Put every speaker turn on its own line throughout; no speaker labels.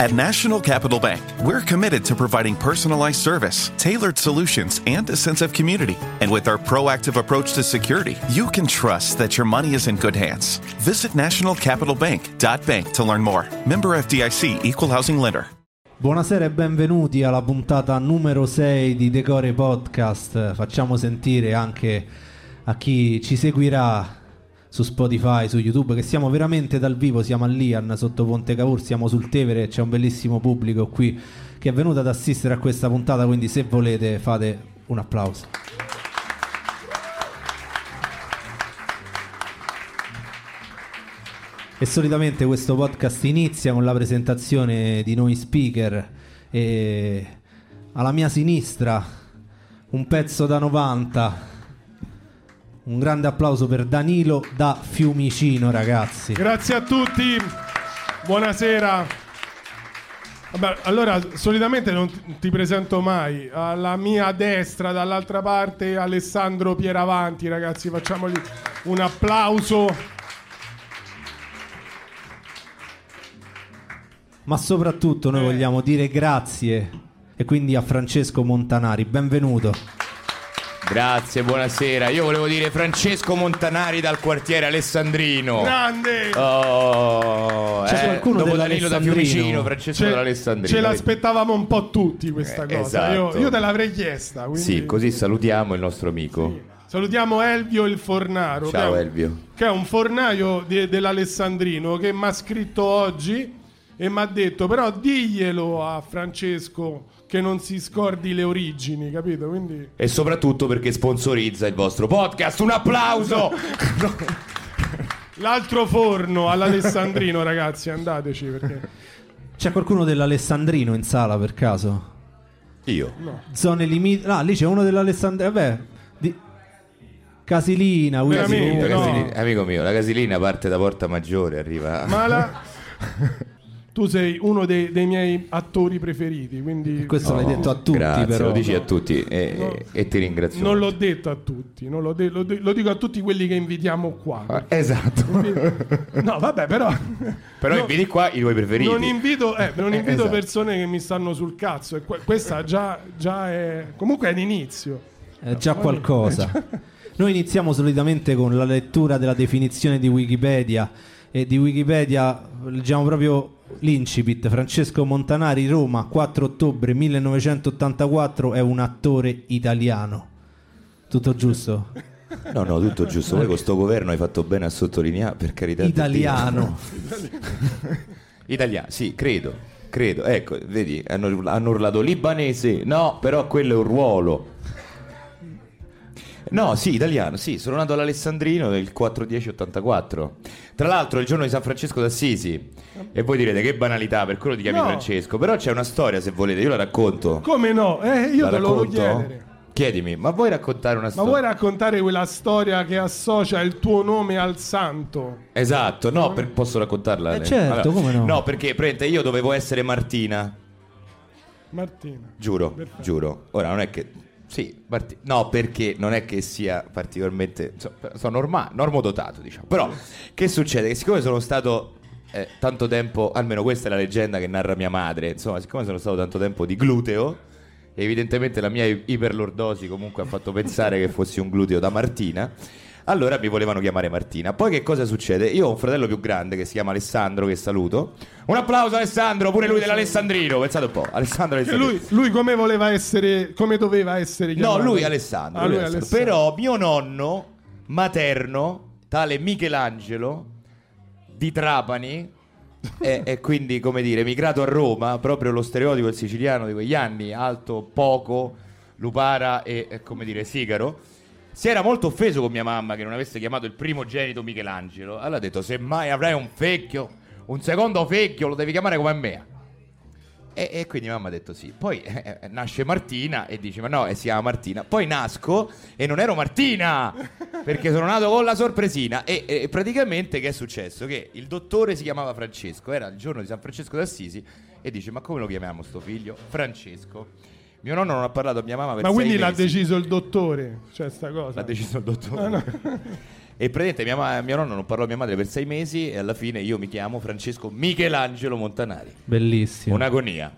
At National Capital Bank, we're committed to providing personalized service, tailored solutions, and a sense of community. And with our proactive approach to security, you can trust that your money is in good hands. Visit nationalcapitalbank.bank to learn more. Member FDIC Equal Housing Lender.
Buonasera e benvenuti alla puntata numero 6 di Decore Podcast. Facciamo sentire anche a chi ci seguirà su Spotify, su YouTube, che siamo veramente dal vivo, siamo a Lian sotto Ponte Cavour, siamo sul Tevere, c'è un bellissimo pubblico qui che è venuto ad assistere a questa puntata, quindi se volete fate un applauso. E solitamente questo podcast inizia con la presentazione di noi speaker e alla mia sinistra un pezzo da 90 un grande applauso per Danilo da Fiumicino, ragazzi.
Grazie a tutti, buonasera. Vabbè, allora, solitamente non ti presento mai. Alla mia destra, dall'altra parte, Alessandro Pieravanti, ragazzi, facciamogli un applauso.
Ma soprattutto noi
Eh.
vogliamo dire grazie e quindi a Francesco Montanari, benvenuto.
Grazie, buonasera. Io volevo dire Francesco Montanari dal quartiere Alessandrino.
Grande!
Oh,
C'è
eh,
qualcuno
dopo Danilo da? Fiumicino, Francesco
Ce,
dall'Alessandrino.
ce l'aspettavamo un po' tutti questa
Eh,
cosa. Io,
esatto.
io te l'avrei chiesta. Quindi...
Sì, così salutiamo il nostro amico.
Salutiamo Elvio il Fornaro.
Ciao,
che è un-
Elvio.
Che è un fornaio di- dell'Alessandrino che mi ha scritto oggi e mi ha detto però diglielo a Francesco che non si scordi le origini, capito? Quindi...
E soprattutto perché sponsorizza il vostro podcast. Un applauso!
L'altro forno all'Alessandrino, ragazzi, andateci perché...
C'è qualcuno dell'Alessandrino in sala per caso?
Io.
Zone limite. Ah, lì c'è uno dell'Alessandrino. Vabbè, di... Casilina, Willy.
Veramente,
La
no.
Casilina- Amico mio, la casilina parte da Porta Maggiore, arriva...
Ma la... tu sei uno dei, dei miei attori preferiti, quindi...
Questo l'hai detto a tutti,
Grazie,
però.
lo dici a tutti e,
No.
e ti ringrazio.
Non l'ho detto a tutti, non l'ho de- lo, de- lo dico a tutti quelli che invitiamo qua.
Ah, Esatto.
No, vabbè, però...
Però
No.
inviti qua i tuoi preferiti.
Non invito, eh, non
Eh,
invito
esatto.
persone che mi stanno sul cazzo. Que- questa già, già è. Comunque è l'inizio.
È già qualcosa. Noi iniziamo solitamente con la lettura della definizione di Wikipedia e di Wikipedia leggiamo proprio l'incipit. Francesco Montanari, Roma, 4 ottobre 1984, è un attore italiano. Tutto giusto?
No, no, tutto giusto. Poi con sto governo hai fatto bene a sottolineare, per carità.
Italiano.
Italiano, sì, credo. Credo. Ecco, vedi, hanno, hanno urlato libanese. No, però quello è un ruolo. No, sì, italiano, sì, sono nato all'Alessandrino del 4-10-84. Tra l'altro il giorno di San Francesco d'Assisi. E voi direte che banalità, per quello ti chiami
No.
Francesco. Però c'è una storia, se volete, io la racconto.
Come no? Eh, io
la
te lo voglio
racconto?
chiedere.
Chiedimi, ma vuoi raccontare una
Ma
storia?
vuoi raccontare quella storia che associa il tuo nome al santo?
Esatto, no, per- posso raccontarla?
Eh, certo, come no?
No, perché praticamente io dovevo essere Martina,
Martina.
giuro,
Perfetto.
giuro. Ora non è che sì, Marti- no, perché non è che sia particolarmente insomma, sono norma- normodotato, diciamo. Però che succede? Che siccome sono stato eh, tanto tempo, almeno questa è la leggenda che narra mia madre, insomma, siccome sono stato tanto tempo di gluteo, evidentemente la mia iperlordosi comunque ha fatto pensare che fossi un gluteo da Martina. Allora mi volevano chiamare Martina. Poi che cosa succede? Io ho un fratello più grande che si chiama Alessandro, che saluto. Un applauso Alessandro, pure lui dell'Alessandrino. Pensate un po', Alessandro Alessandrino.
lui, lui come voleva essere. Come doveva essere
No,
chiamato?
lui Alessandro.
Ah,
lui
lui
Alessandro.
Alessandro.
Però mio nonno materno, tale Michelangelo di Trapani, e, e quindi come dire, emigrato a Roma, proprio lo stereotipo del siciliano di quegli anni, alto, poco, lupara e, e, come dire, sigaro. Si era molto offeso con mia mamma che non avesse chiamato il primogenito Michelangelo. Allora ha detto: Se mai avrai un fecchio, un secondo fecchio, lo devi chiamare come me. E, e quindi mamma ha detto sì. Poi eh, eh, nasce Martina e dice: Ma no, e si chiama Martina. Poi nasco e non ero Martina perché sono nato con la sorpresina. E, e praticamente che è successo? Che il dottore si chiamava Francesco, era il giorno di San Francesco d'Assisi e dice: Ma come lo chiamiamo sto figlio? Francesco. Mio nonno non ha parlato a mia mamma per
Ma
sei
quindi l'ha
mesi.
deciso il dottore, cioè sta cosa.
L'ha deciso il dottore.
Ah, no.
E praticamente mia, ma- mio nonno non parlò a mia madre per sei mesi e alla fine io mi chiamo Francesco Michelangelo Montanari.
Bellissimo.
Un'agonia.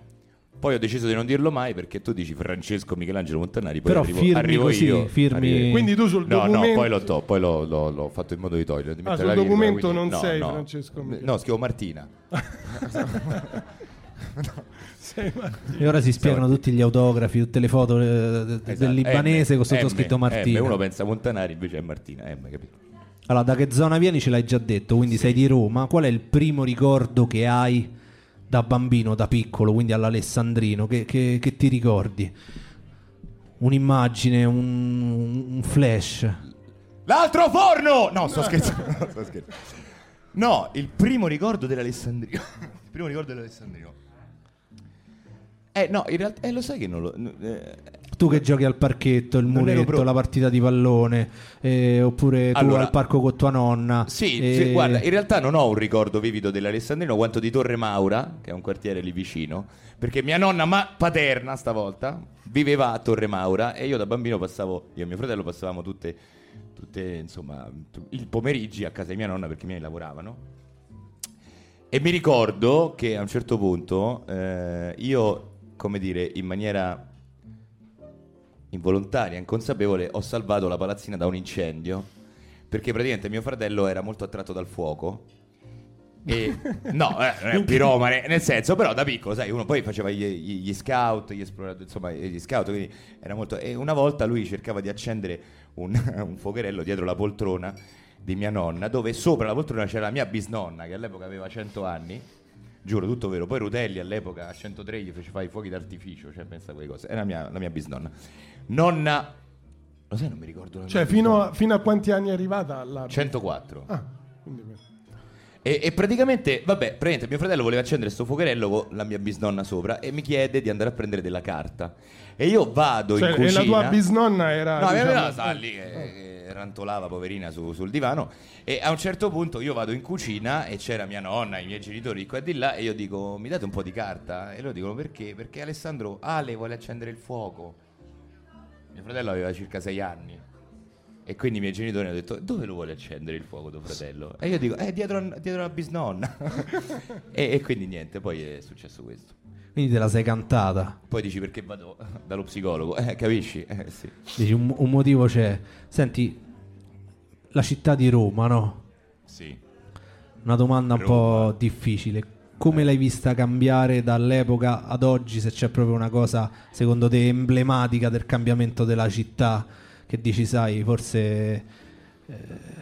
Poi ho deciso di non dirlo mai perché tu dici Francesco Michelangelo Montanari, poi
Però
arrivo,
firmi
arrivo
così,
io.
firmi-
arrivo-
Quindi tu sul
No,
documento...
no, poi l'ho, to- poi l'ho, l'ho- l'ho fatto in modo di togliere. di
Ah,
mettere
sul
la virgola,
documento
quindi-
non
no,
sei
no.
Francesco Michelangelo.
No, scrivo Martina.
E ora si spiegano tutti gli autografi, tutte le foto eh,
Esatto.
del libanese
M,
con sottoscritto Martina.
M, uno pensa Montanari, invece è Martina. M, capito?
Allora, da che zona vieni ce l'hai già detto, quindi sei di Roma. Qual è il primo ricordo che hai da bambino, da piccolo, quindi all'Alessandrino? Che, che- che ti ricordi? Un'immagine, un, un flash?
L'altro forno! No, sto scherzando. no, sto scherzando. No, il primo ricordo dell'Alessandrino. il primo ricordo dell'Alessandrino. Eh, no, in realtà, eh, lo sai che non lo. eh,
Tu che giochi al parchetto, il muretto, la partita di pallone, eh, oppure tu
Allora-
al parco con tua nonna.
Sì,
eh,
sì, guarda, in realtà non ho un ricordo vivido dell'Alessandrino quanto di Torre Maura, che è un quartiere lì vicino, perché mia nonna ma- paterna stavolta viveva a Torre Maura e io da bambino passavo, io e mio fratello passavamo tutte, tutte insomma, il pomeriggi a casa di mia nonna perché i miei lavoravano. E mi ricordo che a un certo punto eh, io, come dire, in maniera involontaria, inconsapevole, ho salvato la palazzina da un incendio perché praticamente mio fratello era molto attratto dal fuoco. E no, eh, non è un piromane, nel senso, però da piccolo, sai, uno poi faceva gli, gli- gli scout, gli esploratori, insomma, gli scout, quindi era molto. E una volta lui cercava di accendere un, un fuocherello dietro la poltrona di mia nonna, dove sopra la poltrona c'era la mia bisnonna, che all'epoca aveva 100 anni. Giuro, tutto vero. Poi Rutelli all'epoca a 103 gli fece fare i fuochi d'artificio, cioè pensa a quelle cose. Era la mia, la mia bisnonna. Nonna. Lo sai, non mi ricordo. la
Cioè, fino a, fino a quanti anni è arrivata la...
104.
Ah, quindi...
E, e praticamente, vabbè, praticamente mio fratello voleva accendere sto fuocherello con la mia bisnonna sopra e mi chiede di andare a prendere della carta. E io vado
Cioè,
in
e
cucina.
la tua bisnonna era...
No,
diciamo,
nonna sta lì che, che rantolava poverina su- sul divano e a un certo punto io vado in cucina e c'era mia nonna, i miei genitori di qua e di là e io dico mi date un po' di carta? E loro dicono perché? Perché Alessandro Ale vuole accendere il fuoco. Mio fratello aveva circa sei anni. E quindi i miei genitori hanno detto: Dove lo vuole accendere il fuoco tuo fratello? E io dico: Eh, dietro, dietro la bisnonna. e, e quindi niente, poi è successo questo.
Quindi te la sei cantata.
Poi dici perché vado dallo psicologo, eh, capisci? Eh, sì.
Dici, un, un motivo c'è. Senti, la città di Roma, no?
sì.
Una domanda un
Roma.
po' difficile. Come l'hai vista cambiare dall'epoca ad oggi? Se c'è proprio una cosa, secondo te, emblematica del cambiamento della città, che dici, sai, forse...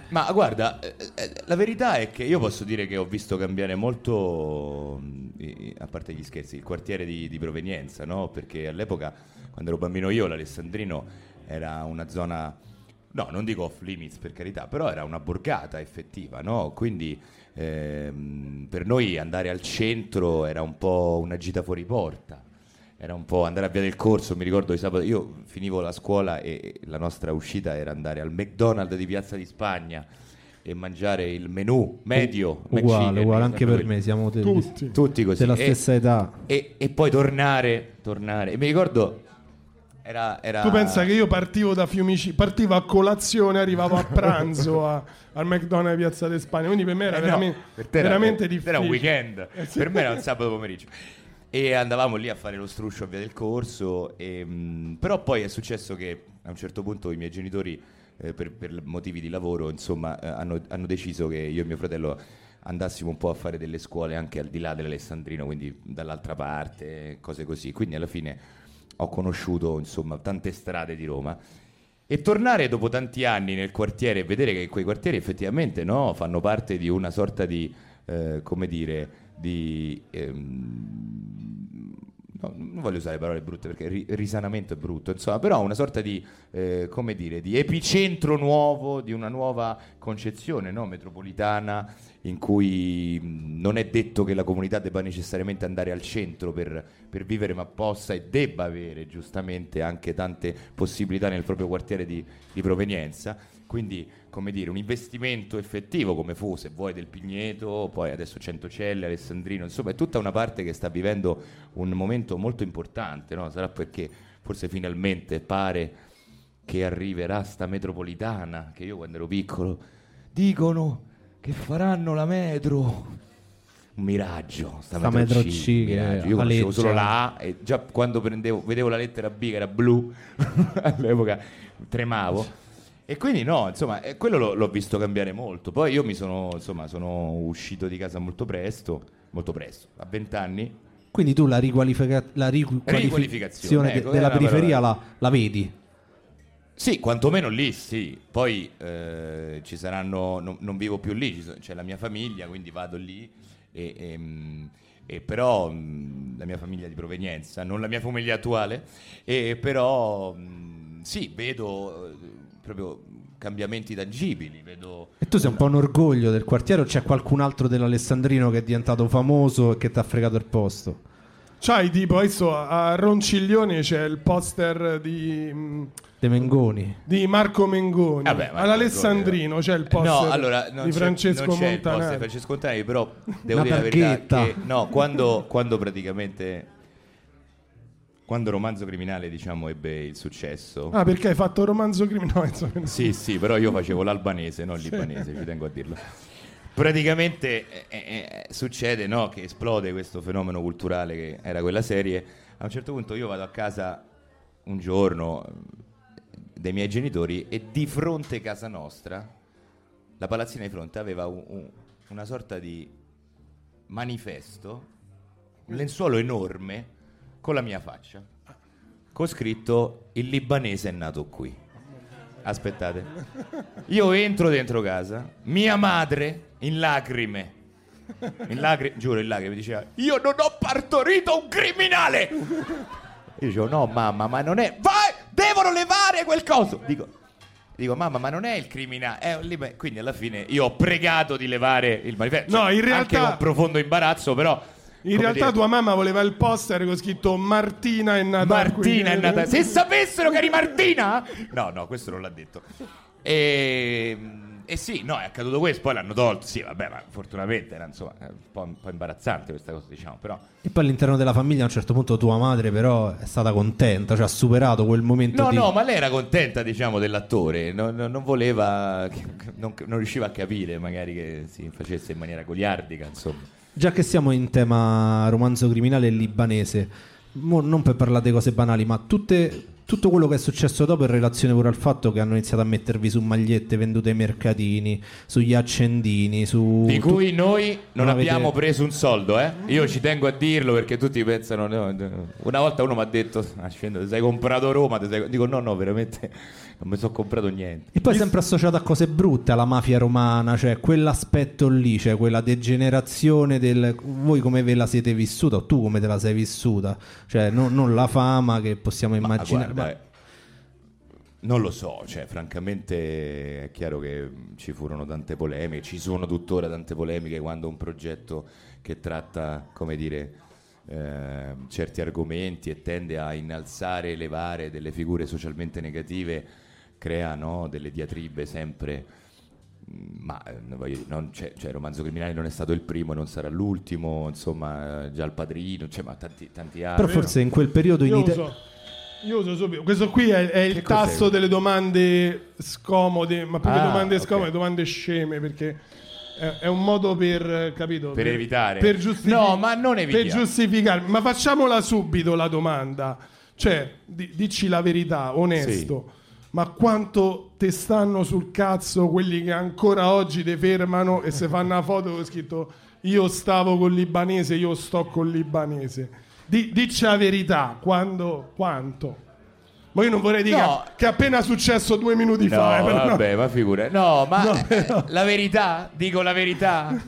Ma guarda, eh, eh, la verità è che io posso dire che ho visto cambiare molto, i- a parte gli scherzi, il quartiere di, di provenienza, no? Perché all'epoca, quando ero bambino io, l'Alessandrino era una zona, no, non dico off limits per carità, però era una borgata effettiva, no? Quindi ehm, per noi andare al centro era un po' una gita fuori porta. Era un po' andare a via del corso, mi ricordo di sabato, io finivo la scuola e la nostra uscita era andare al McDonald's di Piazza di Spagna e mangiare il menù medio.
uguale,
McChicken,
uguale, anche per me, siamo te-
Tutti.
Tutti così.
della
E-
stessa età.
E, e poi tornare, tornare. E mi ricordo, era... era-
Tu pensa che io partivo da Fiumicino, partivo a colazione, arrivavo a pranzo a- al McDonald's di Piazza di Spagna, quindi per me era
Eh no,
veramente,
era-
veramente
per te
difficile.
Era un weekend,
Eh sì.
per me era un sabato pomeriggio. E andavamo lì a fare lo struscio a via del corso. e, mh, però poi è successo che a un certo punto i miei genitori, eh, per, per motivi di lavoro, insomma, eh, hanno, hanno deciso che io e mio fratello andassimo un po' a fare delle scuole anche al di là dell'Alessandrino, quindi dall'altra parte, cose così. Quindi alla fine ho conosciuto insomma tante strade di Roma. E tornare dopo tanti anni nel quartiere e vedere che quei quartieri effettivamente no, fanno parte di una sorta di, eh, come dire, di... ehm, no, non voglio usare parole brutte perché ri- risanamento è brutto, insomma, però una sorta di, eh, come dire, di epicentro nuovo, di una nuova concezione no, metropolitana in cui mh, non è detto che la comunità debba necessariamente andare al centro per, per vivere, ma possa e debba avere giustamente anche tante possibilità nel proprio quartiere di, di provenienza. Quindi, come dire, un investimento effettivo come fu, se vuoi, del Pigneto, poi adesso Centocelle, Alessandrino, insomma, è tutta una parte che sta vivendo un momento molto importante, no? Sarà perché forse finalmente pare che arriverà sta metropolitana, che io quando ero piccolo dicono che faranno la metro. Un miraggio, sta,
Sta
metro,
metro
C,
C
miraggio. Io conoscevo solo la A e già quando prendevo, vedevo la lettera B che era blu, all'epoca tremavo. E quindi no, insomma, eh, quello l'ho, l'ho visto cambiare molto. Poi io mi sono, insomma, sono uscito di casa molto presto, molto presto, a 20 anni.
Quindi tu la, riqualifica- la riqualificazione
Riqualificazione,
de-
ecco,
della
una
periferia la, la vedi?
Sì, quantomeno lì sì. Poi eh, ci saranno, non, non vivo più lì, ci so- c'è la mia famiglia, quindi vado lì. E, e, mm, e però mm, la mia famiglia di provenienza, non la mia famiglia attuale, e però mm, sì, vedo eh, proprio cambiamenti tangibili, vedo
E tu sei un po' un orgoglio del quartiere o c'è qualcun altro dell'Alessandrino che è diventato famoso e che ti ha fregato il posto?
C'hai tipo adesso a Ronciglione c'è il poster di, mh,
De Mengoni.
di Marco Mengoni.
Vabbè, Marco
All'Alessandrino c'è il poster
No, allora non
di
c'è-
Francesco
non c'è il poster di. Francesco Montanari, però devo
Una
dire la verità che no, quando, quando praticamente quando Romanzo Criminale, diciamo, ebbe il successo.
Ah, perché hai fatto romanzo criminale? insomma.
Sì, sì, però io facevo l'albanese, non il libanese, ci tengo a dirlo. Praticamente eh, eh, succede no, che esplode questo fenomeno culturale che era quella serie. A un certo punto io vado a casa un giorno eh, dei miei genitori e di fronte a casa nostra, la palazzina di fronte aveva un- un- una sorta di manifesto, un lenzuolo enorme con la mia faccia, con scritto il libanese è nato qui. Aspettate. Io entro dentro casa, mia madre in lacrime. In lacrime, giuro, in lacrime diceva: Io non ho partorito un criminale! Io dicevo: No, mamma, ma non è. Vai! Devono levare quel coso! Dico, dico mamma, ma non è il criminale. Un liba-". Quindi alla fine io ho pregato di levare il manifesto.
No, in
Anche
realtà-
con profondo imbarazzo, però.
In realtà
dire,
tua mamma voleva il poster con scritto Martina è nata
Martina è
qui.
nata. Se sapessero che eri Martina? No, no, questo non l'ha detto. E, e sì, no, è accaduto questo, poi l'hanno tolto. Sì, vabbè, ma fortunatamente era insomma è un po', un po' imbarazzante questa cosa, diciamo, però.
E poi all'interno della famiglia a un certo punto tua madre però è stata contenta, cioè ha superato quel momento
No,
di...
no, ma lei era contenta, diciamo, dell'attore, non, non- non voleva, non, non riusciva a capire magari che si facesse in maniera goliardica, insomma.
Già che siamo in tema romanzo criminale libanese, mo non per parlare di cose banali, ma tutte- tutto quello che è successo dopo in relazione pure al fatto che hanno iniziato a mettervi su magliette vendute ai mercatini, sugli accendini, su...
Di cui noi non,
non avete-
abbiamo preso un soldo, eh? Io ci tengo a dirlo perché tutti pensano. no, no. Una volta uno mi ha detto: ah, scendo, ti sei comprato Roma? ti sei-" Dico: no, no, veramente non mi sono comprato niente.
E poi sempre associato a cose brutte, alla mafia romana, cioè quell'aspetto lì, cioè quella degenerazione del... Voi come ve la siete vissuta o tu come te la sei vissuta? Cioè non, non la fama che possiamo
Ma
immaginare.
guarda,
ma-
eh, non lo so, cioè, francamente è chiaro che ci furono tante polemiche, ci sono tuttora tante polemiche quando un progetto che tratta, come dire, eh, certi argomenti e tende a innalzare e elevare delle figure socialmente negative crea no, delle diatribe sempre Mm, ma eh, voglio non c'è, cioè, Romanzo Criminale non è stato il primo e non sarà l'ultimo, insomma, eh, già il padrino, cioè, ma tanti, tanti altri.
Però forse in quel periodo in Italia...
io uso subito. Questo qui è, è il
Che
tasto delle domande scomode, ma più che
Ah,
domande
ok.
scomode, domande sceme, perché è, è un modo per, capito?
Per evitare.
Per giustifi-
No, ma non
Per
evitiamo.
giustificare. Ma facciamola subito la domanda. Cioè, di- dici la verità, onesto. Ma quanto te stanno sul cazzo quelli che ancora oggi te fermano e se fanno una foto con scritto io stavo col libanese, io sto col libanese. Di, dici la verità, quando, quanto? Ma io non vorrei dire
No.
che è appena successo due minuti
No,
fa. eh, però no.
vabbè, ma figura. No, ma
No,
eh,
però-
la verità, dico la verità.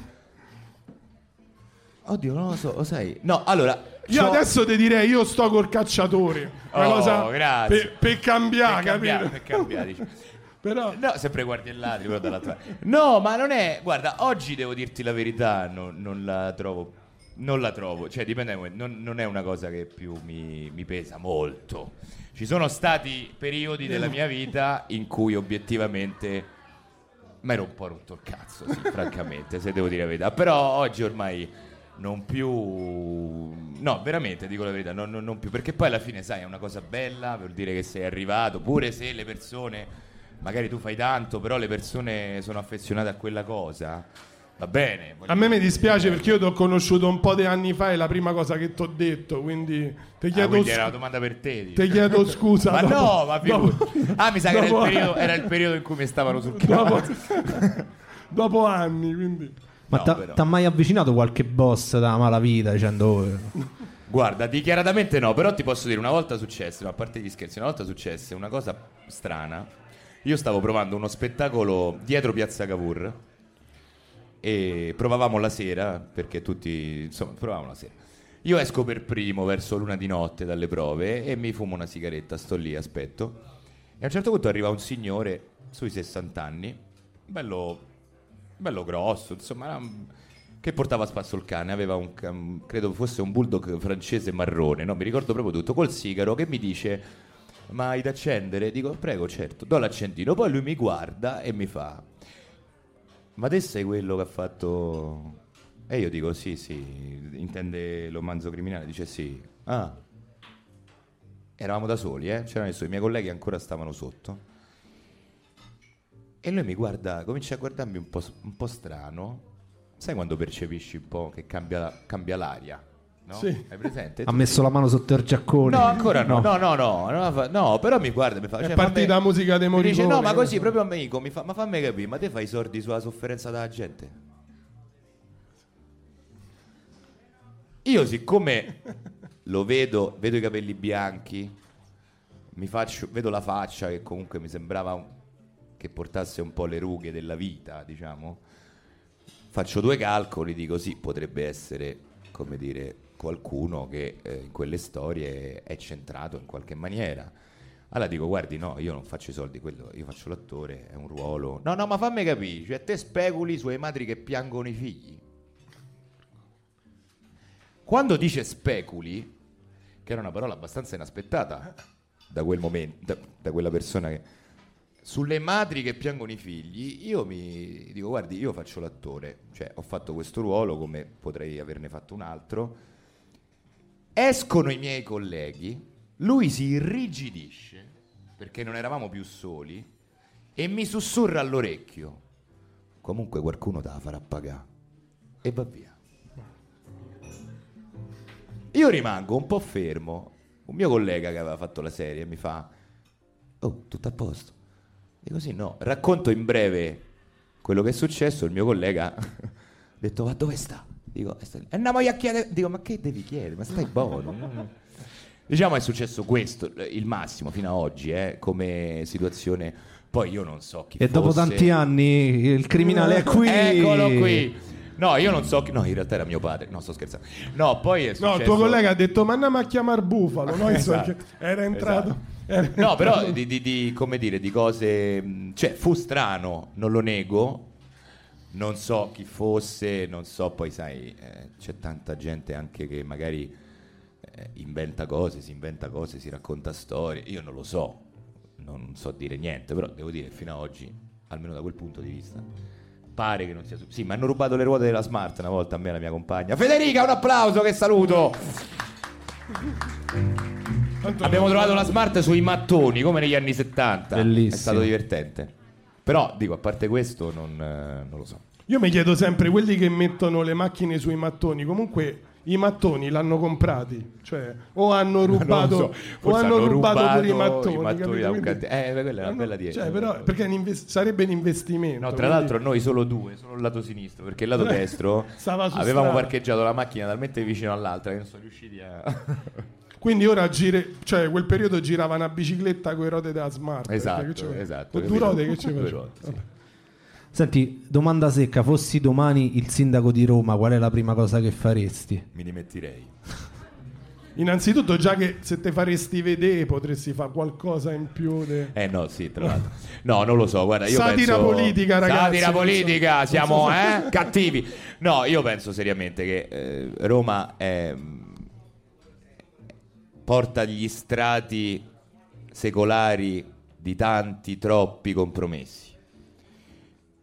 Oddio, non lo so, lo sai. No, allora.
Io
c'ho-
adesso ti direi io sto col cacciatore. Una
Oh,
cosa
grazie.
per, per cambiare,
per cambiare, per cambiare.
Però
No, sempre guardi il ladri, però dall'altra. No, ma non è. Guarda, oggi devo dirti la verità, non, non la trovo. Non la trovo, cioè dipende, non, non è una cosa che più mi, mi pesa molto. Ci sono stati periodi della mia vita in cui obiettivamente mi ero un po' rotto il cazzo, sì, francamente, se devo dire la verità. Però oggi ormai non più... No, veramente, dico la verità, non, non- non più. Perché poi alla fine, sai, è una cosa bella, vuol dire che sei arrivato, pure se le persone magari tu fai tanto, però le persone sono affezionate a quella cosa. Va bene.
A me mi dispiace perché io ti ho conosciuto un po' di anni fa, è la prima cosa che ti ho detto, quindi ti
Ah,
chiedo,
quindi
scu-
era una domanda per te.
ti chiedo scusa.
Ma
dopo-
no, ma
dopo-.
Ah, mi sa che era il,
dopo-
periodo, era il periodo in cui mi stavano sul
dopo,
cazzo.
dopo anni, quindi...
Ma
No, però.
t'ha mai avvicinato qualche boss dalla malavita dicendo "Oh,
Guarda, dichiaratamente no, però ti posso dire, una volta successe, no, a parte gli scherzi, una volta successe una cosa strana. Io stavo provando uno spettacolo dietro Piazza Cavour e provavamo la sera, perché tutti, insomma, provavamo la sera. Io esco per primo verso l'una di notte dalle prove e mi fumo una sigaretta, sto lì, aspetto. E a un certo punto arriva un signore sui 60 anni, bello, bello grosso, insomma, era un- che portava a spasso il cane, aveva un, ca- credo fosse un bulldog francese marrone, no? mi ricordo proprio tutto, col sigaro che mi dice, ma hai da accendere? Dico, prego, certo, do l'accendino, poi lui mi guarda e mi fa, ma te sei quello che ha fatto... E io dico, sì, sì, intende lo manzo criminale, dice sì, ah, eravamo da soli, eh? c'erano i miei colleghi ancora stavano sotto. E lui mi guarda, comincia a guardarmi un po', un po' strano. Sai quando percepisci un po' che cambia, cambia l'aria? No?
Sì.
Hai presente?
ha messo la mano sotto il giaccone?
No, ancora no. No, no, no, no, no, però mi guarda e mi fa...
È
cioè,
partita
fammi-
la musica dei
mi dice,
Morricone.
no, ma così, proprio amico, mi fa, ma fammi capire, ma te fai i sordi sulla sofferenza della gente? Io siccome lo vedo, vedo i capelli bianchi, mi faccio, vedo la faccia che comunque mi sembrava un- che portasse un po' le rughe della vita, diciamo. Faccio due calcoli, dico sì, potrebbe essere, come dire, qualcuno che eh, in quelle storie è centrato in qualche maniera. Allora dico, guardi, no, io non faccio i soldi, quello, io faccio l'attore, è un ruolo. No, no, ma fammi capire, cioè te speculi sulle madri che piangono i figli. Quando dice speculi, che era una parola abbastanza inaspettata da quel momento, da, da quella persona che sulle madri che piangono i figli, io mi dico, guardi, io faccio l'attore, cioè ho fatto questo ruolo come potrei averne fatto un altro. Escono i miei colleghi, lui si irrigidisce perché non eravamo più soli e mi sussurra all'orecchio. Comunque qualcuno te la farà pagare e va via. Io rimango un po' fermo. Un mio collega che aveva fatto la serie mi fa: Oh, tutto a posto. Dico sì, no. Racconto in breve quello che è successo. Il mio collega ha detto: Ma dove sta? Dico. E andiamo a chiedere. Dico: Ma che devi chiedere? Ma stai buono. diciamo è successo questo, il massimo fino ad oggi, eh, come situazione. Poi io non so chi
E dopo
fosse.
tanti anni il criminale è qui.
Eccolo qui. No, io non so chi. No, in realtà era mio padre. No, sto scherzando. No, poi è successo.
No, il tuo collega ha detto, ma andiamo a chiamare Bufalo, no?
Esatto.
che era entrato... era
No, però di, di- di- come dire, di cose. mh, Cioè, fu strano, non lo nego. Non so chi fosse, non so, poi sai, eh, c'è tanta gente anche che magari eh, inventa cose, si inventa cose, si racconta storie. Io non lo so, non so dire niente, però devo dire fino ad oggi, almeno da quel punto di vista, pare che non sia Sì, mi hanno rubato le ruote della Smart una volta a me e alla mia compagna. Federica, un applauso, che saluto! Abbiamo trovato la smart sui mattoni come negli anni 70.
Bellissimo.
È stato divertente. Però, dico, a parte questo, non, eh, non lo so.
Io mi chiedo sempre, quelli che mettono le macchine sui mattoni, comunque i mattoni l'hanno comprati, cioè o hanno rubato,
so,
o
forse
hanno
hanno
rubato pure i
rubato
mattoni.
i mattoni da un cante- eh, quella è una bella dieta.
cioè, però, perché un inves- sarebbe un investimento.
No, tra
quindi-
l'altro noi solo due, solo il lato sinistro, perché il lato destro avevamo
strada.
parcheggiato la macchina talmente vicino all'altra che non sono riusciti a...
Quindi ora giri, cioè quel periodo girava una bicicletta con le ruote della Smart.
esatto, esatto.
Con due ruote che ci
Due
faceva?
ruote, sì.
Senti, domanda secca, fossi domani il sindaco di Roma, qual è la prima cosa che faresti?
Mi dimetterei.
Innanzitutto, già che se te faresti vedere, potresti fare qualcosa in più. de-
Eh no, sì, tra l'altro. No, non lo so, guarda, io
Satira
penso...
politica, ragazzi,
Satira
so-
politica, siamo
so se-
eh, cattivi. No, io penso seriamente che eh, Roma è, porta gli strati secolari di tanti, troppi compromessi.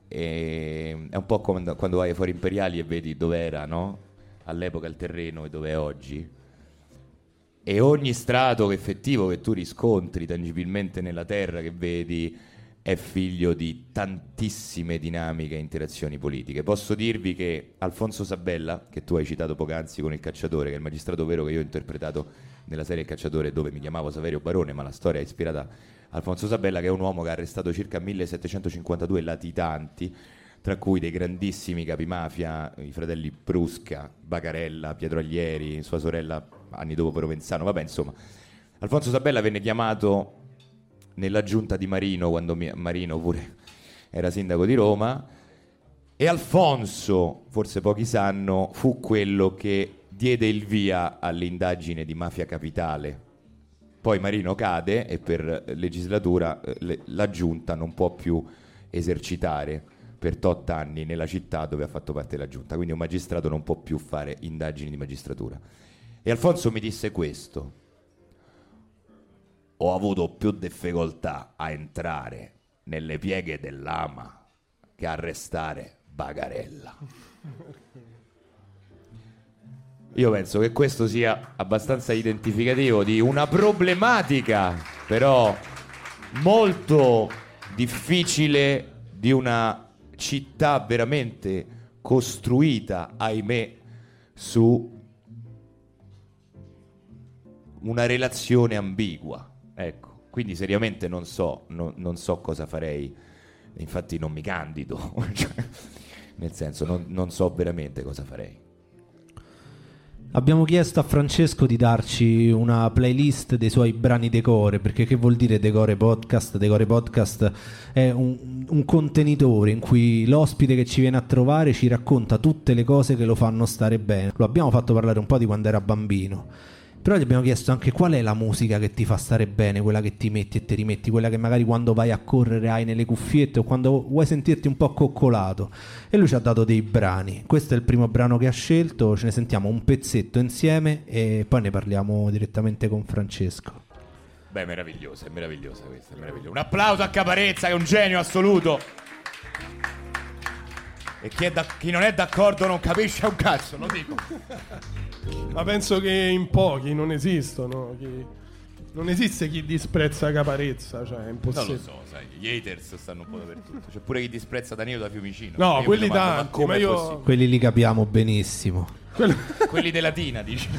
E è un po' come quando vai ai Fori Imperiali e vedi dov'era, no? All'epoca il terreno e dov'è oggi. E ogni strato effettivo che tu riscontri tangibilmente nella terra, che vedi, è figlio di tantissime dinamiche e interazioni politiche. Posso dirvi che Alfonso Sabella, che tu hai citato poc'anzi con il cacciatore, che è il magistrato vero che io ho interpretato nella serie Il cacciatore dove mi chiamavo Saverio Barone, ma la storia è ispirata a Alfonso Sabella, che è un uomo che ha arrestato circa 1752 latitanti, tra cui dei grandissimi capimafia, i fratelli Brusca, Bacarella, Pietroglieri, sua sorella anni dopo Provenzano, vabbè insomma. Alfonso Sabella venne chiamato nella giunta di Marino, quando Marino pure era sindaco di Roma, e Alfonso, forse pochi sanno, fu quello che diede il via all'indagine di Mafia Capitale. Poi Marino cade e per legislatura eh, la giunta non può più esercitare per tot anni nella città dove ha fatto parte della giunta, quindi un magistrato non può più fare indagini di magistratura. E Alfonso mi disse questo, ho avuto più difficoltà a entrare nelle pieghe dell'ama che a restare Bagarella. Io penso che questo sia abbastanza identificativo di una problematica, però molto difficile di una città veramente costruita, ahimè, su una relazione ambigua. Ecco, quindi seriamente non so, no, non so cosa farei, infatti non mi candido, cioè, nel senso non, non so veramente cosa farei.
Abbiamo chiesto a Francesco di darci una playlist dei suoi brani decore, perché che vuol dire decore podcast? Decore podcast è un, un, contenitore in cui l'ospite che ci viene a trovare ci racconta tutte le cose che lo fanno stare bene. Lo abbiamo fatto parlare un po' di quando era bambino però gli abbiamo chiesto anche qual è la musica che ti fa stare bene, quella che ti metti e ti rimetti, quella che magari quando vai a correre hai nelle cuffiette o quando vuoi sentirti un po' coccolato. E lui ci ha dato dei brani. Questo è il primo brano che ha scelto, ce ne sentiamo un pezzetto insieme e poi ne parliamo direttamente con Francesco.
Beh, meravigliosa, è meravigliosa questa, è meravigliosa. Un applauso a Caparezza, che è un genio assoluto. E chi, da, chi non è d'accordo non capisce un cazzo, lo dico.
Ma penso che in pochi non esistono. Chi... Non esiste chi disprezza Caparezza, cioè è impossibile.
Non lo so, sai, gli haters stanno un po' dappertutto. C'è pure chi disprezza Danilo da Fiumicino.
No, io quelli tanti, ma, come ma io...
Quelli li capiamo benissimo.
Quello... quelli della Tina, dici.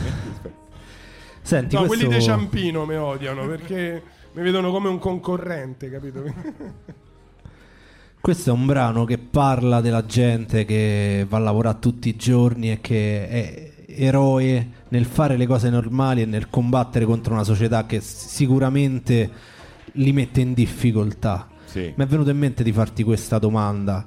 Senti,
no,
questo...
quelli di Ciampino mi odiano perché mi vedono come un concorrente, capito?
Questo è un brano che parla della gente che va a lavorare tutti i giorni e che è eroe nel fare le cose normali e nel combattere contro una società che sicuramente li mette in difficoltà.
Sì.
Mi è venuto in mente di farti questa domanda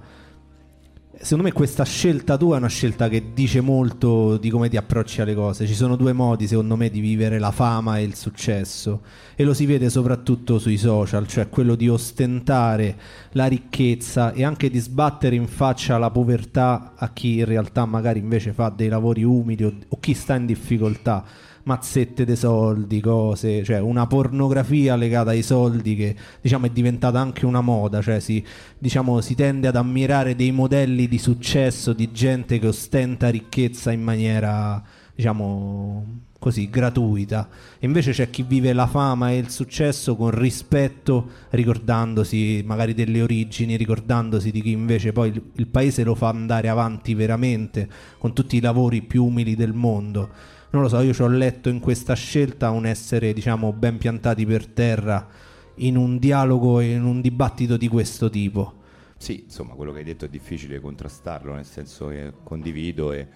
secondo me questa scelta tua è una scelta che dice molto di come ti approcci alle cose. Ci sono due modi, secondo me, di vivere la fama e il successo. E lo si vede soprattutto sui social, cioè quello di ostentare la ricchezza e anche di sbattere in faccia la povertà a chi in realtà magari invece fa dei lavori umili o, o chi sta in difficoltà mazzette dei soldi, cose, cioè una pornografia legata ai soldi che diciamo è diventata anche una moda, cioè si, diciamo, si tende ad ammirare dei modelli di successo di gente che ostenta ricchezza in maniera diciamo così gratuita. Invece c'è chi vive la fama e il successo con rispetto, ricordandosi magari delle origini, ricordandosi di chi invece poi il, il paese lo fa andare avanti veramente con tutti i lavori più umili del mondo non lo so, io ci ho letto in questa scelta un essere, diciamo, ben piantati per terra in un dialogo e in un dibattito di questo tipo.
Sì, insomma, quello che hai detto è difficile contrastarlo, nel senso che condivido e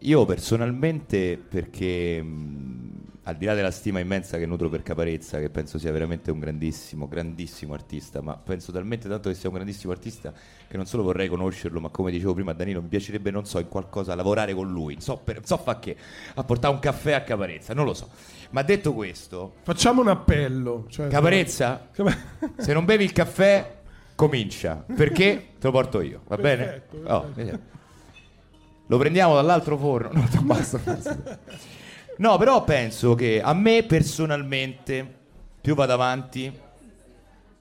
io personalmente perché mh, al di là della stima immensa che nutro per Caparezza, che penso sia veramente un grandissimo, grandissimo artista, ma penso talmente tanto che sia un grandissimo artista che non solo vorrei conoscerlo, ma come dicevo prima a Danilo, mi piacerebbe, non so, in qualcosa lavorare con lui, non so, per, so fa che, a portare un caffè a Caparezza, non lo so. Ma detto questo...
Facciamo un appello. Cioè,
Caparezza, se non bevi il caffè, comincia, perché te lo porto io, va perfetto, bene? Perfetto. Oh, lo prendiamo dall'altro forno. No, basta. No, però penso che a me personalmente, più vado avanti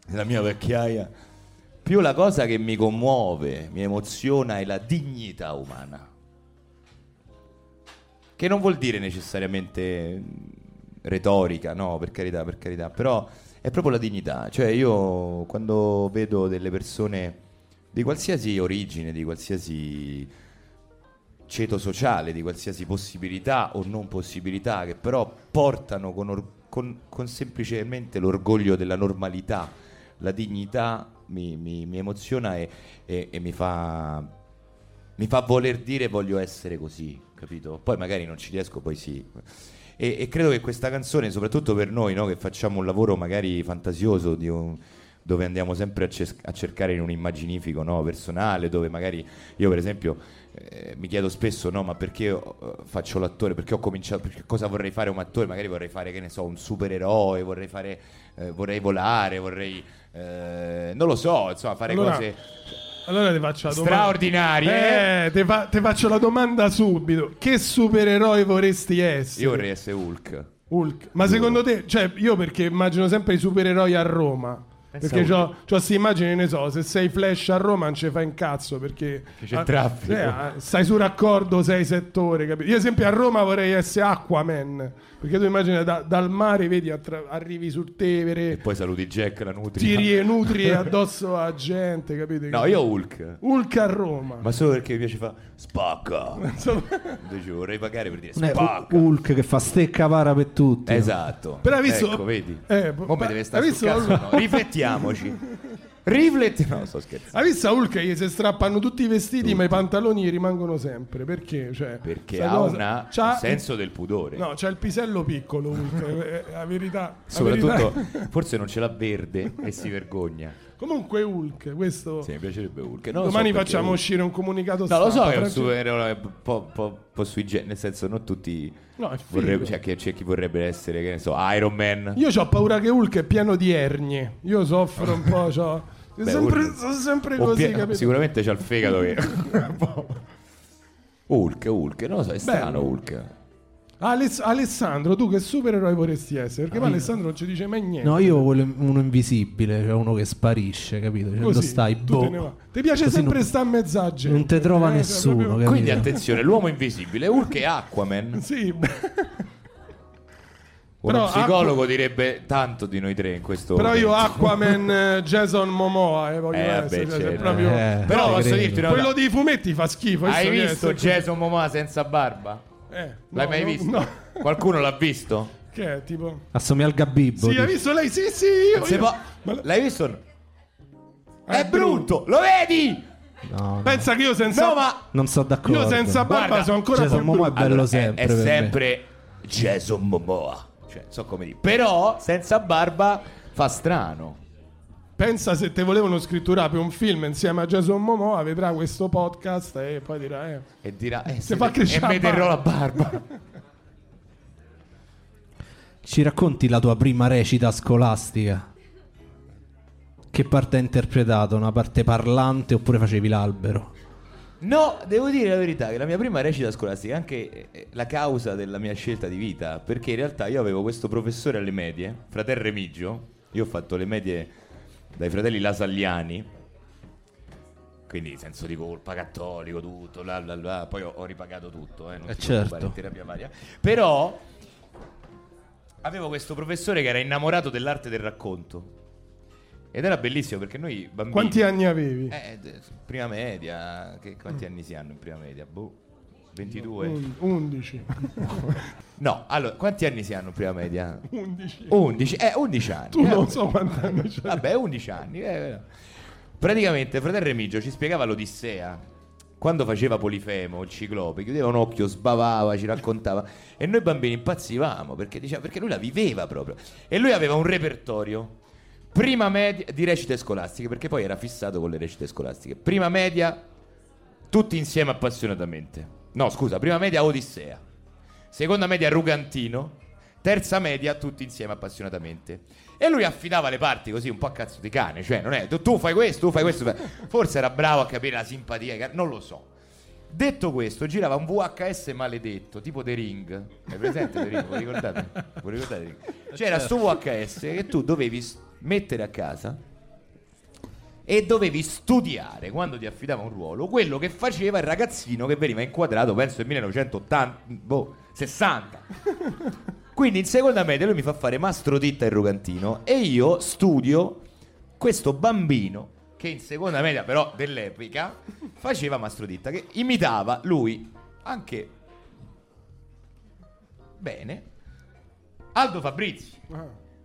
nella mia vecchiaia, più la cosa che mi commuove, mi emoziona è la dignità umana. Che non vuol dire necessariamente retorica, no, per carità, per carità, però è proprio la dignità. Cioè io quando vedo delle persone di qualsiasi origine, di qualsiasi ceto sociale, di qualsiasi possibilità o non possibilità, che però portano con, or- con- con semplicemente l'orgoglio della normalità, la dignità, mi, mi- mi emoziona e, e- e mi fa mi fa voler dire voglio essere così, capito? Poi magari non ci riesco, poi sì. E, e credo che questa canzone, soprattutto per noi, no, che facciamo un lavoro magari fantasioso, di un- dove andiamo sempre a, ces- a cercare in un immaginifico no, personale, dove magari io per esempio eh, mi chiedo spesso, no, ma perché ho- faccio l'attore? Perché ho cominciato, perché cosa vorrei fare un attore? Magari vorrei fare, che ne so, un supereroe, vorrei fare, eh, vorrei volare, vorrei, eh, non lo so, insomma, fare
Allora,
cose
Allora ti faccio la domanda.
straordinarie.
Eh, ti, fa- faccio la domanda subito. Che supereroe vorresti essere?
Io vorrei essere Hulk.
Hulk. Ma secondo te, cioè, io perché immagino sempre i supereroi a Roma. Perché c'ho, c'ho queste immagini, ne so, se sei Flash a Roma non ci fai un cazzo perché
c'è
ah,
traffico.
eh, ah, stai su raccordo 6 settore, capito? Io ad esempio a Roma vorrei essere Aquaman, perché tu immagini da- dal mare vedi attra- arrivi sul Tevere,
Poi saluti Jack, la nutria.
tiri e nutri addosso a gente, capito?
No, io Hulk.
Hulk a Roma.
Ma solo perché mi piace fare spacca. Invece vorrei pagare per dire spacca.
Hulk che fa stecca para per tutti.
Esatto.
Però hai visto-
Ecco, vedi.
Eh, ma-
deve stare sul
visto-
cazzo, no? Riflettiamoci. Rifletti. No, sto scherzando.
Hai visto Hulk che gli si strappano tutti i vestiti, ma i pantaloni gli rimangono sempre? Perché? Cioè,
Perché ha
cosa-
un senso del pudore.
No, c'ha il pisello piccolo Hulk, è- è la verità. la
Soprattutto,
verità-
forse non ce l'ha verde e si vergogna.
Comunque Hulk, questo...
Sì, mi piacerebbe Hulk. Non so
Domani
perché
facciamo
Hulk.
uscire un comunicato
No, lo so
stampa,
è un supereroe un po', po', po' sui gen- nel senso non tutti
No, è
vorrebbe, cioè che c'è chi vorrebbe essere, che ne so, Iron Man.
Io ho paura che Hulk è pieno di ernie. Io soffro un po', c'ho...
Beh,
sempre,
Hulk-
sono sempre così,
pie-
capito?
sicuramente c'ha il fegato che Hulk, Hulk, non lo so, è strano
Bello.
Hulk.
Aless- Alessandro, tu che supereroe vorresti essere? Perché poi Alessandro non ci dice mai niente.
No, io voglio uno invisibile, cioè uno che sparisce, capito? Cioè, quando
Così,
stai,
tu
boh.
te ne va. Ti piace
Così
sempre
non-
sta a mezza gente.
Non te trova
Eh, cioè,
nessuno,
proprio-?
Quindi attenzione, l'uomo invisibile, Hulk e Aquaman.
Sì,
Uno
Però
psicologo direbbe tanto di noi tre in questo
però io
momento.
Aquaman eh, Jason Momoa eh, voglio
Eh,
essere, cioè,
certo.
proprio...
Eh,
Però posso
credo.
dirti una
Quello
cosa.
dei fumetti fa schifo.
Hai visto
è-
Jason Momoa senza barba?
Eh,
L'hai
no,
mai
no,
visto?
No.
Qualcuno l'ha visto?
Che è tipo...
Assomiglia al Gabibbo.
Sì, hai visto lei? Sì, sì, io... Io-
po-
Ma-
L'hai visto? no?
È
È brutto, lo vedi?
No, no.
Pensa che io senza...
No, ma
Non sono d'accordo.
Io senza barba
Guarda,
sono ancora
Jason
più
Momoa è bello
Allora,
sempre.
È,
me.
sempre Jason Momoa. Cioè, so come dire. Però senza barba fa strano.
Pensa se te volevano scritturare per un film insieme a Jason Momoa, vedrà questo podcast e poi dirà... Eh.
E dirà eh,
Se fa crescere
e terrò la barba.
Ci racconti la tua prima recita scolastica? Che parte hai interpretato? Una parte parlante oppure facevi l'albero?
No, devo dire la verità che la mia prima recita scolastica è anche eh, la causa della mia scelta di vita, perché in realtà io avevo questo professore alle medie, fratel Remigio, io ho fatto le medie dai fratelli Lasagliani, quindi senso di colpa cattolico, tutto, bla bla bla, poi ho, ho ripagato tutto, eh, non
Eh,
ti preoccupare,
certo.
in terapia varia. Però avevo questo professore che era innamorato dell'arte del racconto. Ed era bellissimo perché noi bambini
Quanti anni avevi?
eh, prima media, che, quanti anni si hanno in prima media? Boh, 22?
Un- 11.
No, allora, quanti anni si hanno in prima media?
11.
11, eh, 11 anni.
Tu
eh,
non so quanti anni c'hai.
Vabbè, 11 anni. eh. Praticamente, fratello Remigio ci spiegava l'Odissea. Quando faceva Polifemo, il ciclope, chiudeva un occhio, sbavava, ci raccontava. E noi bambini impazzivamo perché, diceva, perché lui la viveva proprio. E lui aveva un repertorio. Prima media di recite scolastiche, perché poi era fissato con le recite scolastiche. Prima media, tutti insieme appassionatamente. No, scusa, prima media Odissea. Seconda media Rugantino. Terza media tutti insieme appassionatamente. E lui affidava le parti così un po' a cazzo di cane. Cioè, non è tu, fai questo, tu fai questo. Forse era bravo a capire la simpatia, non lo so. Detto questo, girava un VHS maledetto, tipo The Ring. Hai presente The Ring? Voi ricordate? Voi ricordate The Ring? C'era sto VHS che tu dovevi mettere a casa e dovevi studiare quando ti affidava un ruolo quello che faceva il ragazzino che veniva inquadrato, penso nel 1980, boh, 60. Quindi in seconda media lui mi fa fare Mastro Titta e Rugantino e io studio questo bambino che in seconda media però dell'epoca faceva Mastro Titta che imitava lui anche bene Aldo Fabrizi.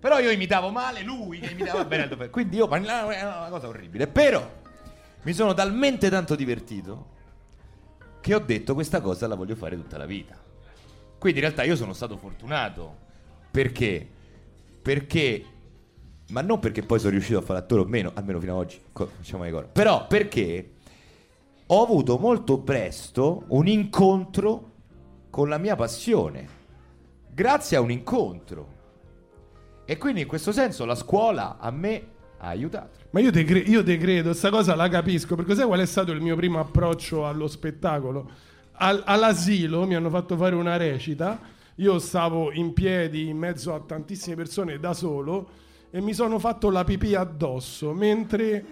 Però io imitavo male lui che imitava bene Aldo Fabrizi. Quindi io parlavo, era una cosa orribile. Però mi sono talmente tanto divertito che ho detto questa cosa la voglio fare tutta la vita. Quindi in realtà io sono stato fortunato. Perché? Perché ma non perché poi sono riuscito a fare attore o meno, almeno fino ad oggi, diciamo ancora. Però perché ho avuto molto presto un incontro con la mia passione. Grazie a un incontro. E quindi in questo senso la scuola a me ha aiutato.
Ma io te, cre- io te credo, sta cosa la capisco, perché sai qual è stato il mio primo approccio allo spettacolo? Al- all'asilo mi hanno fatto fare una recita, io stavo in piedi in mezzo a tantissime persone da solo e mi sono fatto la pipì addosso mentre,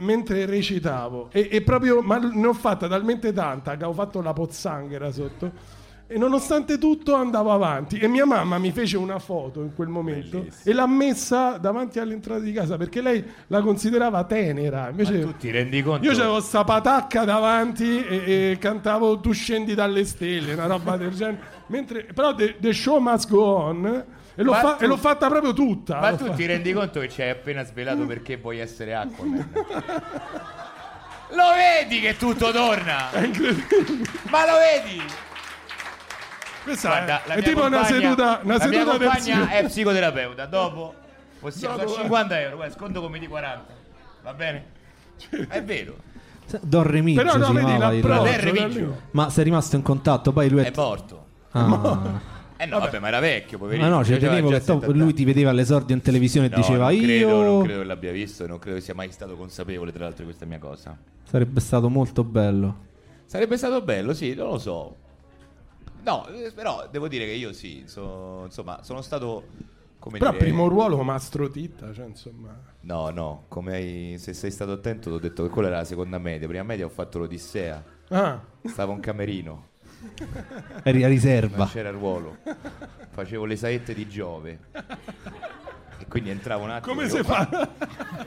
mentre recitavo. E, e proprio, ma ne ho fatta talmente tanta che ho fatto la pozzanghera sotto. E nonostante tutto andavo avanti e mia mamma mi fece una foto in quel momento
Bellissimo.
e l'ha messa davanti all'entrata di casa perché lei la considerava tenera. Invece
Ma tu ti rendi conto?
io c'avevo sta patacca davanti e, e cantavo Tu scendi dalle stelle, una roba del genere. Mentre, però the, the show must go on e l'ho, fa-
tu-
e l'ho fatta proprio tutta.
Ma tu
fatta.
ti rendi conto che ci hai appena svelato perché vuoi essere Aquaman? Lo vedi che tutto torna? Ma lo vedi?
Questa
Guarda,
è,
la
è
mia
tipo una seduta, una
la mia
seduta del psico-
è psicoterapeuta. Dopo possiamo
Dopo,
fare
eh.
50 euro. Guarda, sconto come di 40. Va bene? È vero.
Don Remigio
Però no,
si
vedi l'approccio.
Ma sei rimasto in contatto? Poi lui è...
È morto.
Ah.
Eh no, vabbè, ma era vecchio, poverino.
Ma no, ci
Aveva
tenevo che to-
70
lui ti vedeva all'esordio in televisione e
No,
diceva
non credo,
io...
non credo che l'abbia visto e non credo che sia mai stato consapevole, tra l'altro, di questa mia cosa.
Sarebbe stato molto bello.
Sarebbe stato bello, sì, non lo so. No, eh, però devo dire che io sì, so- insomma, sono stato come
Però
dire,
primo ruolo Mastro Titta, cioè insomma.
No, no, come hai- se sei stato attento ti ho detto che quella era la seconda media, prima media ho fatto l'Odissea,
Ah,
stavo in camerino,
Eri a
non
riserva.
c'era ruolo. Facevo le saette di Giove. E quindi entravo un attimo
come si fa?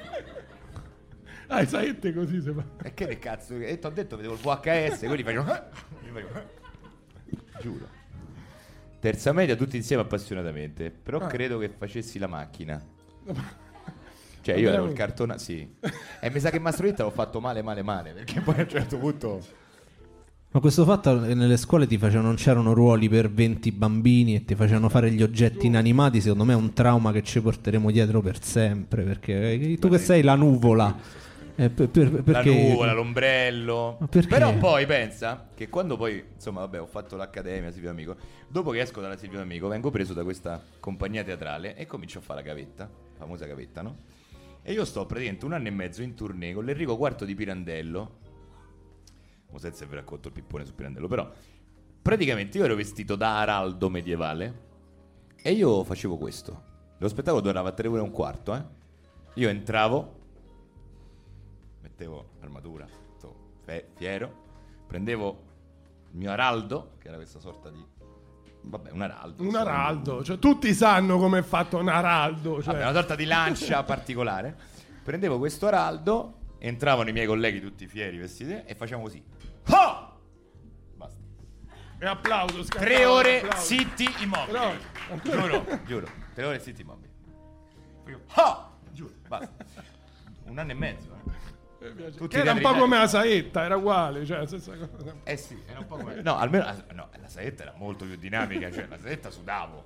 ah, i saette così si fa.
E che ne cazzo? E ti ho detto, vedevo il VHS, quelli facevano. Giuro. Terza media, tutti insieme appassionatamente. Però
Ah.
credo che facessi la macchina. Cioè, io ero il cartone. Sì. E mi sa che Mastretta l'ho fatto male, male, male. Perché poi a un certo punto.
Ma questo fatto che nelle scuole ti facevano, non c'erano ruoli per 20 bambini e ti facevano fare gli oggetti inanimati, secondo me è un trauma che ci porteremo dietro per sempre, perché eh, tu che sei la nuvola. Eh, per- per- perché-
La nuvola, l'ombrello. Però poi pensa che quando poi, insomma, vabbè, ho fatto l'accademia Silvio Amico. Dopo che esco dalla Silvio Amico, vengo preso da questa compagnia teatrale e comincio a fare la gavetta, famosa gavetta, no? E io sto praticamente un anno e mezzo in tournée con l'Enrico IV di Pirandello. Mo senza vi racconto il pippone su Pirandello, però praticamente io ero vestito da araldo medievale e io facevo questo. Lo spettacolo durava tre ore e un quarto, eh. Io entravo, mettevo l'armatura, tutto fe- fiero, prendevo il mio araldo, che era questa sorta di... Vabbè, un araldo.
Un
insomma.
araldo, cioè tutti sanno come è fatto un araldo. Cioè.
Vabbè, una sorta di lancia particolare. Prendevo questo araldo, entravano i miei colleghi tutti fieri, vestiti, e facciamo così. Ah! Basta.
E applauso, scattavo,
Tre ore
applauso.
zitti immobili.
Però-
Giuro, giuro. Tre ore zitti immobili. Io, ah! Giuro, basta. Un anno e mezzo. Tutti
Che era un po' come la saetta, era uguale, cioè la stessa cosa.
Eh sì, era un po' come... No, almeno no, la saetta era molto più dinamica, cioè la saetta sudavo.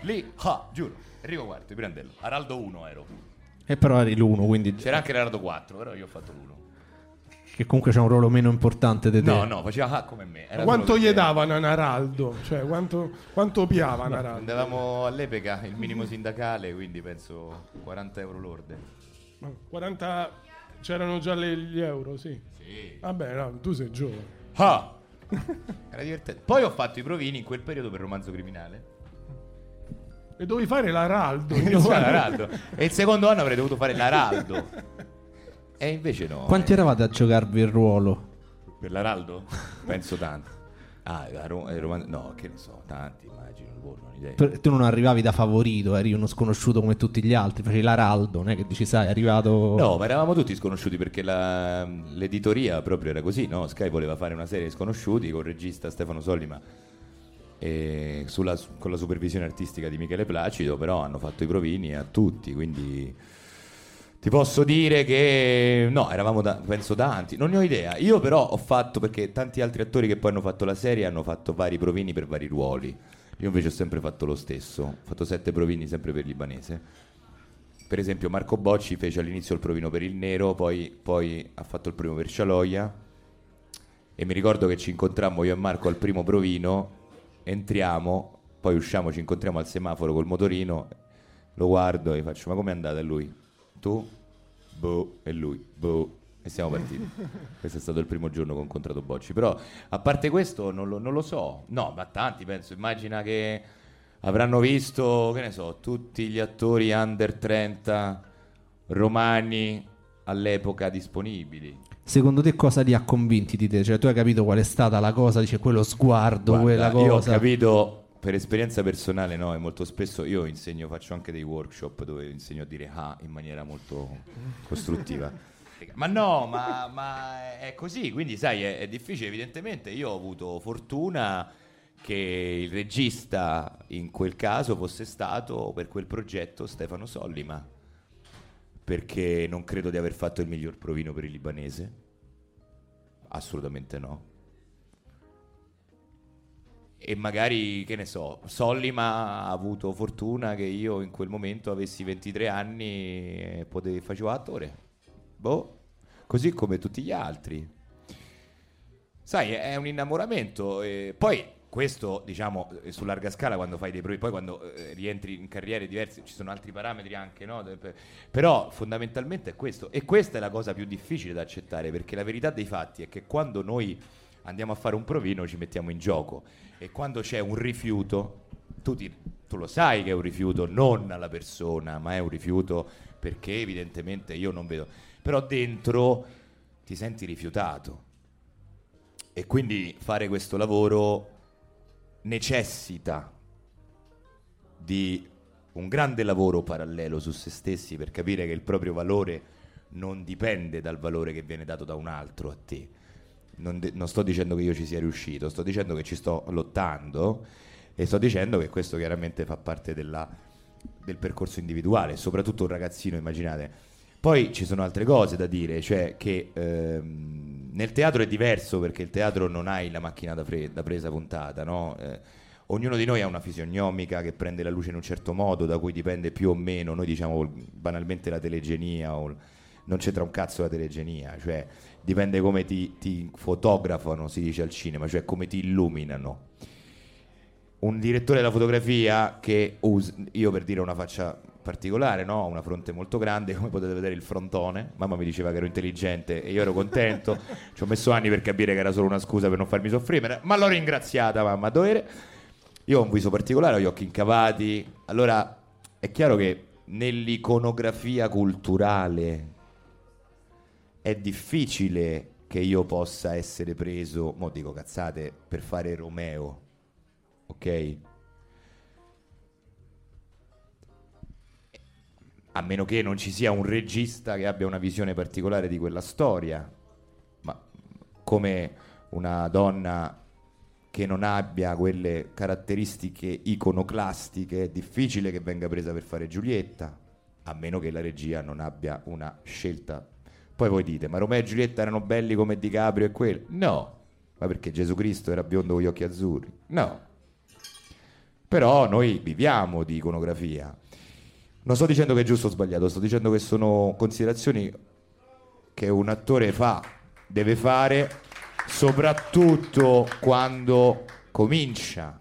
Lì, ah, giuro, Enrico IV, di Pirandello, Araldo 1 ero.
E però eri l'uno, quindi
C'era anche l'Araldo 4, però io ho fatto l'1.
che comunque c'è un ruolo meno importante di te.
No, no, faceva ah come me. Era
Quanto gli davano a un araldo? Cioè, quanto, quanto piava un araldo?
Andavamo all'epoca il minimo sindacale, quindi penso 40 euro lorde.
40... C'erano già le- gli euro, sì.
Sì.
Vabbè, no, tu sei giovane.
Ah! Era divertente. Poi ho fatto i provini in quel periodo per romanzo criminale.
E dovevi fare l'araldo.
L'Araldo. E il secondo anno avrei dovuto fare l'Araldo. E invece no.
Quanti eravate a giocarvi il ruolo?
Per l'Araldo? Penso tanto. Ah, la Ro- eh, Roma- no, che ne so, tanti boh, idea.
Tu, tu non arrivavi da favorito, eri uno sconosciuto come tutti gli altri, facevi l'araldo, non è che dici sai, è arrivato...
No, ma eravamo tutti sconosciuti perché la- l'editoria proprio era così, no? Sky voleva fare una serie di sconosciuti con il regista Stefano Sollima e sulla- con la supervisione artistica di Michele Placido, però hanno fatto i provini a tutti, quindi ti posso dire che no, eravamo da- penso tanti, non ne ho idea. Io però ho fatto perché tanti altri attori che poi hanno fatto la serie hanno fatto vari provini per vari ruoli. Io invece ho sempre fatto lo stesso, ho fatto sette provini sempre per libanese. Per esempio Marco Bocci fece all'inizio il provino per il nero, poi, poi ha fatto il primo per Cialoia e mi ricordo che ci incontrammo io e Marco al primo provino, entriamo, poi usciamo, ci incontriamo al semaforo col motorino, lo guardo e faccio ma com'è andata lui? Tu? Boh, e lui? Boh. E siamo partiti. Questo è stato il primo giorno che ho incontrato Bocci. Però, a parte questo, non lo, non lo so. No, ma tanti penso. Immagina che avranno visto, che ne so, tutti gli attori under 30 romani all'epoca disponibili.
Secondo te cosa li ha convinti di te? Cioè tu hai capito qual è stata la cosa, dice quello sguardo,
Guarda,
quella cosa...
Io ho capito per esperienza personale, no, e molto spesso io insegno, faccio anche dei workshop dove insegno a dire ah in maniera molto costruttiva. Ma no, ma, ma è così, quindi sai, è, è difficile. Evidentemente io ho avuto fortuna che il regista in quel caso fosse stato per quel progetto Stefano Sollima, perché non credo di aver fatto il miglior provino per il libanese, assolutamente no. E magari, che ne so, Sollima ha avuto fortuna che io in quel momento avessi 23 anni e potevo, facevo attore. Boh, così come tutti gli altri. Sai, è un innamoramento. E poi questo, diciamo, eh, su larga scala quando fai dei progetti, poi quando eh, rientri in carriere diverse ci sono altri parametri anche, no? Però fondamentalmente è questo. E questa è la cosa più difficile da accettare, perché la verità dei fatti è che quando noi andiamo a fare un provino ci mettiamo in gioco e quando c'è un rifiuto, tu, ti- tu lo sai che è un rifiuto non alla persona, ma è un rifiuto perché evidentemente io non vedo. Però dentro ti senti rifiutato. E quindi fare questo lavoro necessita di un grande lavoro parallelo su se stessi per capire che il proprio valore non dipende dal valore che viene dato da un altro a te. Non, de- non sto dicendo che io ci sia riuscito, sto dicendo che ci sto lottando e sto dicendo che questo chiaramente fa parte della- del percorso individuale, soprattutto un ragazzino, immaginate. Poi ci sono altre cose da dire, cioè che ehm, nel teatro è diverso perché il teatro non hai la macchina da, fre- da presa puntata, no? Eh, ognuno di noi ha una fisionomica che prende la luce in un certo modo, da cui dipende più o meno, noi diciamo banalmente la telegenia, o il- non c'entra un cazzo la telegenia, cioè dipende come ti, ti fotografano, si dice al cinema, cioè come ti illuminano un direttore della fotografia che us- io per dire una faccia particolare, no? una fronte molto grande, come potete vedere il frontone, mamma mi diceva che ero intelligente e io ero contento, ci ho messo anni per capire che era solo una scusa per non farmi soffrire, ma l'ho ringraziata mamma a dovere. Io ho un viso particolare, ho gli occhi incavati, allora è chiaro che nell'iconografia culturale è difficile che io possa essere preso, mo dico cazzate, per fare Romeo, ok? A meno che non ci sia un regista che abbia una visione particolare di quella storia, ma come una donna che non abbia quelle caratteristiche iconoclastiche, è difficile che venga presa per fare Giulietta, a meno che la regia non abbia una scelta. Poi voi dite, ma Romeo e Giulietta erano belli come DiCaprio e quello? No, ma perché Gesù Cristo era biondo con gli occhi azzurri? No. Però noi viviamo di iconografia. Non sto dicendo che è giusto o sbagliato, sto dicendo che sono considerazioni che un attore fa, deve fare, soprattutto quando comincia.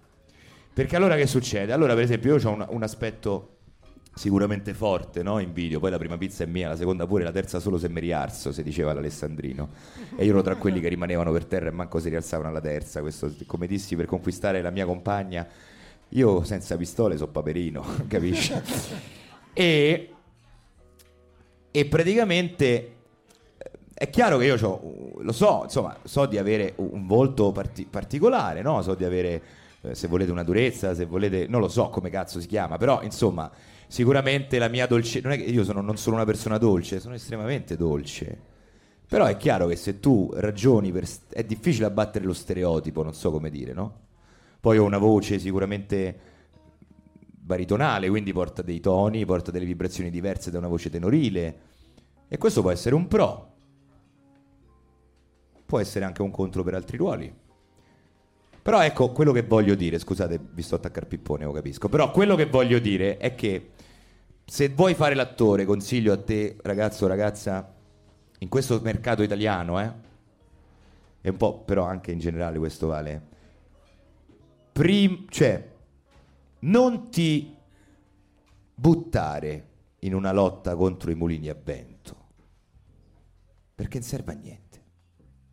Perché allora che succede? Allora, per esempio, io ho un, un aspetto sicuramente forte no? in video, poi la prima pizza è mia, la seconda pure, la terza solo se mi rialzo, si diceva l'Alessandrino. E io ero tra quelli che rimanevano per terra e manco si rialzavano alla terza. Questo, come dissi, per conquistare la mia compagna, io senza pistole so paperino, capisci? E, e praticamente è chiaro che io lo so, insomma, so di avere un volto parti- particolare, no? So di avere, eh, se volete, una durezza, se volete, non lo so come cazzo si chiama, però insomma, sicuramente la mia dolce, non è che io sono, non sono una persona dolce, sono estremamente dolce. Però è chiaro che se tu ragioni per... è difficile abbattere lo stereotipo, non so come dire, no? Poi ho una voce sicuramente baritonale, quindi porta dei toni, porta delle vibrazioni diverse da una voce tenorile. E questo può essere un pro. Può essere anche un contro per altri ruoli. Però ecco, quello che voglio dire, scusate, vi sto a attaccare pippone, lo capisco, però quello che voglio dire è che se vuoi fare l'attore, consiglio a te, ragazzo o ragazza, in questo mercato italiano, eh, e un po' però anche in generale questo vale, prim- cioè, non ti buttare in una lotta contro i mulini a vento, perché non serve a niente,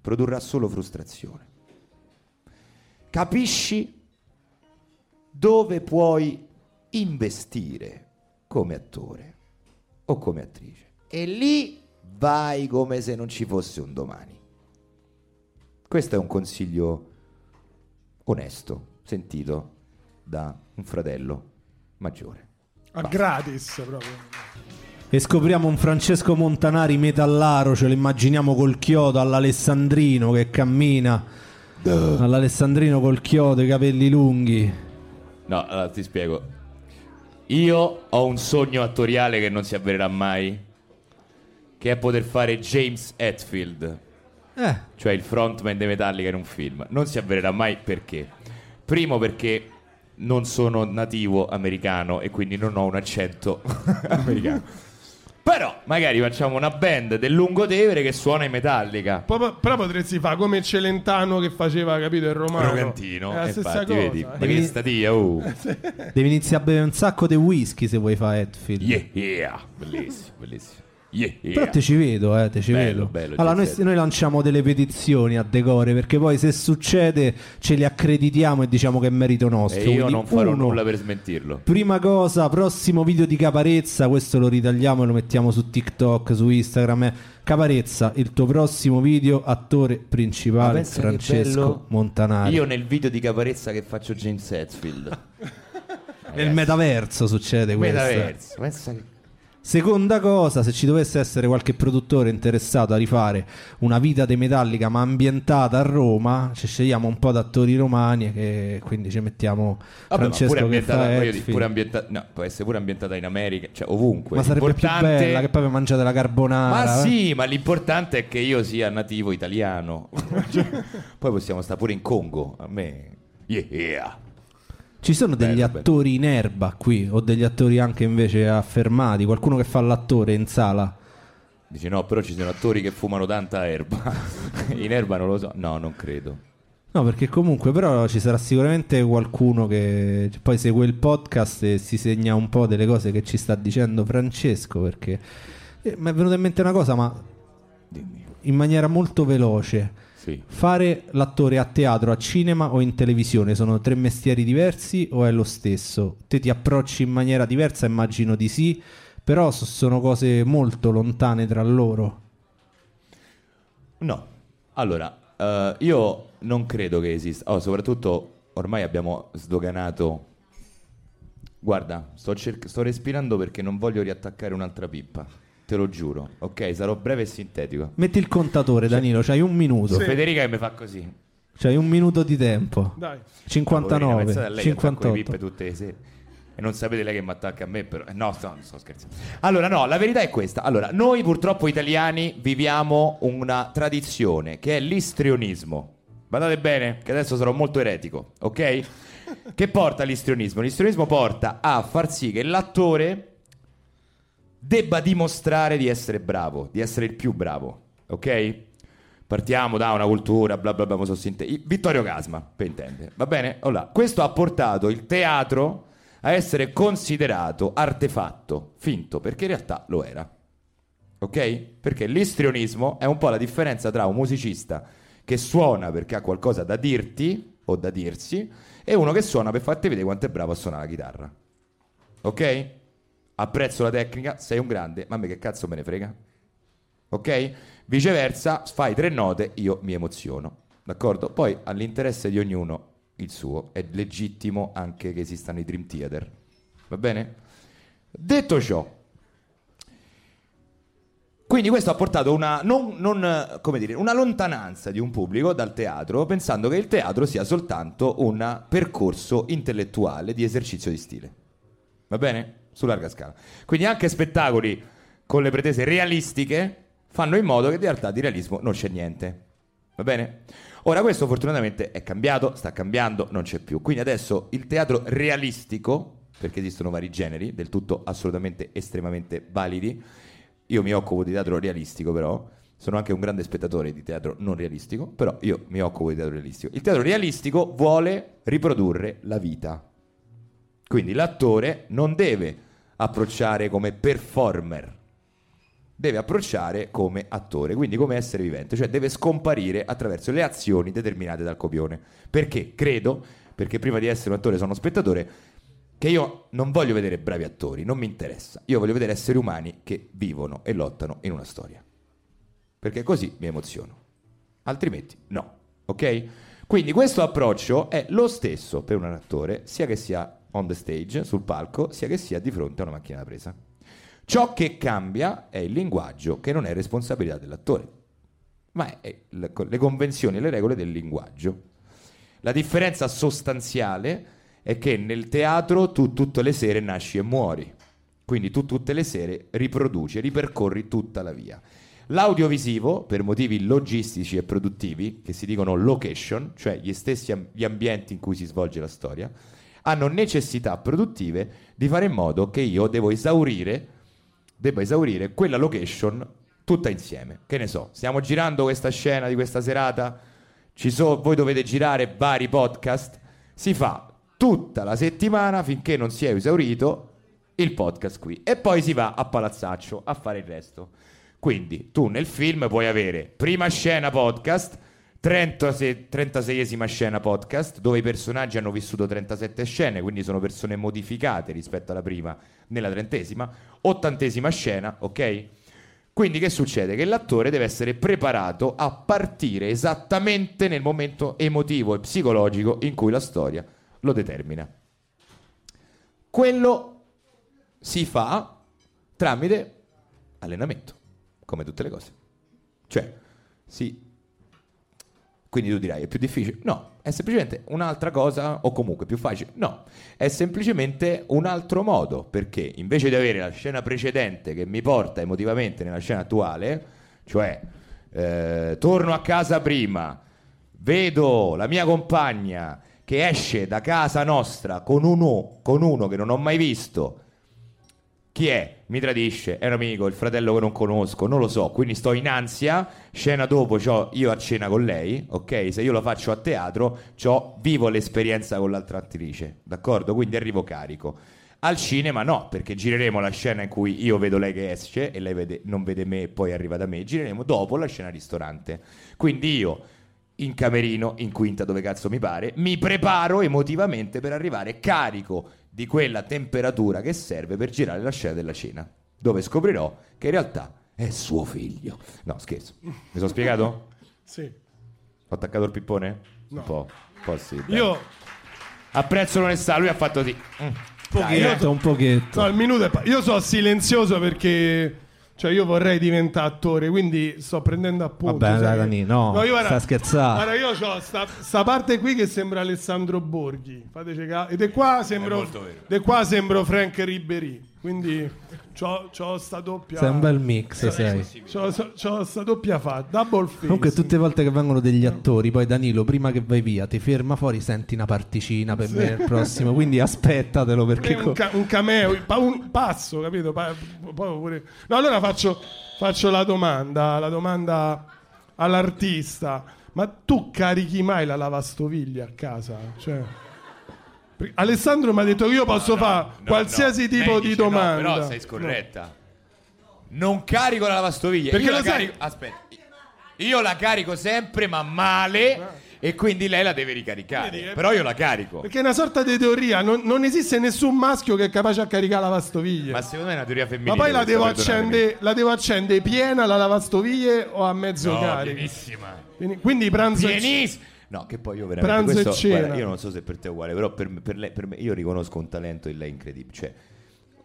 produrrà solo frustrazione. Capisci dove puoi investire come attore o come attrice e lì vai come se non ci fosse un domani. Questo è un consiglio onesto, sentito da un fratello maggiore.
A gratis proprio.
E scopriamo un Francesco Montanari metallaro, ce lo immaginiamo col chiodo all'Alessandrino che cammina. All'Alessandrino col chiodo, i capelli lunghi.
No, allora ti spiego. Io ho un sogno attoriale che non si avvererà mai, che è poter fare James Hetfield,
Eh,
cioè il frontman dei Metallica in un film. Non si avvererà mai perché? Primo perché non sono nativo americano e quindi non ho un accento americano. Però magari facciamo una band del Lungotevere che suona in Metallica.
Poi- Però potresti fare come Celentano che faceva, capito, il romano.
Rogantino,
È la stessa
infatti,
cosa.
vedi,
eh.
che stadia, oh.
devi iniziare a bere un sacco di whisky se vuoi fare Hetfield.
Yeah, yeah, bellissimo, bellissimo. Yeah, yeah.
Però te ci vedo, eh, te ci
Bello,
vedo.
bello,
allora, noi, noi lanciamo delle petizioni a Decore perché poi se succede ce li accreditiamo e diciamo che è merito nostro.
E io
Quindi,
non farò
uno,
nulla per smentirlo.
Prima cosa, prossimo video di Caparezza, questo lo ritagliamo e lo mettiamo su TikTok, su Instagram. eh. Caparezza, il tuo prossimo video, attore principale, Francesco. Montanari.
Io nel video di Caparezza che faccio James Hetfield.
Nel metaverso succede questo.
Metaverso. Pensa che...
Seconda cosa, se ci dovesse essere qualche produttore interessato a rifare una vita di Metallica ma ambientata a Roma, ci scegliamo un po' di attori romani e quindi ci mettiamo
Vabbè, ma
Francesco
pure
che
ambientata,
fa
dire,
Hetfield.
pure ambientata, no, può essere pure ambientata in America, cioè ovunque.
Ma sarebbe più bella che poi mangiate la carbonara.
Ma
eh?
sì, ma l'importante è che io sia nativo italiano. Poi possiamo stare pure in Congo. A me. Yeah.
Ci sono degli
Bello, bello.
attori in erba qui o degli attori anche invece affermati, qualcuno che fa l'attore in sala.
Dice no, però ci sono attori che fumano tanta erba. in erba non lo so. No, non credo.
No, perché comunque però ci sarà sicuramente qualcuno che poi segue il podcast e si segna un po' delle cose che ci sta dicendo Francesco, perché eh, mi è venuta in mente una cosa, ma
Dimmi.
in maniera molto veloce.
Sì.
Fare l'attore a teatro, a cinema o in televisione sono tre mestieri diversi o è lo stesso? Te ti approcci in maniera diversa, immagino di sì, però so- sono cose molto lontane tra loro.
No. Allora, eh, io non credo che esista. Oh, soprattutto ormai abbiamo sdoganato. Guarda, sto, cerc- sto respirando perché non voglio riattaccare un'altra pippa. Te lo giuro. Ok, sarò breve e sintetico.
Metti il contatore, Danilo, c'hai un minuto.
Sì.
Federica che mi fa così.
C'hai un minuto di tempo.
Dai.
59,
Poverina, pensate a lei che attacco le
58.
pippe tutte le sere. E non sapete lei che mi attacca a me, però. eh, No, sto, sto scherzando. Allora, no, la verità è questa. Allora, noi purtroppo italiani viviamo una tradizione che è l'istrionismo. Badate bene, che adesso sarò molto eretico, ok? Che porta all'istrionismo? L'istrionismo porta a far sì che l'attore debba dimostrare di essere bravo, di essere il più bravo, ok? Partiamo da una cultura, bla bla bla, Vittorio Casma, per intendere, va bene? Allora, questo ha portato il teatro a essere considerato artefatto, finto, perché in realtà lo era, ok? Perché l'istrionismo è un po' la differenza tra un musicista che suona perché ha qualcosa da dirti o da dirsi e uno che suona per farti vedere quanto è bravo a suonare la chitarra, ok? Apprezzo la tecnica, sei un grande, ma a me che cazzo me ne frega? ok? Viceversa, fai tre note, io mi emoziono, d'accordo? Poi all'interesse di ognuno il suo, è legittimo anche che esistano i Dream Theater, va bene? Detto ciò, quindi questo ha portato una, non, non, dire, una lontananza di un pubblico dal teatro, pensando che il teatro sia soltanto un percorso intellettuale di esercizio di stile. Va bene? Su larga scala. Quindi anche spettacoli con le pretese realistiche fanno in modo che in realtà di realismo non c'è niente. Va bene? Ora questo fortunatamente è cambiato, sta cambiando, non c'è più. Quindi adesso il teatro realistico, perché esistono vari generi, del tutto assolutamente estremamente validi, io mi occupo di teatro realistico, però sono anche un grande spettatore di teatro non realistico, però io mi occupo di teatro realistico. Il teatro realistico vuole riprodurre la vita. Quindi l'attore non deve approcciare come performer, deve approcciare come attore, quindi come essere vivente, cioè deve scomparire attraverso le azioni determinate dal copione. Perché? Credo, perché prima di essere un attore sono spettatore, che io non voglio vedere bravi attori, non mi interessa. Io voglio vedere esseri umani che vivono e lottano in una storia. Perché così mi emoziono. Altrimenti no, ok? Quindi questo approccio è lo stesso per un attore, sia che sia on the stage, sul palco, sia che sia di fronte a una macchina da presa. Ciò che cambia è il linguaggio, che non è responsabilità dell'attore, ma è le convenzioni e le regole del linguaggio. La differenza sostanziale è che nel teatro tu tutte le sere nasci e muori. Quindi tu tutte le sere riproduci, ripercorri tutta la via. L'audiovisivo, per motivi logistici e produttivi, che si dicono location, cioè gli stessi am- gli ambienti in cui si svolge la storia, hanno necessità produttive di fare in modo che io devo esaurire, debba esaurire quella location tutta insieme. Che ne so, stiamo girando questa scena di questa serata, so, voi dovete girare vari podcast, si fa tutta la settimana finché non si è esaurito il podcast qui e poi si va a Palazzaccio a fare il resto. Quindi tu nel film puoi avere prima scena podcast, 36esima scena podcast, dove i personaggi hanno vissuto 37 scene, quindi sono persone modificate rispetto alla prima nella trentesima, ottantesima scena, ok? Quindi che succede? Che l'attore deve essere preparato a partire esattamente nel momento emotivo e psicologico in cui la storia lo determina. Quello si fa tramite allenamento, come tutte le cose. Cioè, sì. Quindi tu dirai, è più difficile? No, è semplicemente un'altra cosa, o comunque più facile? No, è semplicemente un altro modo, perché invece di avere la scena precedente che mi porta emotivamente nella scena attuale, cioè eh, torno a casa prima, vedo la mia compagna che esce da casa nostra con uno, con uno che non ho mai visto. Chi è? Mi tradisce, è un amico, il fratello che non conosco, non lo so, quindi sto in ansia, scena dopo c'ho io a cena con lei, ok? Se io lo faccio a teatro, c'ho, vivo l'esperienza con l'altra attrice, d'accordo? Quindi arrivo carico. Al cinema no, perché gireremo la scena in cui io vedo lei che esce e lei vede, non vede me e poi arriva da me, gireremo dopo la scena ristorante. Quindi io in camerino, in quinta dove cazzo mi pare, mi preparo emotivamente per arrivare carico di quella temperatura che serve per girare la scena della cena, dove scoprirò che in realtà è suo figlio. No, scherzo. Mi sono spiegato?
Sì.
Ho attaccato il pippone?
No.
Un po'. Un po' sì. dai.
Io
Apprezzo l'onestà, lui ha fatto di... Mm.
Pochetto, un pochetto.
No, il minuto è pa- Io sono silenzioso perché. Cioè, io vorrei diventare attore, quindi sto prendendo appunti.
Vabbè,
sai
Dani, no,
io
sta scherzando.
Guarda, io ho sta, sta parte qui che sembra Alessandro Borghi. Fateci caso. E di qua sembro. di qua sembro Frank Ribery. Quindi c'ho, c'ho sta doppia.
Sei un bel mix, sei.
C'ho, c'ho sta doppia fa. Double face.
Comunque tutte le volte che vengono degli attori, poi Danilo, prima che vai via, ti ferma fuori, senti una particina per me il prossimo, quindi aspettatelo perché...
un, ca- un cameo, un passo, capito? Pa- poi pure- No, allora faccio, faccio la domanda, la domanda all'artista. Ma tu carichi mai la lavastoviglie a casa? Cioè, Alessandro mi ha detto che io posso fare qualsiasi tipo di domanda.
però sei scorretta. Non carico la lavastoviglie.
Perché
io
lo
la
sai-
carico... Aspetta. Io la carico sempre, ma male. e quindi lei la deve ricaricare.
Vedi, eh?
Però io la carico.
Perché è una sorta di teoria, non, non esiste nessun maschio che è capace a caricare la lavastoviglie.
Ma
Ma,
secondo me è una teoria femminile.
poi la devo, accendere, la devo accendere piena la lavastoviglie o a mezzo
No,
carico?
pienissima.
Quindi, quindi pranzo
Pienissima. No, che poi io veramente
Pranzo e
questo,
cena.
guarda, io non so se per te è uguale, però per, me- per lei- per me io riconosco un talento in lei incredibile, cioè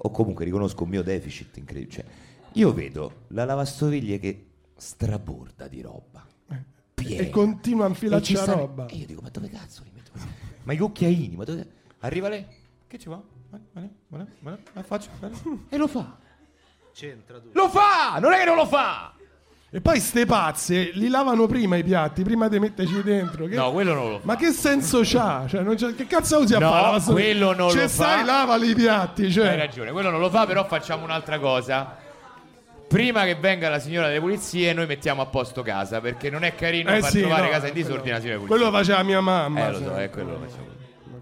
o comunque riconosco un mio deficit incredibile, cioè io vedo la lavastoviglie che straborda di roba. Piena.
e continua a
E ci
infilarci la roba.
E io dico, ma dove cazzo li metto? Ma i cucchiaini, ma dove... Arriva lei, che ci va? Vale, vale, la faccio. E lo fa. Lo fa! Non è che non lo fa!
E poi ste pazze li lavano prima i piatti, prima di metterci dentro. Che-
No, quello non lo fa.
Ma che senso c'ha? Cioè, che cazzo usi a
No,
fare? lavastoviglie?
quello non
Cioè,
lo
stai,
fa.
lavali i piatti. Cioè.
Hai ragione, quello non lo fa, però facciamo un'altra cosa. Prima che venga la signora delle pulizie, noi mettiamo a posto casa, perché non è carino
Eh
far
sì,
trovare
no,
casa in
quello-
disordine alla signora delle pulizie.
Quello faceva mia mamma.
Eh, lo so, è quello lo facciamo.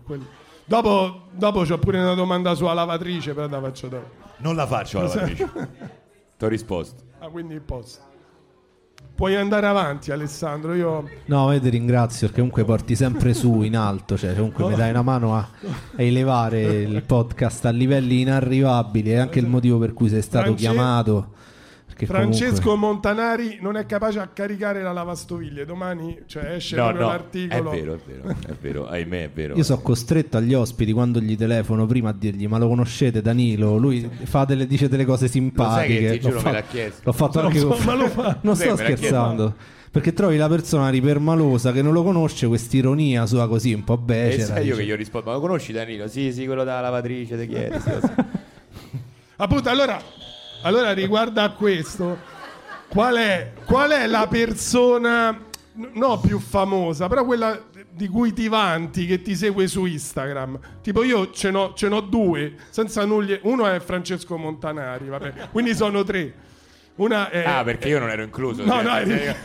Quello- Dopo, dopo c'ho pure una domanda sulla lavatrice, però la faccio dopo.
Non la faccio la lavatrice. Ti ho risposto.
Ah, quindi posso. Puoi andare avanti, Alessandro. Io.
No, io ti ringrazio perché comunque porti sempre su in alto, cioè comunque mi dai una mano a, a elevare il podcast a livelli inarrivabili, è anche il motivo per cui sei stato
France-
chiamato. Perché
Francesco
comunque-
Montanari non è capace a caricare la lavastoviglie. Domani cioè, esce
No, no, è
l'articolo.
vero, è vero, è vero, ahimè è vero.
Io sono costretto agli ospiti quando gli telefono prima a dirgli ma lo conoscete Danilo? Lui fa delle, dice delle cose simpatiche.
Lo sai che ti giuro
L'ho
me
fa-
l'ha chiesto.
L'ho fatto
No,
anche con...
ma lo fa.
Non
Sì,
sto scherzando. Perché trovi la persona ripermalosa che non lo conosce, quest'ironia sua così un po'
E
becera.
sai io
dice,
che gli ho risposto, ma lo conosci Danilo? Sì, sì, quello della lavatrice di ieri.
Appunto, allora, allora riguardo a questo, qual è, qual è la persona, no più famosa, però quella di cui ti vanti, che ti segue su Instagram? Tipo io ce n'ho, ce n'ho due, senza nulla. Uno è Francesco Montanari, vabbè, quindi sono tre. Una è...
Ah, perché io non ero incluso.
No,
cioè,
no, eri-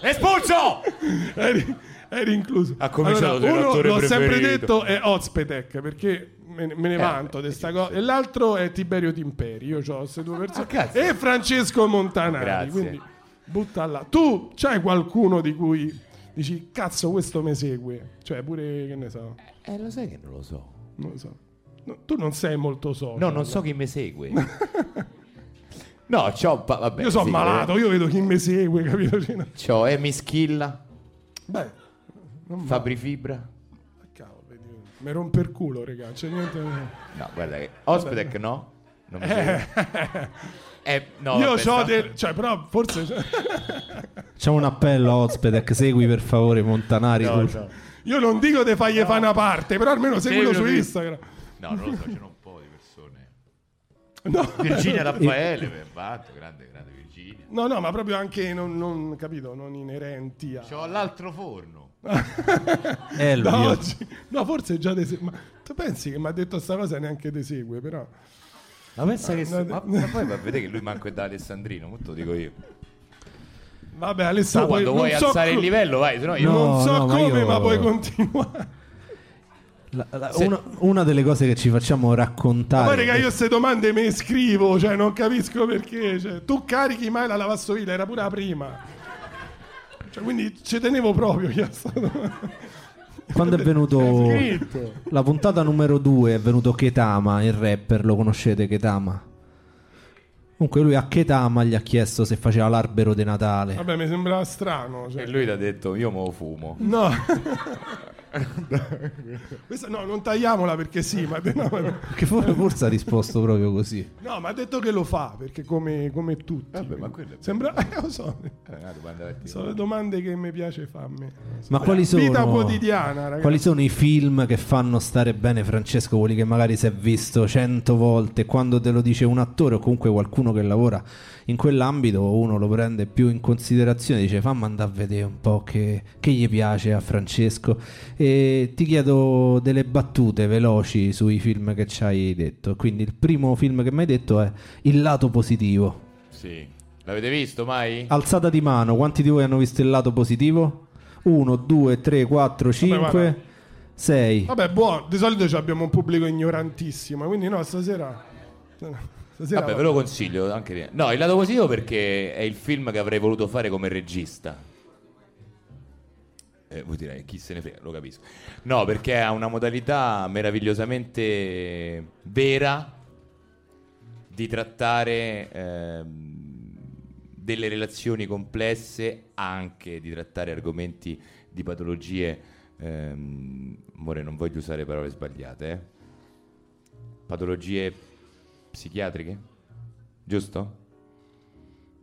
Espulso!
eri, eri incluso.
Ha cominciato
Allora, uno, l'ho sempre
preferito.
detto, è Ozpetec, perché me, ne- me ne
Eh,
vanto di sta cosa. E l'altro è Tiberio Timperi. Io ho queste due persone.
Ah,
e Francesco Montanari.
Grazie.
Quindi butta là. Tu c'hai qualcuno di cui dici, cazzo, questo mi segue? Cioè, pure, che ne so,
Eh, lo sai che non lo so.
non lo so. No, tu non sei molto social.
No, non so chi mi segue. no, c'ho... vabbè,
Io sono
sì,
malato, io vedo chi mi segue, capito? Cioè,
eh, C'ho Emi Schilla,
Beh,
Fabri Fibra.
Mi rompe il culo, raga. C'è niente.
No, guarda che... Ospedec no? Non mi segue. Eh, no,
io ho del. Cioè, però forse.
Facciamo un appello a Ospedec, segui per favore Montanari.
No, no.
Io non dico di fargli fare una parte, però almeno seguilo su Instagram.
No, non lo so, c'erano un po' di persone.
No.
Virginia Raffaele, beh, batto, grande, grande Virginia.
No, no, ma proprio anche non, non capito, non inerenti a.
C'ho l'altro forno.
Da oggi. No, forse già te segue. Ma tu pensi che mi ha detto sta cosa e neanche te segue, però.
Ma pensa che...
no,
ma, ma poi va a vedere che lui manco è da Alessandrino, molto dico io.
Vabbè, Alessandro.
quando
poi
vuoi
so
alzare il
co-
livello vai, sennò io...
No.
Non so
ma
come,
io-
ma puoi continuare.
La- la-
Se-
una, una delle cose che ci facciamo
Ma
raccontare.
poi, raga, io queste domande me le scrivo, cioè, non capisco perché. Cioè, tu carichi mai la lavastoviglie? Era pure la prima. Cioè, quindi ci tenevo proprio. io.
Quando è venuto la puntata numero 2 è venuto Ketama, il rapper, lo conoscete Ketama? Comunque lui a Ketama gli ha chiesto se faceva l'albero di Natale.
Vabbè, mi sembrava strano. Cioè.
E lui ti ha detto, io mo fumo.
No. Questa, no, non tagliamola perché sì, ma, no, ma-
Che for- forse ha risposto proprio così.
no, ma ha detto che lo fa perché come, come tutti.
Vabbè, ma quello
Sembra, eh, lo so,
dire.
sono le domande che mi piace farmi.
Ma quali sono,
Vita quotidiana, ragazzi.
quali sono i film che fanno stare bene Francesco? Quelli che magari si è visto cento volte quando te lo dice un attore o comunque qualcuno che lavora in quell'ambito uno lo prende più in considerazione dice fammi andare a vedere un po' che, che gli piace a Francesco e ti chiedo delle battute veloci sui film che ci hai detto quindi il primo film che mi hai detto è Il lato positivo
Sì. L'avete visto mai?
alzata di mano quanti di voi hanno visto il lato positivo? 1, 2, 3, 4, 5
guarda.
6
Vabbè, buono, di solito ci abbiamo un pubblico ignorantissimo, quindi no, stasera... stasera
Vabbè, ve lo consiglio anche No, il lato positivo perché è il film che avrei voluto fare come regista. Eh, voi direi chi se ne frega, lo capisco. No, perché ha una modalità meravigliosamente vera di trattare ehm, delle relazioni complesse, anche di trattare argomenti di patologie. Ehm, amore, non voglio usare parole sbagliate, eh? Patologie psichiatriche? Giusto?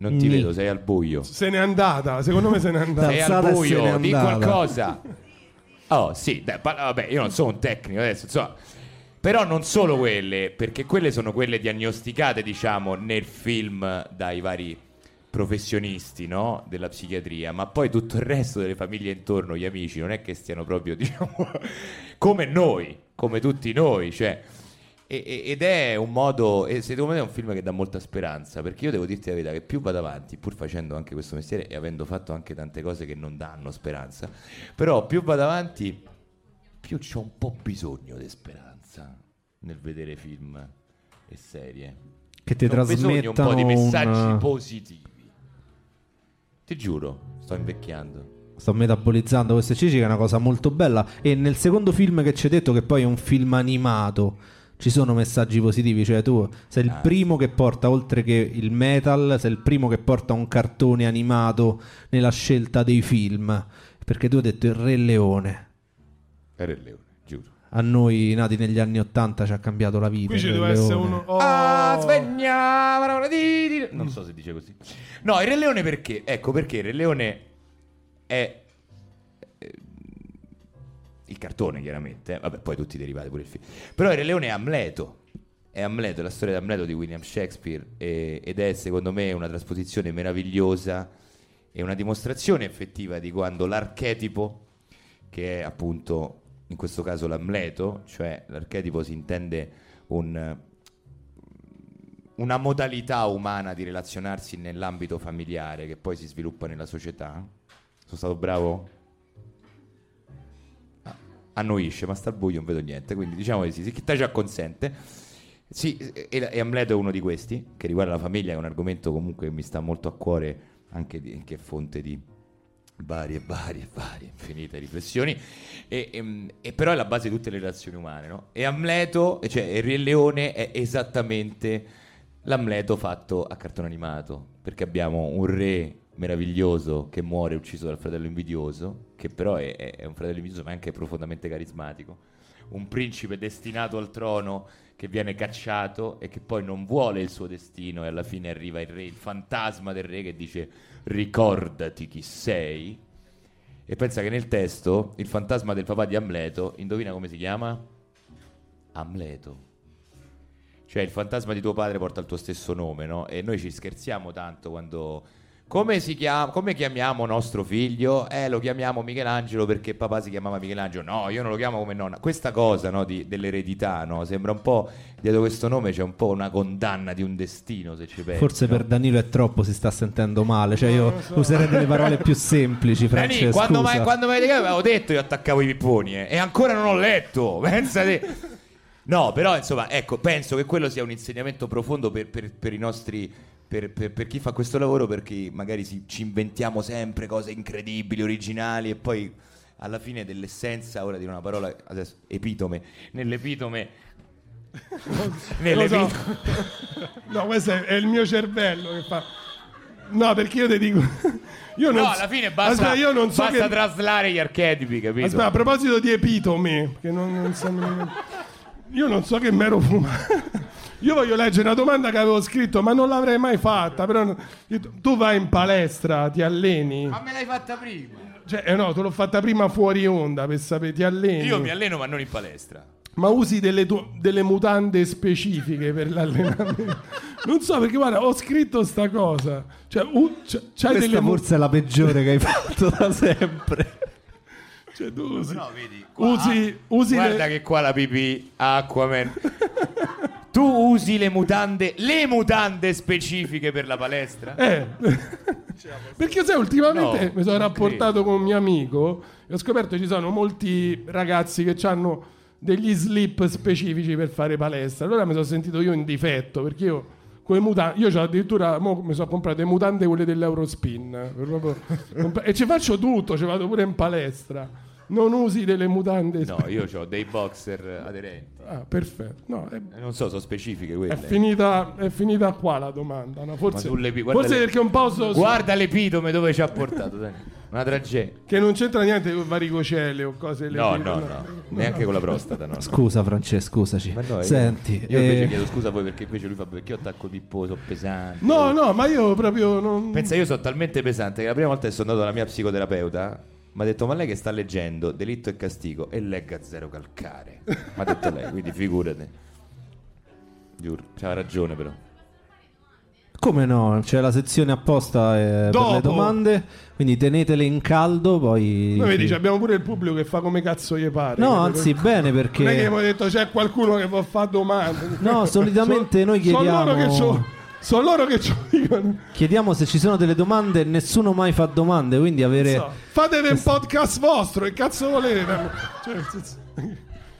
Non ti
Ni.
vedo, sei al buio.
Se n'è andata, secondo me se n'è andata.
Sei
Alzata
al
e se n'è
buio, di
andata.
qualcosa. Oh, sì, dai, pa- vabbè, io non sono un tecnico adesso, insomma. Però non solo quelle, perché quelle sono quelle diagnosticate, diciamo, nel film dai vari professionisti, no? Della psichiatria, ma poi tutto il resto delle famiglie intorno, gli amici, non è che stiano proprio, diciamo, come noi, come tutti noi, cioè... e- ed è un modo, e secondo me è un film che dà molta speranza, perché io devo dirti la verità che più vado avanti, pur facendo anche questo mestiere e avendo fatto anche tante cose che non danno speranza, però più vado avanti, più c'ho un po' bisogno di speranza nel vedere film e serie.
Che ti
bisogno un po' di messaggi
un...
positivi. Ti giuro, sto invecchiando.
Sto metabolizzando queste cici che è una cosa molto bella. E nel secondo film che ci hai detto, che poi è un film animato, ci sono messaggi positivi. Cioè, tu sei il
Ah.
primo che porta, oltre che il metal, sei il primo che porta un cartone animato nella scelta dei film. Perché tu hai detto il Re Leone.
Era il leone, giuro.
A noi, nati negli anni Ottanta, ci ha cambiato la vita.
Qui ci
Re
deve essere uno. Oh.
Ah, sveglia, parola di- di- Non so se dice così. No, il Re Leone perché? Ecco perché il Re Leone è eh, il cartone, chiaramente. Vabbè, poi tutti derivati pure il film. Però il Re Leone è Amleto. È Amleto, la storia di Amleto di William Shakespeare e- ed è secondo me una trasposizione meravigliosa e una dimostrazione effettiva di quando l'archetipo che è appunto in questo caso l'Amleto, cioè l'archetipo si intende un, una modalità umana di relazionarsi nell'ambito familiare che poi si sviluppa nella società. Sono stato bravo? Annuisce, ma sta al buio, non vedo niente, quindi diciamo di sì, sì, chi te ci acconsente. Sì, e, e Amleto è uno di questi, che riguarda la famiglia, che è un argomento comunque che mi sta molto a cuore, anche di- che è fonte di varie, varie, varie, infinite riflessioni, e, ehm, e però è la base di tutte le relazioni umane, no? E Amleto, cioè il Re Leone, è esattamente l'Amleto fatto a cartone animato, perché abbiamo un re meraviglioso che muore ucciso dal fratello invidioso, che però è, è- un fratello invidioso ma è anche profondamente carismatico, un principe destinato al trono che viene cacciato e che poi non vuole il suo destino e alla fine arriva il re, il fantasma del re che dice ricordati chi sei e pensa che nel testo il fantasma del papà di Amleto, indovina come si chiama? Amleto. Cioè il fantasma di tuo padre porta il tuo stesso nome, no? E noi ci scherziamo tanto quando... Come, si chiama, come chiamiamo nostro figlio? Eh, lo chiamiamo Michelangelo perché papà si chiamava Michelangelo. No, io non lo chiamo come nonna. Questa cosa no, di- dell'eredità, no? Sembra un po'... Dietro questo nome c'è un po' una condanna di un destino, se ci pensi.
Forse
no?
per Danilo è troppo, si sta sentendo male. Cioè, io userei delle parole più semplici, Francesco.
quando, mi avete chiamato avevo detto io attaccavo i pipponi eh, e ancora non ho letto. Pensate. No, però insomma, ecco, penso che quello sia un insegnamento profondo per, per- per i nostri. Per, per- per chi fa questo lavoro, perché magari si- ci inventiamo sempre cose incredibili, originali, e poi alla fine dell'essenza, ora di una parola adesso, epitome, nell'epitome. Nell'epitome.
so. No, questo è, è il mio cervello che fa. No, perché io ti dico. Io non
No, alla fine basta,
Aspetta, so
basta
che...
traslare gli archetipi, capito?
Aspetta, a proposito di epitome, che non, non so- io non so che mi ero fumato. Io voglio leggere una domanda che avevo scritto, ma non l'avrei mai fatta. Però tu vai in palestra, ti alleni.
Ma me l'hai fatta prima.
Cioè, eh no, te l'ho fatta prima fuori onda per sapere, ti alleni.
Io mi alleno, ma non in palestra.
Ma usi delle, tu- delle mutande specifiche per l'allenamento? non so perché, guarda, ho scritto sta cosa. Cioè, u- c- c'hai
Questa
delle mu-
forse è la peggiore che hai fatto da sempre.
cioè, tu usi,
No, vedi.
usi, usi
Guarda
le-
che qua la pipì Aquaman. tu usi le mutande, le mutande specifiche per la palestra?
Eh. Perché sai, ultimamente
No,
mi sono rapportato con un mio amico e ho scoperto che ci sono molti ragazzi che hanno degli slip specifici per fare palestra. Allora mi sono sentito io in difetto perché io con le mutande. Io addirittura mo mi sono comprato le mutande quelle dell'Eurospin. compa- e ci faccio tutto, ci vado pure in palestra. Non usi delle mutande.
No, io ho dei boxer aderenti.
Ah, perfetto. No, è,
Eh, Non so, sono specifiche
è
quelle.
finita, è finita qua la domanda. no? Forse, forse
le-
perché un po' so- so-
Guarda l'epitome dove ci ha portato. Una tragedia.
che non c'entra niente con varicocele o cose
No,
le-
no, no. Neanche con la prostata, no. no.
Scusa Francesco, scusaci.
Ma no, io-
Senti,
Io invece
eh,
chiedo scusa a voi perché invece lui fa perché io attacco pipposo, pesante.
No, no, ma io proprio non...
Pensa, io sono talmente pesante che la prima volta che sono andato dalla mia psicoterapeuta mi ha detto: Ma lei che sta leggendo Delitto e Castigo e legga Zero Calcare. Mi ha detto lei, quindi figurati. Giuro, c'ha ragione però.
come no? C'è la sezione apposta eh, per le domande, quindi tenetele in caldo, poi...
Noi vedi, abbiamo pure il pubblico che fa come cazzo gli pare.
No, anzi, bene
Non è che
perché...
abbiamo detto c'è qualcuno che può fare domande.
No, solitamente noi
Sono loro che
chiediamo-
c'ho- sono loro che ci dicono.
Chiediamo se ci sono delle domande, nessuno mai fa domande, quindi avere...
So, fatevi un podcast vostro, che cazzo volete? Cioè,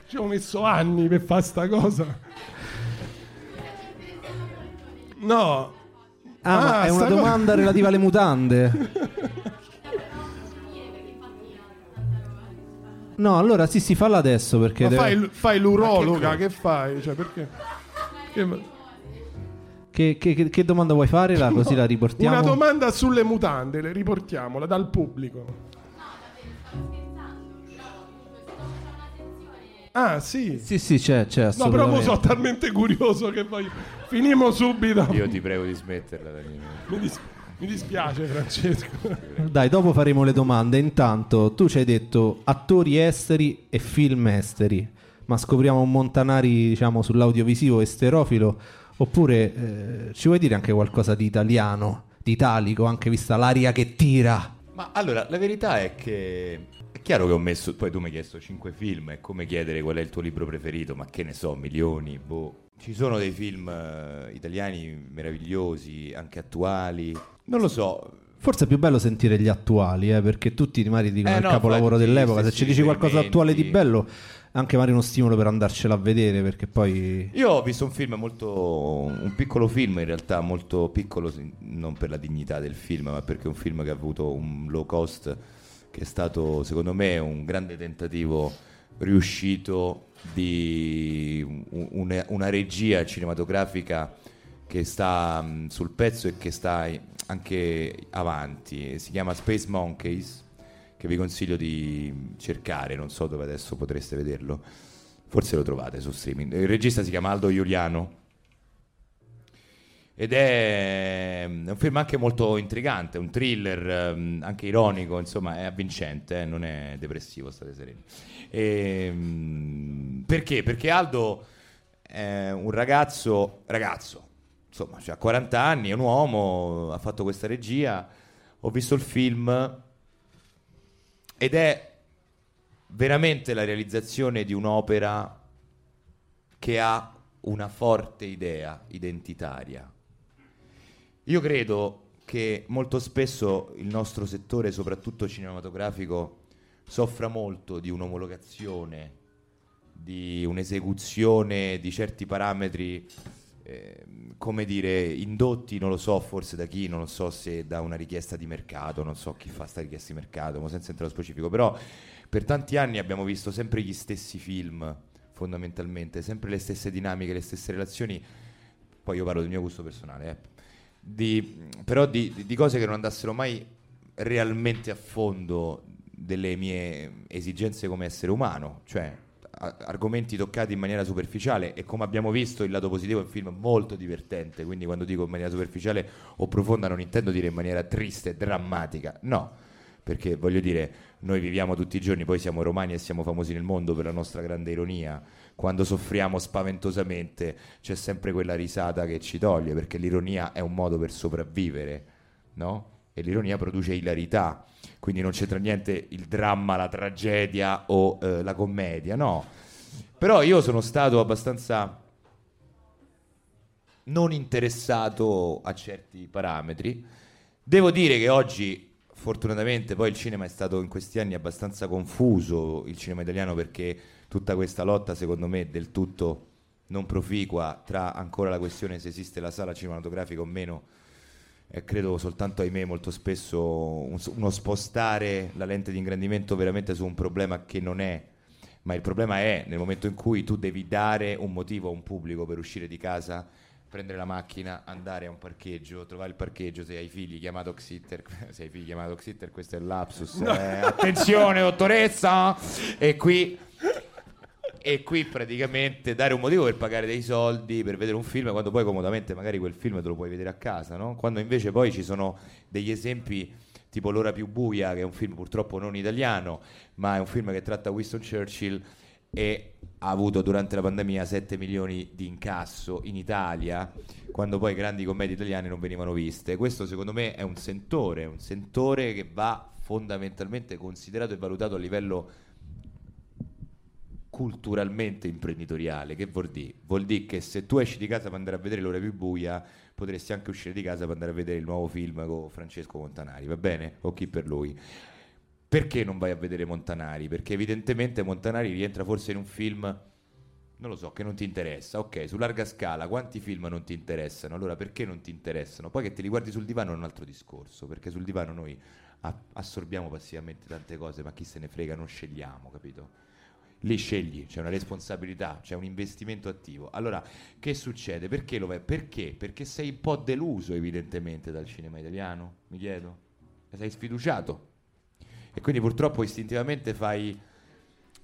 ci ho messo anni per fare sta cosa. No.
Ah,
Ah,
è una domanda relativa alle mutande. No, allora sì, sì, falla adesso perché deve-
fai, fai l'urologa,
che
che, fai? Cioè, perché? Che-
che, che- che- domanda vuoi fare? La- così la riportiamo.
Una domanda sulle mutande, le riportiamola dal pubblico. Ah, sì.
Sì, sì, c'è, c'è
No, però mo sono talmente curioso che poi finimo subito.
Io ti prego di smetterla, Danilo.
Mi, dis- mi dispiace, Francesco.
Dai, dopo faremo le domande. Intanto, tu ci hai detto attori esteri e film esteri, ma scopriamo un Montanari, diciamo, sull'audiovisivo esterofilo, oppure eh, ci vuoi dire anche qualcosa di italiano, di italico, anche vista l'aria che tira?
Ma allora, la verità è che è chiaro che ho messo, poi tu mi hai chiesto 5 film, è come chiedere qual è il tuo libro preferito, ma che ne so, milioni, boh. Ci sono dei film eh, italiani meravigliosi, anche attuali. Non lo so,
Forse è più bello sentire gli attuali, eh, perché tutti magari dicono
Eh,
il
no,
capolavoro
infatti,
dell'epoca. Se ci dici qualcosa attuale di bello, anche magari uno stimolo per andarcela a vedere, perché poi...
Io ho visto un film molto. un piccolo film in realtà, molto piccolo, non per la dignità del film, ma perché è un film che ha avuto un low cost, che è stato secondo me un grande tentativo riuscito di un- una, regia cinematografica che sta sul pezzo e che sta i- anche avanti. Si chiama Space Monkeys, che vi consiglio di cercare, non so dove adesso potreste vederlo. Forse lo trovate su streaming. Il regista si chiama Aldo Giuliano. Ed è un film anche molto intrigante, un thriller ehm, anche ironico, insomma, è avvincente, eh, non è depressivo, state sereni. Ehm, perché? Perché Aldo è un ragazzo, ragazzo, insomma, ha 40 anni, è un uomo, ha fatto questa regia, ho visto il film ed è veramente la realizzazione di un'opera che ha una forte idea identitaria. Io credo che molto spesso il nostro settore, soprattutto cinematografico, soffra molto di un'omologazione, di un'esecuzione di certi parametri, eh, come dire, indotti, non lo so, forse da chi, non lo so se da una richiesta di mercato, non so chi fa sta richiesta di mercato, ma senza entrare specifico, però per tanti anni abbiamo visto sempre gli stessi film, fondamentalmente, sempre le stesse dinamiche, le stesse relazioni, poi io parlo del mio gusto personale, eh, di- però di, di- cose che non andassero mai realmente a fondo delle mie esigenze come essere umano, cioè argomenti toccati in maniera superficiale e come abbiamo visto il lato positivo è un film molto divertente, quindi quando dico in maniera superficiale o profonda non intendo dire in maniera triste, drammatica, no, perché voglio dire, noi viviamo tutti i giorni, poi siamo romani e siamo famosi nel mondo per la nostra grande ironia. Quando soffriamo spaventosamente c'è sempre quella risata che ci toglie, perché l'ironia è un modo per sopravvivere, no? E l'ironia produce ilarità, quindi non c'entra niente il dramma, la tragedia o eh, la commedia, no. Però io sono stato abbastanza non interessato a certi parametri. Devo dire che oggi, fortunatamente, poi il cinema è stato in questi anni abbastanza confuso, il cinema italiano, perché tutta questa lotta, secondo me, del tutto non proficua tra ancora la questione se esiste la sala cinematografica o meno è credo soltanto ahimè molto spesso un- uno spostare la lente di ingrandimento veramente su un problema che non è. Ma il problema è nel momento in cui tu devi dare un motivo a un pubblico per uscire di casa prendere la macchina, andare a un parcheggio, trovare il parcheggio, se hai figli chiama dog sitter, se hai figli chiama dog sitter, questo è il lapsus, eh, attenzione dottoressa, e qui, e qui praticamente dare un motivo per pagare dei soldi, per vedere un film, quando poi comodamente magari quel film te lo puoi vedere a casa, no? quando invece poi ci sono degli esempi tipo L'ora più buia, che è un film purtroppo non italiano, ma è un film che tratta Winston Churchill e ha avuto durante la pandemia 7 milioni di incasso in Italia, quando poi grandi commedie italiane non venivano viste. Questo secondo me è un sentore, un sentore che va fondamentalmente considerato e valutato a livello culturalmente imprenditoriale. Che vuol dire? Vuol dire che se tu esci di casa per andare a vedere l'ora più buia, potresti anche uscire di casa per andare a vedere il nuovo film con Francesco Montanari, va bene? O chi per lui. Perché non vai a vedere Montanari? Perché evidentemente Montanari rientra forse in un film, non lo so, che non ti interessa. Ok, su larga scala, quanti film non ti interessano? Allora perché non ti interessano? Poi che te li guardi sul divano è un altro discorso, perché sul divano noi assorbiamo passivamente tante cose, ma chi se ne frega, non scegliamo, capito? Lì scegli, c'è una responsabilità, c'è un investimento attivo. Allora, che succede? Perché lo vai? Perché? Perché sei un po' deluso evidentemente dal cinema italiano, mi chiedo. Sei sfiduciato. E quindi purtroppo istintivamente fai,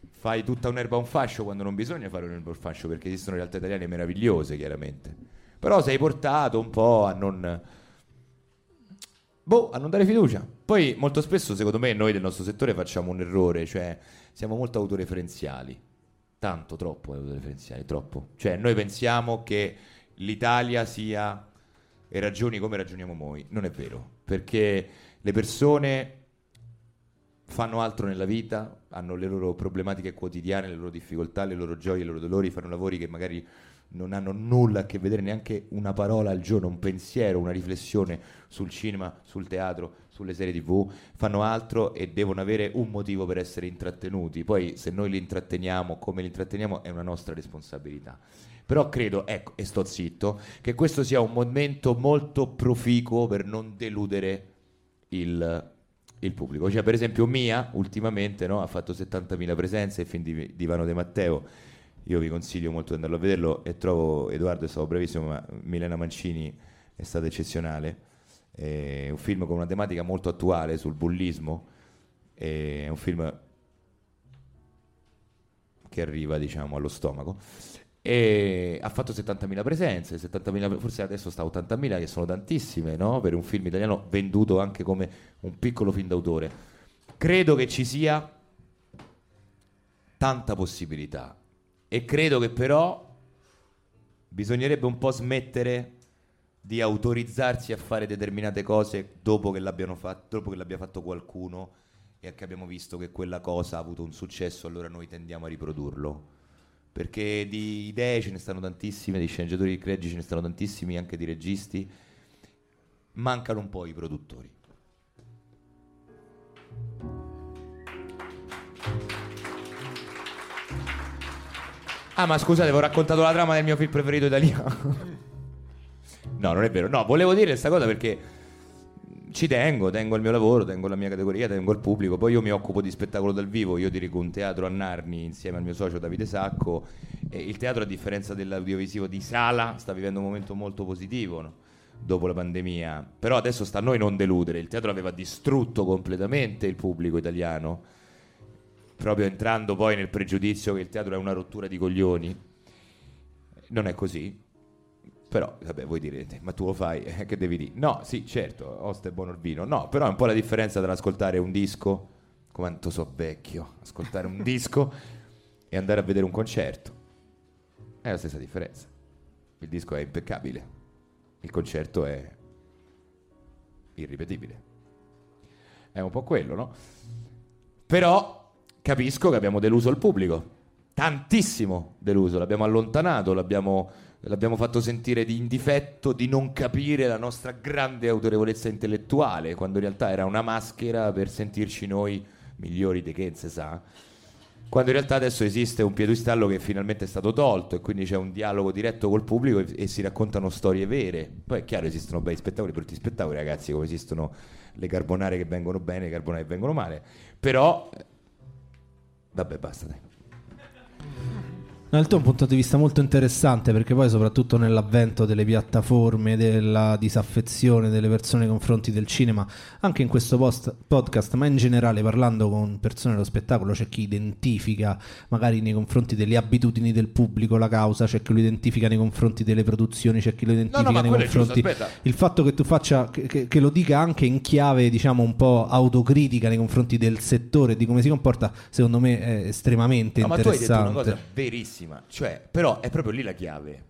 fai tutta un'erba a un fascio quando non bisogna fare un'erba a un fascio, perché esistono realtà italiane meravigliose, chiaramente. Però sei portato un po' a non... Boh, a non dare fiducia. Poi molto spesso, secondo me, noi del nostro settore facciamo un errore, cioè siamo molto autoreferenziali. Tanto, troppo autoreferenziali, troppo. Cioè, noi pensiamo che l'Italia sia e ragioni come ragioniamo noi. Non è vero, perché le persone fanno altro nella vita, hanno le loro problematiche quotidiane, le loro difficoltà, le loro gioie, i loro dolori, fanno lavori che magari non hanno nulla a che vedere, neanche una parola al giorno, un pensiero, una riflessione sul cinema, sul teatro, sulle serie tv, fanno altro e devono avere un motivo per essere intrattenuti. Poi se noi li intratteniamo, come li intratteniamo, è una nostra responsabilità. Però credo, ecco, e sto zitto, che questo sia un momento molto proficuo per non deludere il, il pubblico. Cioè, per esempio, Mia ultimamente no, ha fatto 70.000 presenze, il film di, Ivano De Matteo. Io vi consiglio molto di andarlo a vederlo e trovo Edoardo è stato bravissimo, ma Milena Mancini è stata eccezionale. È un film con una tematica molto attuale sul bullismo. È un film che arriva, diciamo, allo stomaco. E ha fatto 70.000 presenze, 70.000 forse adesso sta a 80.000, che sono tantissime, no? Per un film italiano venduto anche come un piccolo film d'autore. Credo che ci sia tanta possibilità e credo che però bisognerebbe un po' smettere di autorizzarsi a fare determinate cose dopo che, fatto, dopo che l'abbia fatto qualcuno e che abbiamo visto che quella cosa ha avuto un successo, allora noi tendiamo a riprodurlo. Perché di idee ce ne stanno tantissime, di sceneggiatori cregi ce ne stanno tantissimi, anche di registi. Mancano un po' i produttori. Ah, ma scusate, avevo raccontato la trama del mio film preferito italiano. No, non è vero. No, volevo dire questa cosa perché ci tengo, tengo il mio lavoro, tengo la mia categoria, tengo il pubblico. Poi io mi occupo di spettacolo dal vivo, io dirigo un teatro a Narni insieme al mio socio Davide Sacco. E il teatro, a differenza dell'audiovisivo di sala, sta vivendo un momento molto positivo no? dopo la pandemia. Però adesso sta a noi non deludere. Il teatro aveva distrutto completamente il pubblico italiano, proprio entrando poi nel pregiudizio che il teatro è una rottura di coglioni. Non è così. Però, vabbè, voi direte, ma tu lo fai, eh, che devi dire? No, sì, certo, buono il vino. No, però è un po' la differenza tra ascoltare un disco, quanto so vecchio, ascoltare un disco e andare a vedere un concerto. È la stessa differenza. Il disco è impeccabile, il concerto è irripetibile. È un po' quello, no? Però capisco che abbiamo deluso il pubblico, tantissimo deluso, l'abbiamo allontanato, l'abbiamo l'abbiamo fatto sentire di in difetto di non capire la nostra grande autorevolezza intellettuale, quando in realtà era una maschera per sentirci noi migliori di che se sa. quando in realtà adesso esiste un piedistallo che finalmente è stato tolto e quindi c'è un dialogo diretto col pubblico e, e si raccontano storie vere. Poi è chiaro, esistono bei spettacoli, brutti spettacoli, ragazzi, come esistono le carbonare che vengono bene, le carbonare che vengono male. Però, vabbè, basta, dai.
No, il tuo è un punto di vista molto interessante perché poi soprattutto nell'avvento delle piattaforme, della disaffezione delle persone nei confronti del cinema, anche in questo post- podcast, ma in generale parlando con persone dello spettacolo, c'è chi identifica magari nei confronti delle abitudini del pubblico la causa, c'è chi lo identifica nei confronti delle produzioni, c'è chi lo identifica
No, no,
nei
giusto,
confronti...
aspetta.
il fatto che tu faccia, che, che- lo dica anche in chiave diciamo un po' autocritica nei confronti del settore, di come si comporta, secondo me è estremamente
No, ma tu hai detto
interessante.
una cosa verissima, cioè, però è proprio lì la chiave.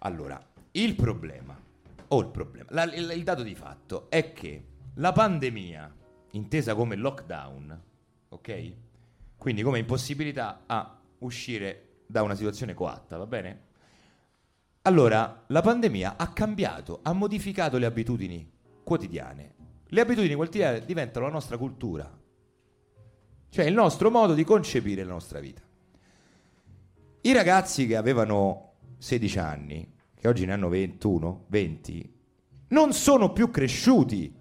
Allora, il problema, o il problema, la- il, il dato di fatto è che la pandemia, intesa come lockdown, ok? Quindi come impossibilità a uscire da una situazione coatta, va bene? Allora, la pandemia ha cambiato, ha modificato le abitudini quotidiane. Le abitudini quotidiane diventano la nostra cultura, cioè il nostro modo di concepire la nostra vita. I ragazzi che avevano 16 anni, che oggi ne hanno 21, 20, non sono più cresciuti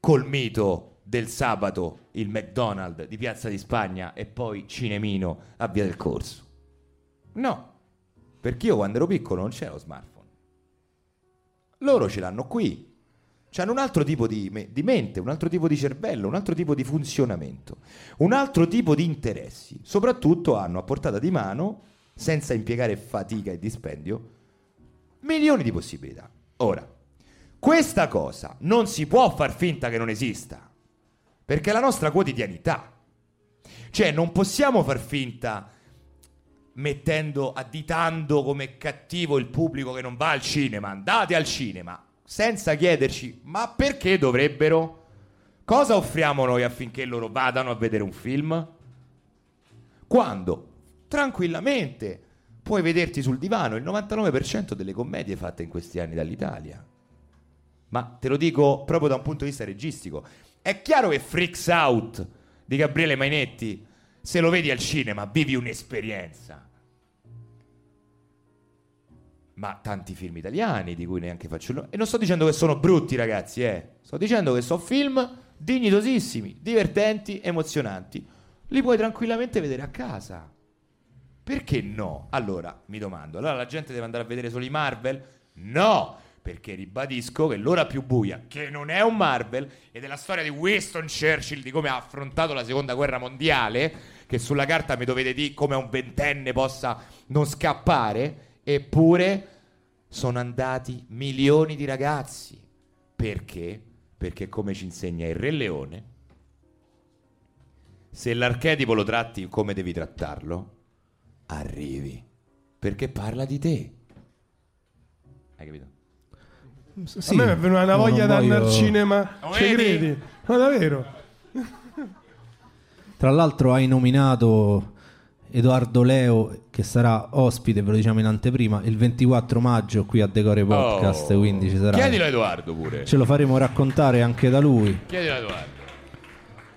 col mito del sabato, il McDonald's di Piazza di Spagna e poi Cinemino a Via del Corso. No, perché io quando ero piccolo non c'era lo smartphone. Loro ce l'hanno qui. Hanno un altro tipo di, me- di mente, un altro tipo di cervello, un altro tipo di funzionamento, un altro tipo di interessi. Soprattutto hanno a portata di mano, senza impiegare fatica e dispendio, milioni di possibilità. Ora, questa cosa non si può far finta che non esista, perché è la nostra quotidianità. Cioè, non possiamo far finta mettendo, additando come cattivo il pubblico che non va al cinema. Andate al cinema senza chiederci ma perché dovrebbero? Cosa offriamo noi affinché loro vadano a vedere un film? Quando tranquillamente puoi vederti sul divano il 99% delle commedie fatte in questi anni dall'Italia. Ma te lo dico proprio da un punto di vista registico. È chiaro che Freaks Out di Gabriele Mainetti, se lo vedi al cinema, vivi un'esperienza. Ma tanti film italiani di cui neanche faccio il nome. E non sto dicendo che sono brutti, ragazzi, eh. Sto dicendo che sono film dignitosissimi, divertenti, emozionanti. Li puoi tranquillamente vedere a casa. Perché no? Allora, mi domando, allora la gente deve andare a vedere solo i Marvel? No! Perché ribadisco che l'ora più buia, che non è un Marvel, ed è la storia di Winston Churchill, di come ha affrontato la seconda guerra mondiale, che sulla carta mi dovete dire come un ventenne possa non scappare, eppure sono andati milioni di ragazzi. Perché? Perché come ci insegna il Re Leone, se l'archetipo lo tratti come devi trattarlo, arrivi. Perché parla di te. Hai capito?
Sì,
a me è venuta una
no,
voglia
non
di andare al cinema. Ci credi? Ma davvero?
Tra l'altro hai nominato Edoardo Leo che sarà ospite, ve lo diciamo in anteprima, il 24 maggio qui a Decore Podcast,
Oh.
quindi ci sarà.
Chiedilo a Edoardo pure.
Ce lo faremo raccontare anche da lui,
Chiedilo a Edoardo.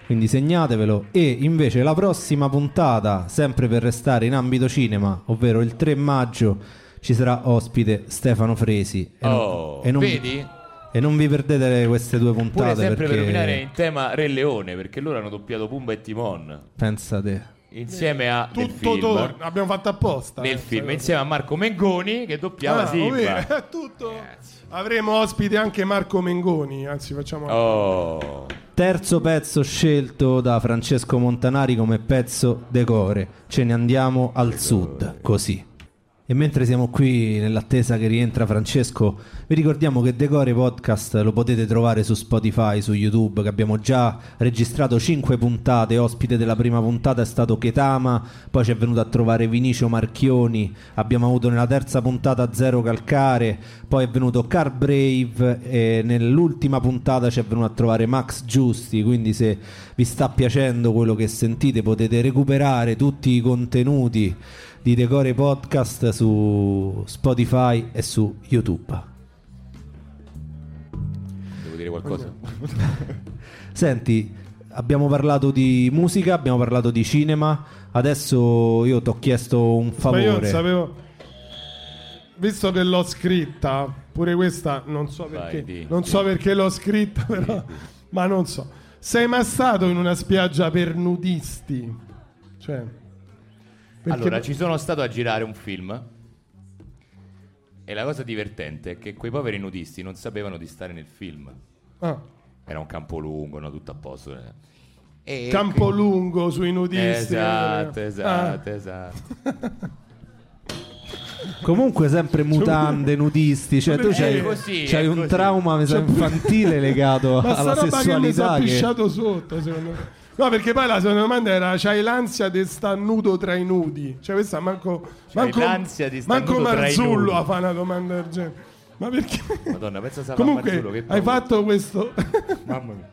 quindi segnatevelo. E invece la prossima puntata, sempre per restare in ambito cinema, ovvero il 3 maggio, ci sarà ospite Stefano Fresi. E non-
Oh,
e non,
vedi?
E non vi perdete queste due
Pure
puntate
sempre per
perché
nominare in tema Re Leone, perché loro hanno doppiato Pumba e Timon.
pensate.
Insieme a
Tutto
film,
torna. Abbiamo fatto apposta.
nel
eh,
film, insieme a Marco Mengoni che doppiava
Ah,
Simba.
ovvero, è tutto. Avremo ospite anche Marco Mengoni, anzi facciamo
Oh.
Terzo pezzo scelto da Francesco Montanari come pezzo decore. Ce ne andiamo al sud, così. E mentre siamo qui nell'attesa che rientra Francesco, vi ricordiamo che Decore Podcast lo potete trovare su Spotify, su YouTube, che abbiamo già registrato 5 puntate. Ospite della prima puntata è stato Ketama, poi ci è venuto a trovare Vinicio Marchioni, abbiamo avuto nella terza puntata Zero Calcare, poi è venuto Car Brave e nell'ultima puntata ci è venuto a trovare Max Giusti, quindi se vi sta piacendo quello che sentite potete recuperare tutti i contenuti di Decore Podcast su Spotify e su YouTube.
Devo dire qualcosa?
Senti, abbiamo parlato di musica, abbiamo parlato di cinema, adesso io ti ho chiesto un
Ma io non
favore.
sapevo. Visto che l'ho scritta, pure questa non so
Vai,
perché.
di,
non
di.
so perché l'ho scritta, però. Ma non so. Sei mai stato in una spiaggia per nudisti? Cioè. Perché-
Allora, ci sono stato a girare un film. E la cosa divertente è che quei poveri nudisti non sapevano di stare nel film.
Ah,
Era un campo lungo, no? tutto a posto. eh. E
campo lungo sui nudisti.
Esatto,
Ah.
esatto, esatto.
Comunque sempre mutande, nudisti, cioè tu
Perché?
c'hai,
così,
c'hai un
così.
trauma infantile legato
Ma sta
alla
roba che mi sono
sessualità che...
pisciato sotto, secondo me. No, perché poi la seconda domanda era: c'hai l'ansia di sta nudo tra i nudi? Cioè, questa manco. manco
l'ansia di sta
manco
nudo tra i
Marzullo a fare una domanda del genere. Ma perché?
Madonna, pensa se
Comunque,
Marzullo, che
hai fatto questo.
Mamma mia.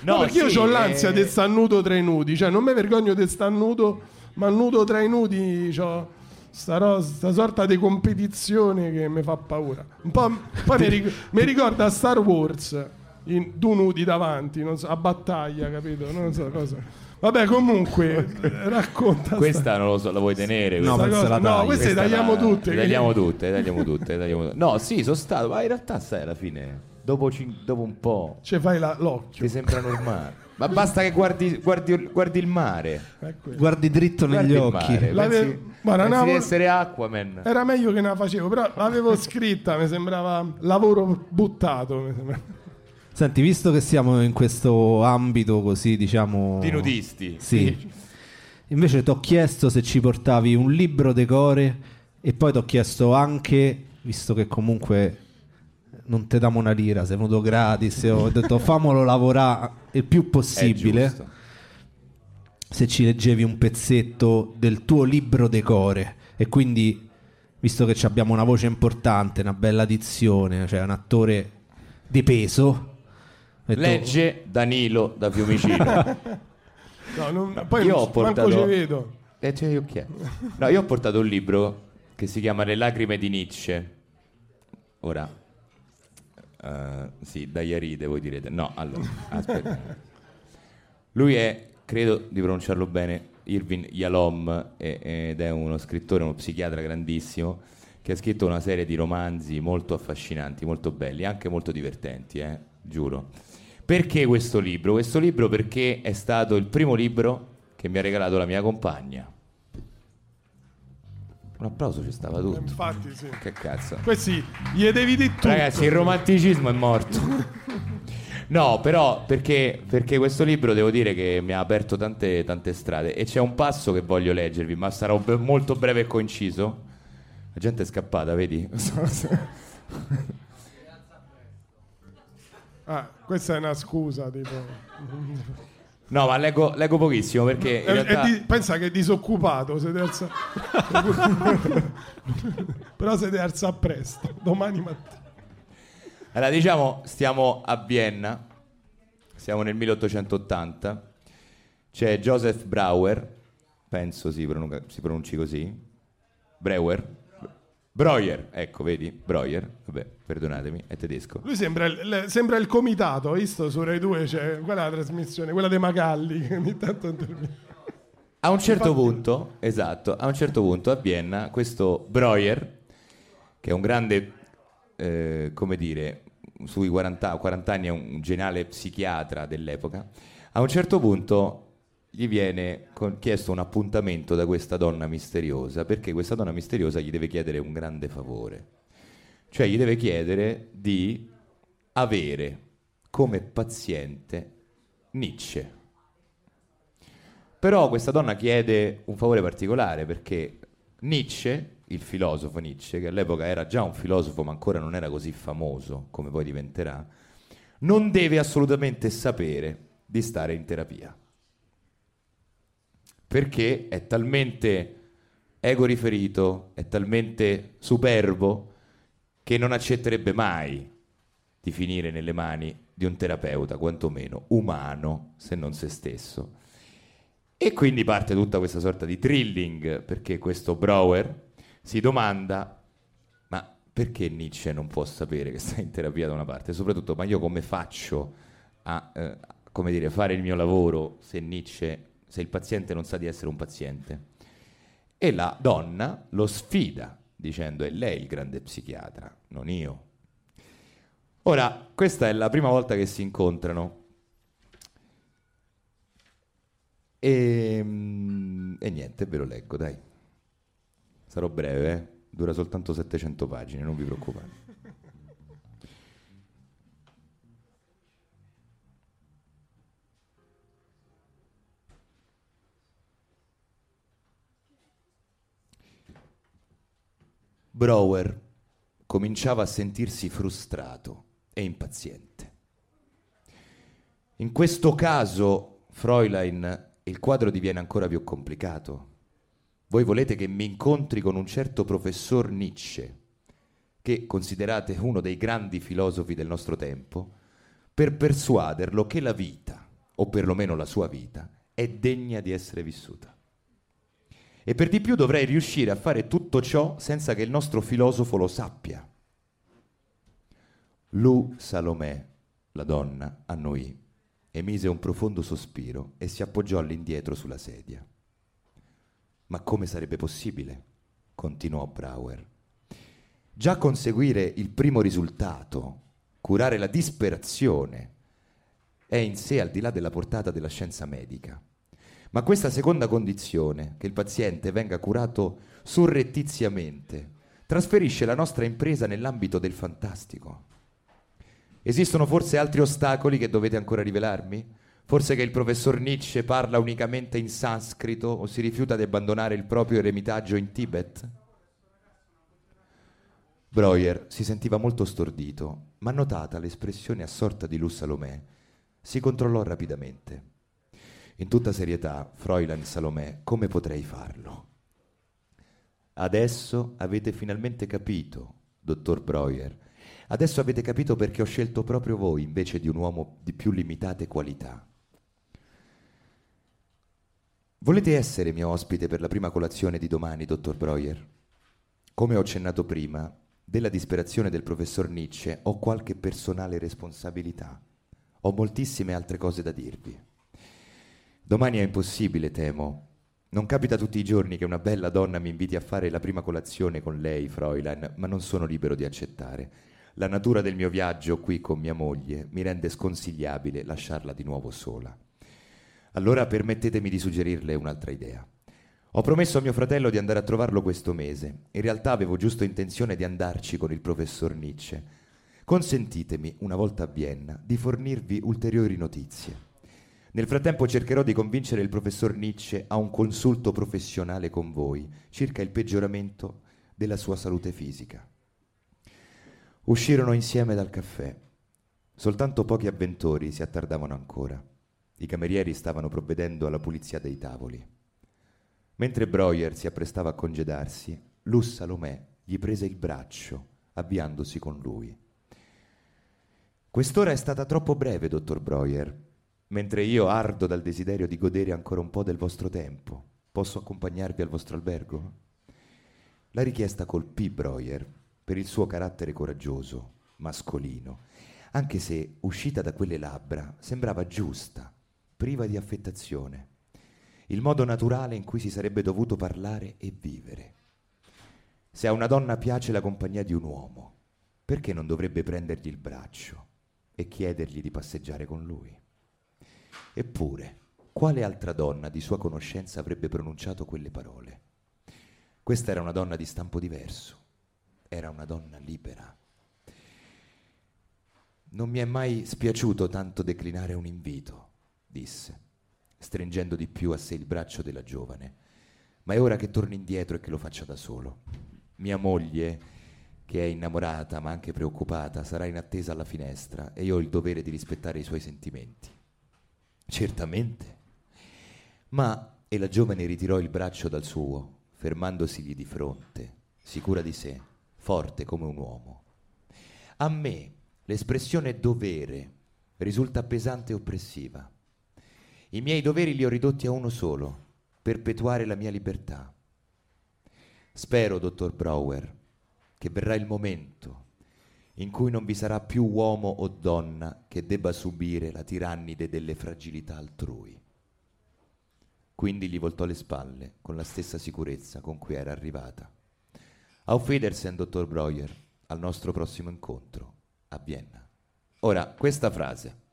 No, perché io
sì,
ho l'ansia
eh,
di sta nudo tra i nudi. Cioè, non mi vergogno di sta nudo, ma nudo tra i nudi. C'ho sta, ro- sta sorta di competizione che mi fa paura. Un po', poi mi, ric- mi ricorda Star Wars. In, tu nudi davanti, non so, a battaglia, capito? Non so cosa. Vabbè, comunque, racconta. sta-
Questa non lo so, la vuoi tenere?
No,
questa?
sta cosa.
la
No, queste tagliamo
la-
tutte.
Tagliamo tutte, le tagliamo tutte, tagliamo. No, sì, sono stato, ma in realtà sai alla fine, dopo, cin- dopo un po',
Ci fai la- l'occhio.
ti sembra normale. Ma basta che guardi, guardi, guardi il mare.
Guardi dritto negli
Guardi il
occhi.
mare.
La
Pensi,
guarda,
pensi
mo-
essere Aquaman.
Era meglio che ne la facevo, però l'avevo scritta, mi sembrava lavoro buttato. mi sembrava.
Senti, visto che siamo in questo ambito così, diciamo...
Di nudisti.
Sì. Invece ti ho chiesto se ci portavi un libro decore e poi ti ho chiesto anche, visto che comunque non te diamo una lira, sei venuto gratis, ho detto famolo lavorare il più possibile, se ci leggevi un pezzetto del tuo libro decore e quindi, visto che abbiamo una voce importante, una bella dizione, cioè un attore di peso, detto,
Legge Danilo da Fiumicino.
No, non- poi
io
non-
ho portato-
ci vedo.
E cioè io? No, io ho portato un libro che si chiama Le lacrime di Nietzsche. Ora, eh, sì, Dajaride voi direte. No, allora, aspetta. Lui è, credo di pronunciarlo bene, Irvin Yalom e- ed è uno scrittore, uno psichiatra grandissimo che ha scritto una serie di romanzi molto affascinanti, molto belli, anche molto divertenti, eh, giuro. Perché questo libro? Questo libro perché è stato il primo libro che mi ha regalato la mia compagna. Un applauso ci stava tutto.
Infatti, sì.
Che cazzo.
Questi gli devi di tutto.
Ragazzi, il romanticismo è morto. No, però perché, perché questo libro devo dire che mi ha aperto tante, tante strade e c'è un passo che voglio leggervi, ma sarà be- molto breve e conciso. La gente è scappata, vedi?
Ah, questa è una scusa, tipo.
No, ma leggo, leggo pochissimo perché
È- è
realtà...
di- pensa che è disoccupato, siete alza... Però siete alza presto, domani mattina.
Allora, diciamo, stiamo a Vienna, siamo nel 1880, c'è Joseph Brauer, penso si, pronunca- si pronunci così, Breuer, Breuer, ecco, vedi, Breuer, vabbè, perdonatemi, è tedesco.
Lui sembra il, sembra il comitato, visto su Rai 2 c'è quella è la trasmissione, quella dei Magalli che ogni tanto interviene.
A un certo punto, esatto, a un certo punto a Vienna questo Breuer, che è un grande, eh, come dire, sui 40, 40 anni è un geniale psichiatra dell'epoca, a un certo punto gli viene chiesto un appuntamento da questa donna misteriosa, perché questa donna misteriosa gli deve chiedere un grande favore, cioè gli deve chiedere di avere come paziente Nietzsche. Però questa donna chiede un favore particolare perché Nietzsche, il filosofo Nietzsche, che all'epoca era già un filosofo ma ancora non era così famoso come poi diventerà, non deve assolutamente sapere di stare in terapia. Perché è talmente ego riferito, è talmente superbo che non accetterebbe mai di finire nelle mani di un terapeuta, quantomeno umano, se non se stesso. E quindi parte tutta questa sorta di thrilling, perché questo Brouwer si domanda, ma perché Nietzsche non può sapere che sta in terapia da una parte? E soprattutto, ma io come faccio a eh, come dire, fare il mio lavoro se Nietzsche, se il paziente non sa di essere un paziente. E la donna lo sfida dicendo è lei il grande psichiatra, non io. Ora, questa è la prima volta che si incontrano. E, mm, e niente, ve lo leggo, dai. Sarò breve, eh? dura soltanto 700 pagine, non vi preoccupate. Brower cominciava a sentirsi frustrato e impaziente. In questo caso, Fräulein, il quadro diviene ancora più complicato. Voi volete che mi incontri con un certo professor Nietzsche, che considerate uno dei grandi filosofi del nostro tempo, per persuaderlo che la vita, o perlomeno la sua vita, è degna di essere vissuta. E per di più dovrei riuscire a fare tutto ciò senza che il nostro filosofo lo sappia. Lu Salomè, la donna, annuì, emise un profondo sospiro e si appoggiò all'indietro sulla sedia. Ma come sarebbe possibile? continuò Brauer. Già conseguire il primo risultato, curare la disperazione, è in sé al di là della portata della scienza medica. Ma questa seconda condizione, che il paziente venga curato surrettiziamente, trasferisce la nostra impresa nell'ambito del fantastico. Esistono forse altri ostacoli che dovete ancora rivelarmi? Forse che il professor Nietzsche parla unicamente in sanscrito o si rifiuta di abbandonare il proprio eremitaggio in Tibet? Breuer si sentiva molto stordito, ma notata l'espressione assorta di Lu Salomè, si controllò rapidamente. In tutta serietà, Fräulein Salomè, come potrei farlo? Adesso avete finalmente capito, dottor Breuer. Adesso avete capito perché ho scelto proprio voi invece di un uomo di più limitate qualità. Volete essere mio ospite per la prima colazione di domani, dottor Breuer? Come ho accennato prima, della disperazione del professor Nietzsche ho qualche personale responsabilità. Ho moltissime altre cose da dirvi. Domani è impossibile, temo. Non capita tutti i giorni che una bella donna mi inviti a fare la prima colazione con lei, Fräulein, ma non sono libero di accettare. La natura del mio viaggio qui con mia moglie mi rende sconsigliabile lasciarla di nuovo sola. Allora permettetemi di suggerirle un'altra idea. Ho promesso a mio fratello di andare a trovarlo questo mese. In realtà avevo giusto intenzione di andarci con il professor Nietzsche. Consentitemi, una volta a Vienna, di fornirvi ulteriori notizie. Nel frattempo cercherò di convincere il professor Nietzsche a un consulto professionale con voi circa il peggioramento della sua salute fisica. Uscirono insieme dal caffè. Soltanto pochi avventori si attardavano ancora. I camerieri stavano provvedendo alla pulizia dei tavoli. Mentre Breuer si apprestava a congedarsi, Luz Salomè gli prese il braccio, avviandosi con lui. Quest'ora è stata troppo breve, dottor Breuer, mentre io ardo dal desiderio di godere ancora un po' del vostro tempo. Posso accompagnarvi al vostro albergo? La richiesta colpì Breuer per il suo carattere coraggioso, mascolino, anche se uscita da quelle labbra sembrava giusta, priva di affettazione, il modo naturale in cui si sarebbe dovuto parlare e vivere. Se a una donna piace la compagnia di un uomo, perché non dovrebbe prendergli il braccio e chiedergli di passeggiare con lui? Eppure, quale altra donna di sua conoscenza avrebbe pronunciato quelle parole? Questa era una donna di stampo diverso, era una donna libera. Non mi è mai spiaciuto tanto declinare un invito, disse, stringendo di più a sé il braccio della giovane, ma è ora che torni indietro e che lo faccia da solo. Mia moglie, che è innamorata ma anche preoccupata, sarà in attesa alla finestra e io ho il dovere di rispettare i suoi sentimenti. Certamente. Ma, e la giovane ritirò il braccio dal suo, fermandosigli di fronte, sicura di sé, forte come un uomo. A me l'espressione dovere risulta pesante e oppressiva. I miei doveri li ho ridotti a uno solo, perpetuare la mia libertà. Spero, dottor Brauer, che verrà il momento in cui non vi sarà più uomo o donna che debba subire la tirannide delle fragilità altrui. Quindi gli voltò le spalle con la stessa sicurezza con cui era arrivata. Auf Wiedersehen, dottor Breuer, al nostro prossimo incontro a Vienna. Ora, questa frase.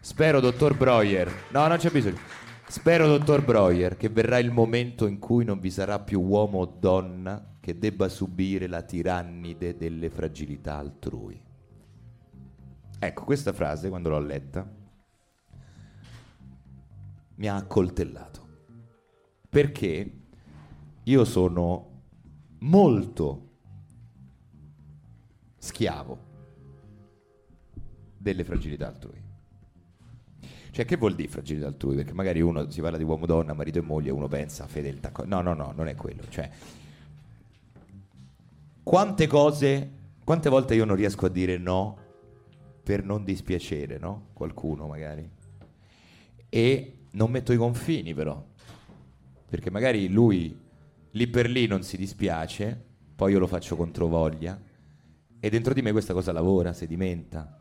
Spero, dottor Breuer. No, non c'è bisogno. Spero, dottor Breuer, che verrà il momento in cui non vi sarà più uomo o donna che debba subire la tirannide delle fragilità altrui. Ecco, questa frase, quando l'ho letta, mi ha accoltellato. Perché io sono molto schiavo delle fragilità altrui. Cioè, che vuol dire fragilità altrui? Perché magari uno si parla di uomo-donna, marito e moglie, uno pensa fedeltà. No, no, no, non è quello. Cioè, quante cose, quante volte io non riesco a dire no per non dispiacere, no? Qualcuno magari. E non metto i confini però. Perché magari lui lì per lì non si dispiace, poi io lo faccio controvoglia e dentro di me questa cosa lavora, sedimenta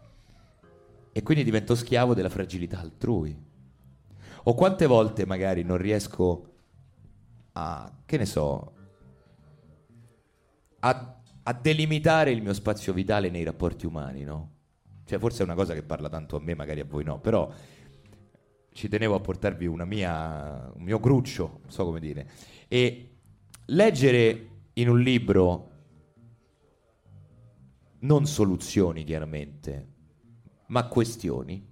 e quindi divento schiavo della fragilità altrui. O quante volte magari non riesco a, che ne so, a, a delimitare il mio spazio vitale nei rapporti umani, no? Cioè forse è una cosa che parla tanto a me, magari a voi no, però ci tenevo a portarvi mia, un mio cruccio, non so come dire. E leggere in un libro non soluzioni chiaramente, ma questioni,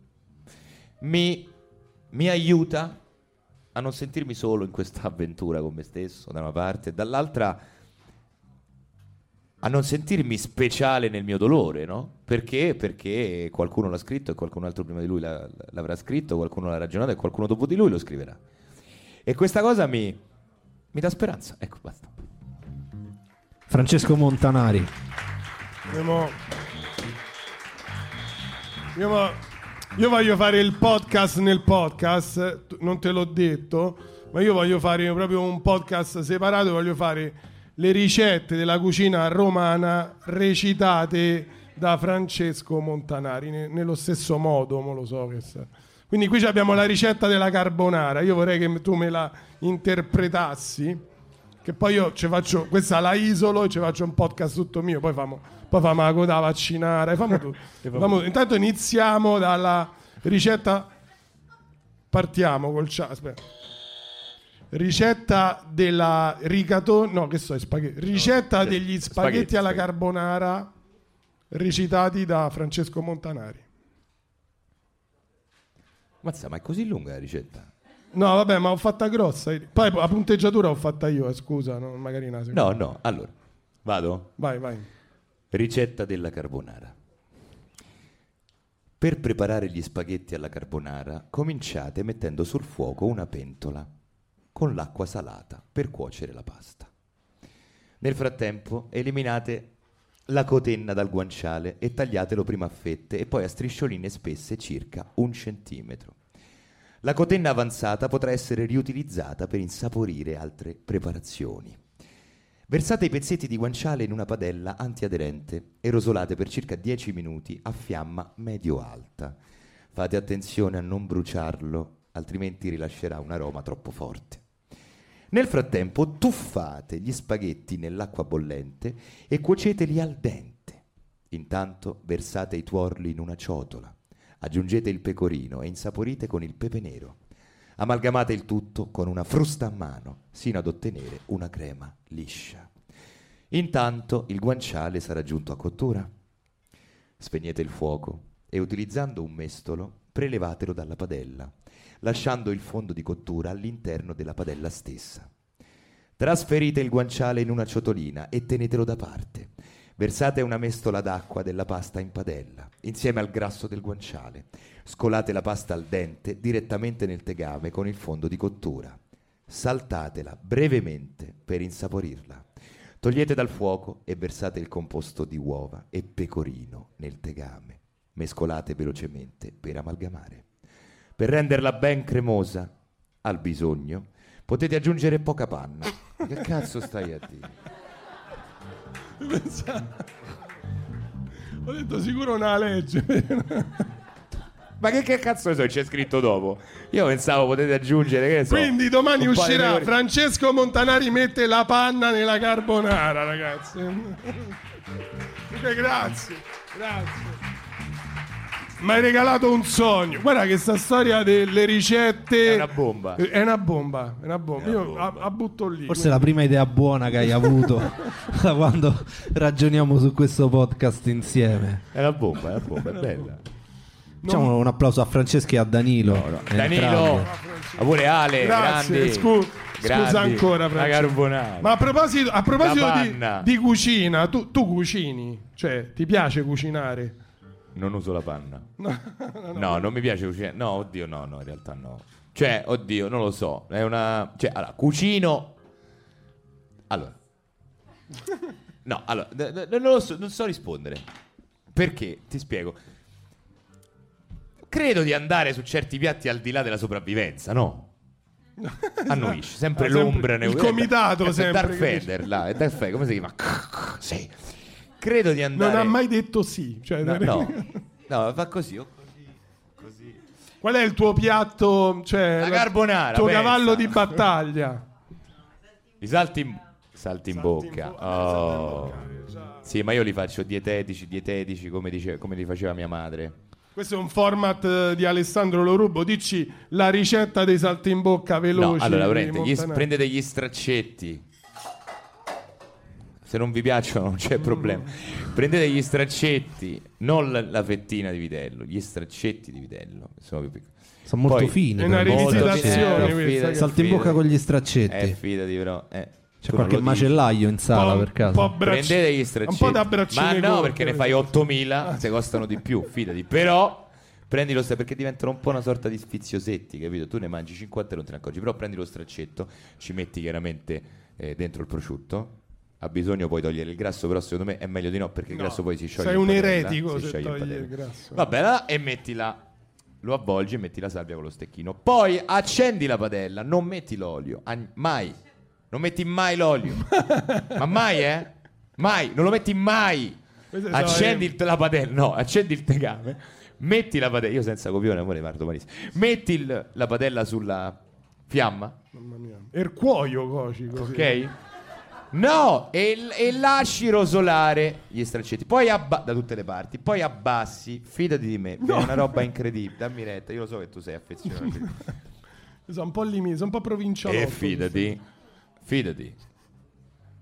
mi, mi aiuta a non sentirmi solo in questa avventura con me stesso, da una parte, e dall'altra a non sentirmi speciale nel mio dolore, no? Perché? Perché qualcuno l'ha scritto e qualcun altro prima di lui l'ha, l'avrà scritto, qualcuno l'ha ragionato e qualcuno dopo di lui lo scriverà. E questa cosa mi, mi dà speranza. Ecco, basta.
Francesco Montanari.
Andiamo io, io voglio fare il podcast nel podcast, non te l'ho detto, ma io voglio fare proprio un podcast separato, voglio fare le ricette della cucina romana recitate da Francesco Montanari, ne, nello stesso modo, mo lo so che sa. Quindi qui abbiamo la ricetta della carbonara, io vorrei che tu me la interpretassi, che poi io ci faccio, questa la isolo e ci faccio un podcast tutto mio, poi famo poi famo la coda vaccinare, famo tutto. famo, intanto iniziamo dalla ricetta, partiamo col ciao, aspetta. Ricetta della rigatone, no che so, spaghetti. Ricetta no, degli spaghetti, spaghetti alla carbonara recitati da Francesco Montanari.
Mazza, ma è così lunga la ricetta?
No, vabbè, ma ho fatta grossa. Poi la punteggiatura l'ho fatta io, eh, scusa, no, magari una
No, no, allora, vado?
Vai, vai.
Ricetta della carbonara. Per preparare gli spaghetti alla carbonara, cominciate mettendo sul fuoco una pentola con l'acqua salata per cuocere la pasta. Nel frattempo eliminate la cotenna dal guanciale e tagliatelo prima a fette e poi a striscioline spesse circa un centimetro. La cotenna avanzata potrà essere riutilizzata per insaporire altre preparazioni. Versate i pezzetti di guanciale in una padella antiaderente e rosolate per circa 10 minuti a fiamma medio-alta. Fate attenzione a non bruciarlo, altrimenti rilascerà un aroma troppo forte. Nel frattempo tuffate gli spaghetti nell'acqua bollente e cuoceteli al dente. Intanto versate i tuorli in una ciotola. Aggiungete il pecorino e insaporite con il pepe nero. Amalgamate il tutto con una frusta a mano sino ad ottenere una crema liscia. Intanto il guanciale sarà giunto a cottura. Spegnete il fuoco e utilizzando un mestolo prelevatelo dalla padella, lasciando il fondo di cottura all'interno della padella stessa. Trasferite il guanciale in una ciotolina e tenetelo da parte. Versate una mestola d'acqua della pasta in padella, insieme al grasso del guanciale. Scolate la pasta al dente direttamente nel tegame con il fondo di cottura. Saltatela brevemente per insaporirla. Togliete dal fuoco e versate il composto di uova e pecorino nel tegame. Mescolate velocemente per amalgamare. Per renderla ben cremosa, al bisogno, potete aggiungere poca panna. Che cazzo stai a dire?
Ho detto sicuro una legge.
Ma che, che cazzo ne so, c'è scritto dopo? Io pensavo potete aggiungere, che ne so,
Quindi domani uscirà
di
Francesco Montanari mette la panna nella carbonara, ragazzi. Grazie, grazie. Mi hai regalato un sogno. Guarda che sta storia delle ricette
È una bomba.
È una bomba, è una bomba. Io la, la butto lì.
Forse è la prima idea buona che hai avuto da quando ragioniamo su questo podcast insieme.
È una bomba, è una bomba, è bella.
Facciamo un applauso a Francesco e a Danilo.
Danilo, ma pure Ale,
Grazie,
grandi.
scu-
grandi.
scusa ancora, Francesco. Ma a proposito, a proposito di, di cucina, tu, tu cucini? Cioè, ti piace cucinare?
Non uso la panna. No, non mi piace cucinare. No, oddio, no, no, in realtà no. Cioè, oddio, non lo so. È una. Cioè, allora, cucino. Allora. No, allora, non lo so, non so rispondere. Perché? Ti spiego. Credo di andare su certi piatti al di là della sopravvivenza, no? Annuisce, sempre
Ah, sempre
l'ombra
il
neu-
comitato
è
sempre
Darth Vader, là, è Darth Vader, come si chiama? Sì. Credo di andare
Non ha mai detto sì. Cioè,
No, no, no, fa così. oh,
Qual è il tuo piatto? Cioè,
La carbonara,
Il tuo
pensa.
cavallo di battaglia.
I salti in, salti in bocca. Oh.
salti in bocca,
Sì, ma io li faccio dietetici, dietetici, come, dice- come li faceva mia madre.
Questo è un format eh, di Alessandro Lorubo. Dici la ricetta dei salti in bocca
No,
veloci.
allora
di
prendete gli, prendete gli straccetti. Se non vi piacciono non c'è problema. Prendete gli straccetti, non la, la fettina di vitello, gli straccetti di vitello. Sono più piccoli.
Sono molto
Poi-
fini.
È una rivisitazione
eh,
Salti in bocca con gli
Eh,
straccetti.
fidati però. Eh.
C'è qualche macellaio in sala per caso.
un po' bracci-
Prendete gli straccetti.
Un po' da braccine
Ma no,
corte,
perché ne fai
questo.
8000, se costano di più, fidati. Però prendi lo stracetto perché diventano un po' una sorta di sfiziosetti, capito? Tu ne mangi 50 e non te ne accorgi. Però prendi lo straccetto, ci metti chiaramente eh, dentro il prosciutto. Ha bisogno poi togliere il grasso, però secondo me è meglio di no perché il
No,
grasso poi si scioglie.
sei
in
un
padella,
eretico
si
se
scioglie in
togli
padella.
il grasso.
Vabbè, là, e mettila. Lo avvolgi e metti la salvia con lo stecchino. Poi accendi la padella, non metti l'olio, an- mai. Non metti mai l'olio. Ma mai, eh? Mai, non lo metti mai. Accendi il- la padella, no, accendi il tegame. Metti la padella, io senza copione, amore, guardo malissimo. Metti il- la padella sulla fiamma,
Mamma mia. E il cuoio coci così.
ok? No, e, e lasci rosolare gli straccetti. Poi abba- da tutte le parti. Poi abbassi. Fidati di me. È una roba incredibile. Dammi retta. Io lo so che tu sei affezionato.
Sono un po' limiti, sono un po' provinciale.
e fidati. Fidati.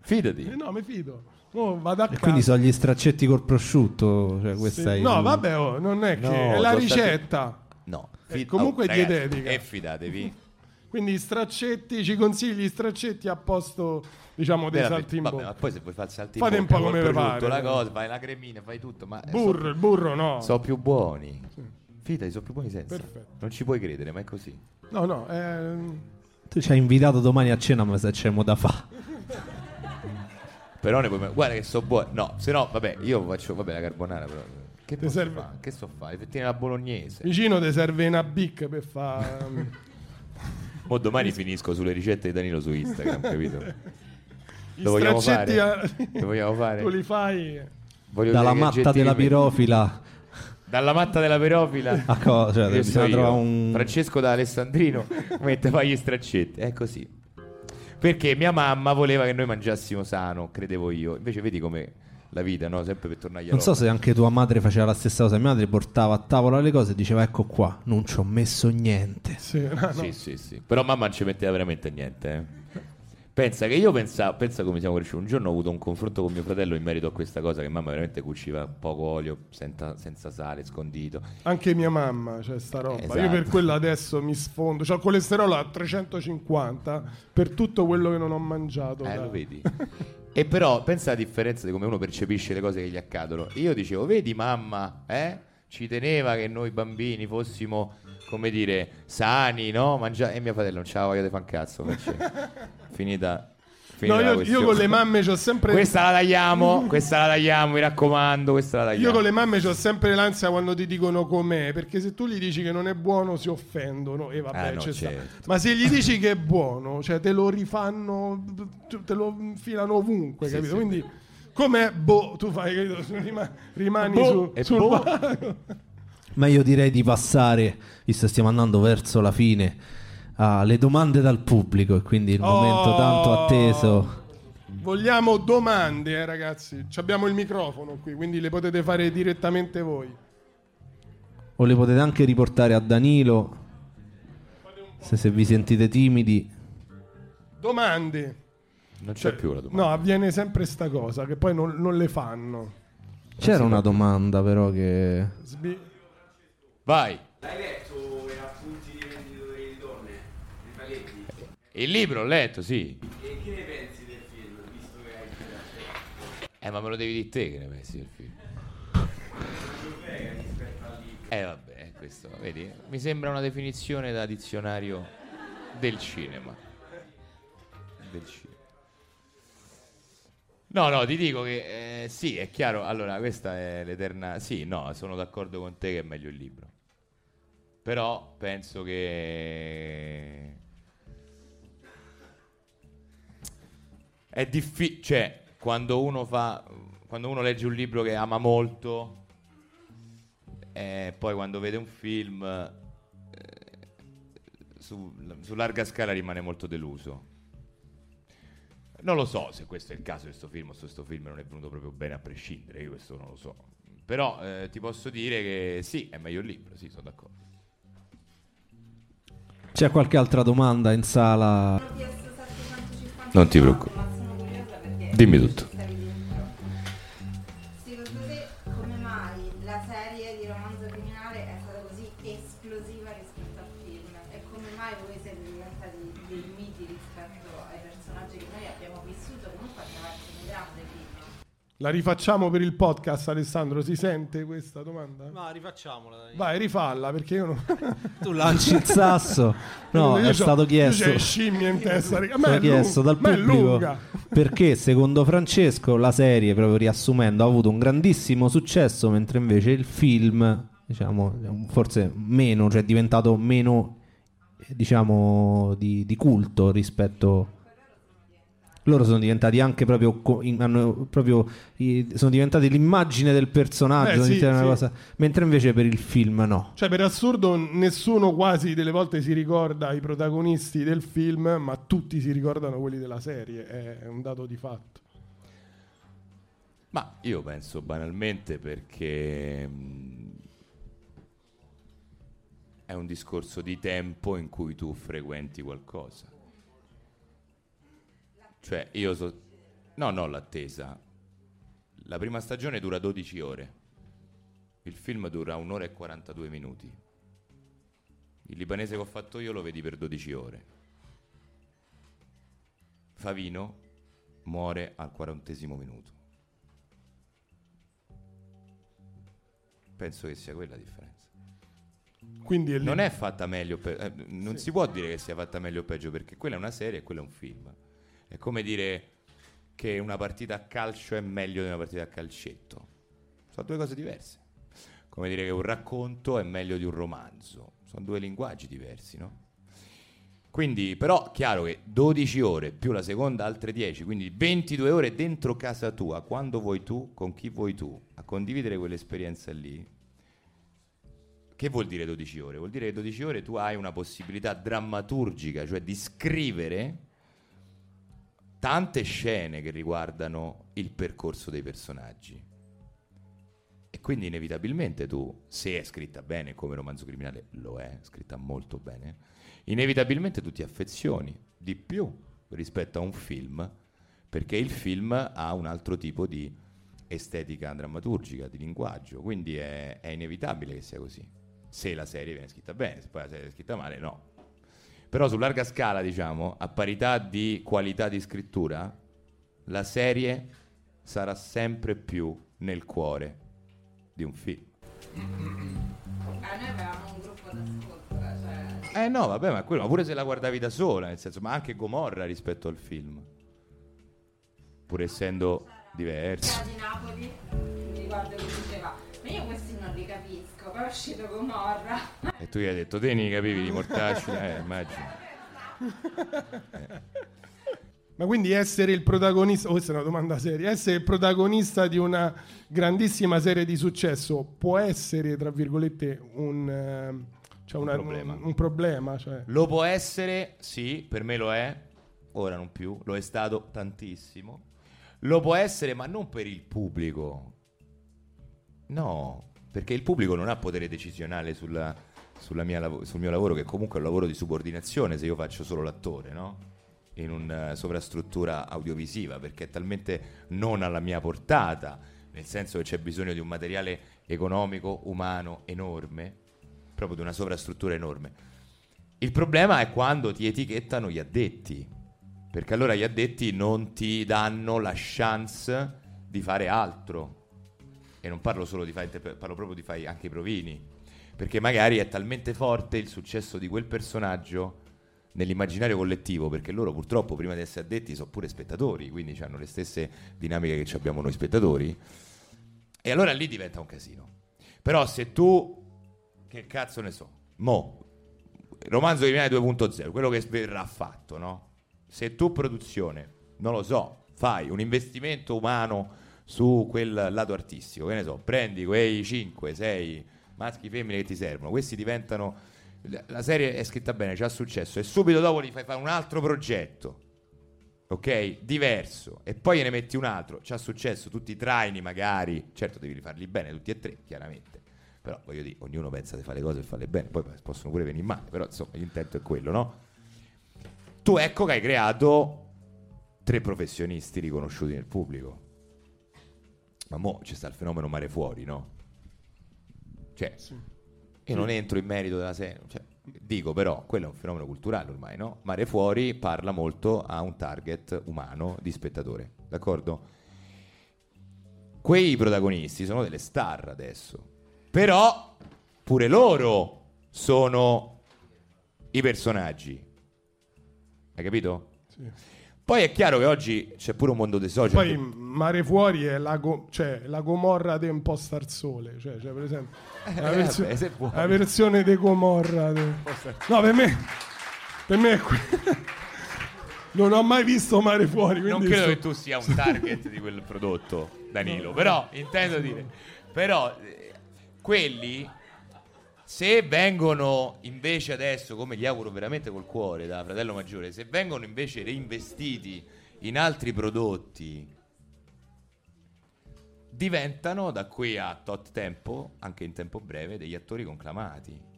Fidati.
Eh no, mi fido. Oh, vado a
E
casa.
quindi sono gli straccetti col prosciutto. Cioè,
Sì.
questa è
No,
il-
vabbè, oh, non è che
No,
è la ricetta.
No.
Eh, comunque è
ragazzi,
dietetica.
E fidatevi.
Quindi straccetti, ci consigli i straccetti a posto, diciamo, dei salti in
vabbè,
bocca.
ma poi se vuoi fare il salti in
Fate un
bocca
po' come pare.
la cosa, fai la cremina, fai tutto, ma
Burro, il burro no.
sono più buoni. Fidati, sono più buoni senza.
Perfetto.
Non ci puoi credere, ma è così.
No, no, ehm,
Tu ci hai invitato domani a cena, ma se c'è mo da fa.
Però ne puoi guarda che so buoni. No, se no, vabbè, io faccio vabbè la carbonara però. Che posso
serve?
fare? Che so fare? Le fettine alla bolognese.
vicino ti serve una bic per fare...
Mo domani finisco sulle ricette di Danilo su Instagram, capito?
I
Lo vogliamo fare?
a-
Lo vogliamo fare?
tu li fai...
Voglio
Dalla matta della pirofila.
Dalla matta della perofila.
A cosa? Cioè, bisogna trovare un.
Francesco da Alessandrino mette fai gli straccetti. È così. Perché mia mamma voleva che noi mangiassimo sano, credevo io. Invece vedi come la vita, no? Sempre per tornare
Non so se anche tua madre faceva la stessa cosa. Mia madre portava a tavola le cose e diceva: Ecco qua, non ci ho messo niente.
Sì, no, no.
Sì, sì, sì. Però mamma non ci metteva veramente niente. eh. Pensa che io pensavo, pensa come siamo cresciuti. Un giorno ho avuto un confronto con mio fratello in merito a questa cosa che mamma veramente cuciva poco olio, senza, senza sale, scondito.
Anche mia mamma c'è sta roba.
Esatto.
Io per quello adesso mi sfondo. C'ho il colesterolo a 350 per tutto quello che non ho mangiato.
Eh,
da-
lo vedi. e però pensa alla differenza di come uno percepisce le cose che gli accadono. Io dicevo, vedi mamma, eh? Ci teneva che noi bambini fossimo, come dire, sani, no? Mangia- e mio fratello non c'aveva voglia di fan cazzo. perché- Finita. finita
No,
la
io, io
questione.
con le mamme c'ho sempre.
Questa la tagliamo, questa la tagliamo, mi raccomando, questa la tagliamo.
Io con le mamme c'ho sempre l'ansia quando ti dicono com'è, perché se tu gli dici che non è buono si offendono e vabbè
Ah, no,
ci sta.
certo.
Ma se gli dici che è buono, cioè te lo rifanno, te lo infilano ovunque, capito? Quindi Com'è? Boh, tu fai, capito? Rima- rimani
Boh,
su,
e
sul
boh.
Ma io direi di passare, visto che stiamo andando verso la fine, alle domande dal pubblico e quindi il momento
Oh.
tanto atteso.
Vogliamo domande, eh, ragazzi. Ci abbiamo il microfono qui, quindi le potete fare direttamente voi.
O le potete anche riportare a Danilo, se, se vi sentite timidi.
Domande.
Non c'è
Cioè,
più la domanda.
No, avviene sempre sta cosa, che poi non, non le fanno.
C'era una domanda però che...
Sbi-
Vai.
Hai letto i appunti di venditori di donne? Di Paletti?
Il libro ho letto, sì.
E che ne pensi del film, visto che hai girato?
Eh, ma me lo devi dire te che ne pensi del film. Eh, vabbè, questo, vedi? Mi sembra una definizione da dizionario del cinema. Del cinema. No, no, ti dico che eh, sì, è chiaro. Allora, questa è l'eterna. Sì, no, sono d'accordo con te che è meglio il libro. Però penso che. È difficile. Cioè, quando uno fa. Quando uno legge un libro che ama molto. E poi quando vede un film. eh, su, su larga scala rimane molto deluso. Non lo so se questo è il caso di questo film o se questo film non è venuto proprio bene a prescindere, io questo non lo so. Però eh, ti posso dire che sì, è meglio il libro, sì, sono d'accordo.
C'è qualche altra domanda in sala?
Ho chiesto 750
Non ti preoccupare. Dimmi tutto.
La
rifacciamo per il podcast, Alessandro. Si sente questa domanda?
No, rifacciamola.
Vai, rifalla perché io non.
Tu lanci il sasso. No, è stato chiesto.
c'ho scimmie in testa.
È
Ma
stato chiesto dal
ma
pubblico perché secondo Francesco la serie, proprio riassumendo, ha avuto un grandissimo successo, mentre invece il film, diciamo, forse meno, cioè è diventato meno, eh, diciamo, di, di culto rispetto. Loro sono diventati anche proprio, hanno proprio sono diventati l'immagine del personaggio,
Eh, sì, sì.
cosa- mentre invece per il film no.
Cioè, per assurdo, nessuno quasi delle volte si ricorda i protagonisti del film, ma tutti si ricordano quelli della serie. È un dato di fatto.
Ma io penso banalmente perché mh, è un discorso di tempo in cui tu frequenti qualcosa. Cioè, io so... No, no, l'attesa. La prima stagione dura 12 ore. Il film dura un'ora e 42 minuti. Il libanese che ho fatto io lo vedi per 12 ore. Favino muore al quarantesimo minuto. Penso che sia quella la differenza.
Quindi.
Non è fatta meglio, pe- eh, non si può dire che sia fatta meglio o peggio perché quella è una serie e quello è un film. È come dire che una partita a calcio è meglio di una partita a calcetto. Sono due cose diverse. Come dire che un racconto è meglio di un romanzo. Sono due linguaggi diversi, no? Quindi, però, chiaro che 12 ore più la seconda altre 10, quindi 22 ore dentro casa tua, quando vuoi tu, con chi vuoi tu, a condividere quell'esperienza lì. Che vuol dire 12 ore? Vuol dire che 12 ore tu hai una possibilità drammaturgica, cioè di scrivere tante scene che riguardano il percorso dei personaggi. E quindi inevitabilmente tu, se è scritta bene come romanzo criminale, lo è, scritta molto bene, inevitabilmente tu ti affezioni di più rispetto a un film, perché il film ha un altro tipo di estetica drammaturgica, di linguaggio, quindi è, è inevitabile che sia così. Se la serie viene scritta bene, se poi la serie è scritta male, no. Però su larga scala, diciamo, a parità di qualità di scrittura, la serie sarà sempre più nel cuore di un film.
Eh, noi avevamo un gruppo d'ascolto, cioè...
Eh no, vabbè, ma quello, ma pure se la guardavi da sola, nel senso, ma anche Gomorra rispetto al film. Pur essendo diversi.
Era di Napoli, mi ricordo che diceva, ma io questi non li capisco, poi è uscito Gomorra.
E tu gli hai detto, te ne capivi di mortacci? Eh, immagino. Eh.
Ma quindi essere il protagonista, questa è una domanda seria, essere il protagonista di una grandissima serie di successo può essere, tra virgolette, un, eh, cioè una-
problema.
un- un problema, cioè.
Lo può essere, sì, per me lo è, ora non più, lo è stato tantissimo. Lo può essere, ma non per il pubblico. No, perché il pubblico non ha potere decisionale sulla- sulla mia sul mio lavoro, che comunque è un lavoro di subordinazione se io faccio solo l'attore, no? In una sovrastruttura audiovisiva, perché è talmente non alla mia portata, nel senso che c'è bisogno di un materiale economico, umano, enorme, proprio di una sovrastruttura enorme. Il problema è quando ti etichettano gli addetti, perché allora gli addetti non ti danno la chance di fare altro. E non parlo solo di interpre- parlo proprio di fare anche i provini. Perché magari è talmente forte il successo di quel personaggio nell'immaginario collettivo, perché loro purtroppo prima di essere addetti sono pure spettatori, quindi hanno le stesse dinamiche che abbiamo noi spettatori. E allora lì diventa un casino. Però se tu, che cazzo ne so, mo, romanzo criminale 2.0, quello che verrà fatto, no? Se tu produzione, non lo so, fai un investimento umano su quel lato artistico, che ne so, prendi quei 5, 6 maschi femmine che ti servono, questi diventano la serie è scritta bene, c'ha successo e subito dopo gli fai fare un altro progetto. Ok? Diverso e poi ne metti un altro, c'ha successo, tutti i traini magari, certo devi rifarli bene tutti e tre, chiaramente. Però voglio dire, ognuno pensa di fare le cose e farle bene, poi possono pure venire male, però insomma l'intento è quello, no? Tu ecco che hai creato tre professionisti riconosciuti nel pubblico. Ma mo c'è sta il fenomeno mare fuori, no? Cioè, io non entro in merito della serie, cioè, dico però, quello è un fenomeno culturale ormai, no? Mare fuori parla molto a un target umano di spettatore, d'accordo? Quei protagonisti sono delle star adesso, però pure loro sono i personaggi. Hai capito? Poi è chiaro che oggi c'è pure un mondo dei social.
Poi
che-
Mare Fuori è la, go- cioè, la Gomorra de un po' star sole, cioè, cioè, per esempio, la,
Eh,
versione-
vabbè, se vuoi.
la versione di Gomorra. de- No, per me, per me è que- Non ho mai visto Mare Fuori,
non credo
so-
che tu sia un target di quel prodotto, Danilo. Però intendo dire, però eh, quelli se vengono invece adesso, come gli auguro veramente col cuore da fratello maggiore, se vengono invece reinvestiti in altri prodotti, diventano da qui a tot tempo, anche in tempo breve, degli attori conclamati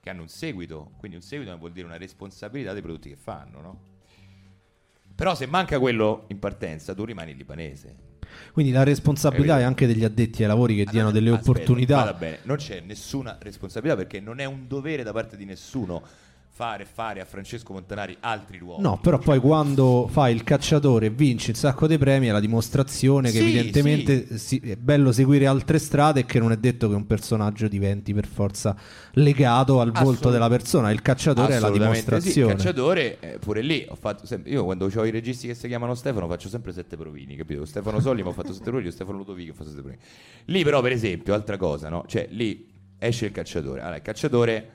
che hanno un seguito, quindi un seguito vuol dire una responsabilità dei prodotti che fanno, no? Però se manca quello in partenza, tu rimani libanese.
Quindi la responsabilità è anche degli addetti ai lavori che diano delle
Aspetta,
opportunità.
vada bene, non c'è nessuna responsabilità perché non è un dovere da parte di nessuno fare fare a Francesco Montanari altri ruoli.
No, però poi quando fai il cacciatore e vinci un sacco di premi è la dimostrazione che
Sì,
evidentemente si- è bello seguire altre strade e che non è detto che un personaggio diventi per forza legato al volto della persona. Il cacciatore è la dimostrazione.
Sì, il cacciatore, eh, pure lì ho fatto sempre. Io quando ho i registi che si chiamano Stefano faccio sempre sette provini, capito? Stefano Solli mi ha fatto sette provini, Stefano Ludovico ho fatto sette provini. Lì, però, per esempio, altra cosa, no? Cioè, lì esce il cacciatore. Allora, il cacciatore,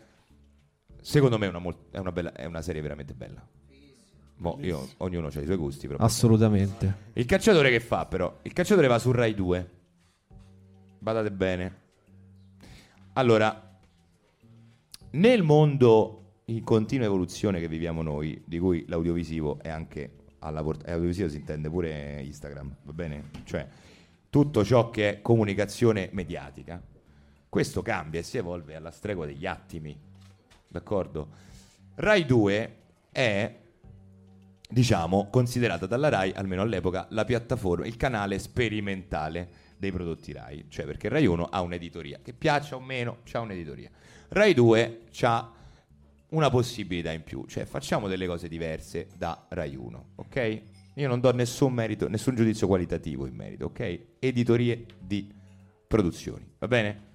secondo me, è una, mol- è una, bella- è una serie veramente bella. Mo, io, ognuno ha i suoi gusti, però.
Assolutamente.
Il cacciatore che fa però? Il cacciatore va su Rai 2. Badate bene. Allora, nel mondo in continua evoluzione che viviamo noi, di cui l'audiovisivo è anche alla portata, e audiovisivo si intende pure Instagram, va bene? Cioè, tutto ciò che è comunicazione mediatica, questo cambia e si evolve alla stregua degli attimi, d'accordo? Rai 2 è diciamo, considerata dalla RAI, almeno all'epoca, la piattaforma, il canale sperimentale dei prodotti RAI. Cioè, perché RAI 1 ha un'editoria, che piaccia o meno, c'ha un'editoria. RAI 2 ha una possibilità in più, cioè facciamo delle cose diverse da Rai 1, ok? Io non do nessun merito, nessun giudizio qualitativo in merito, ok? Editorie di produzioni, va bene?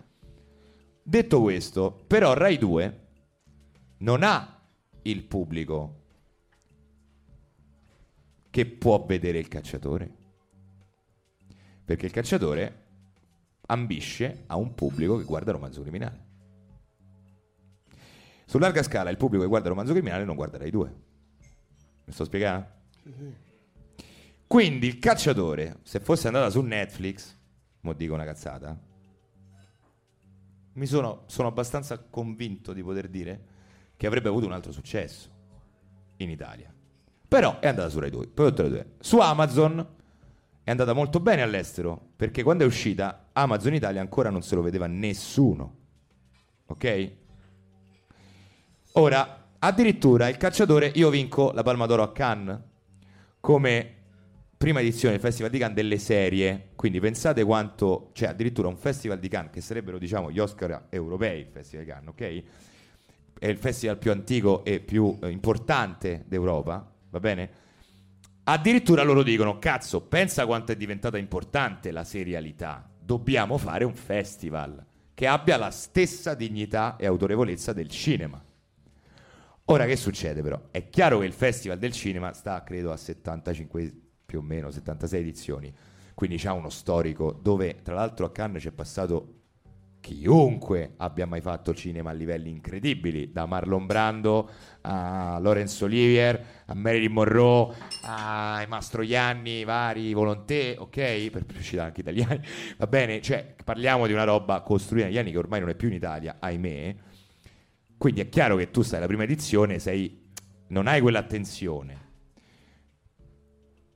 Detto questo, però Rai 2 non ha il pubblico che può vedere il cacciatore. Perché il cacciatore ambisce a un pubblico che guarda romanzo criminale. Su larga scala il pubblico che guarda romanzo criminale non guarda Rai 2. Mi sto spiegando? Quindi il cacciatore, se fosse andata su Netflix, mo dico una cazzata, mi sono, sono abbastanza convinto di poter dire che avrebbe avuto un altro successo in Italia. Però è andata su Rai 2. Poi ho detto Rai 2. Su Amazon è andata molto bene all'estero, perché quando è uscita Amazon Italia ancora non se lo vedeva nessuno. Ok? Ora, addirittura il cacciatore, io vinco la Palma d'Oro a Cannes come prima edizione del Festival di Cannes delle serie, quindi pensate quanto, cioè addirittura un Festival di Cannes che sarebbero diciamo gli Oscar europei, il Festival di Cannes, ok? È il festival più antico e più eh, importante d'Europa, va bene? Addirittura loro dicono, cazzo, pensa quanto è diventata importante la serialità, dobbiamo fare un festival che abbia la stessa dignità e autorevolezza del cinema. Ora che succede però? È chiaro che il Festival del Cinema sta credo a 75 più o meno 76 edizioni, quindi c'ha uno storico dove tra l'altro a Cannes c'è passato chiunque abbia mai fatto cinema a livelli incredibili, da Marlon Brando a Laurence Olivier, a Marilyn Monroe, ai Mastroianni, vari Volonté, ok? Per uscire anche italiani, va bene? Cioè, parliamo di una roba costruita negli anni che ormai non è più in Italia, ahimè. Quindi è chiaro che tu stai alla prima edizione, sei, non hai quell'attenzione.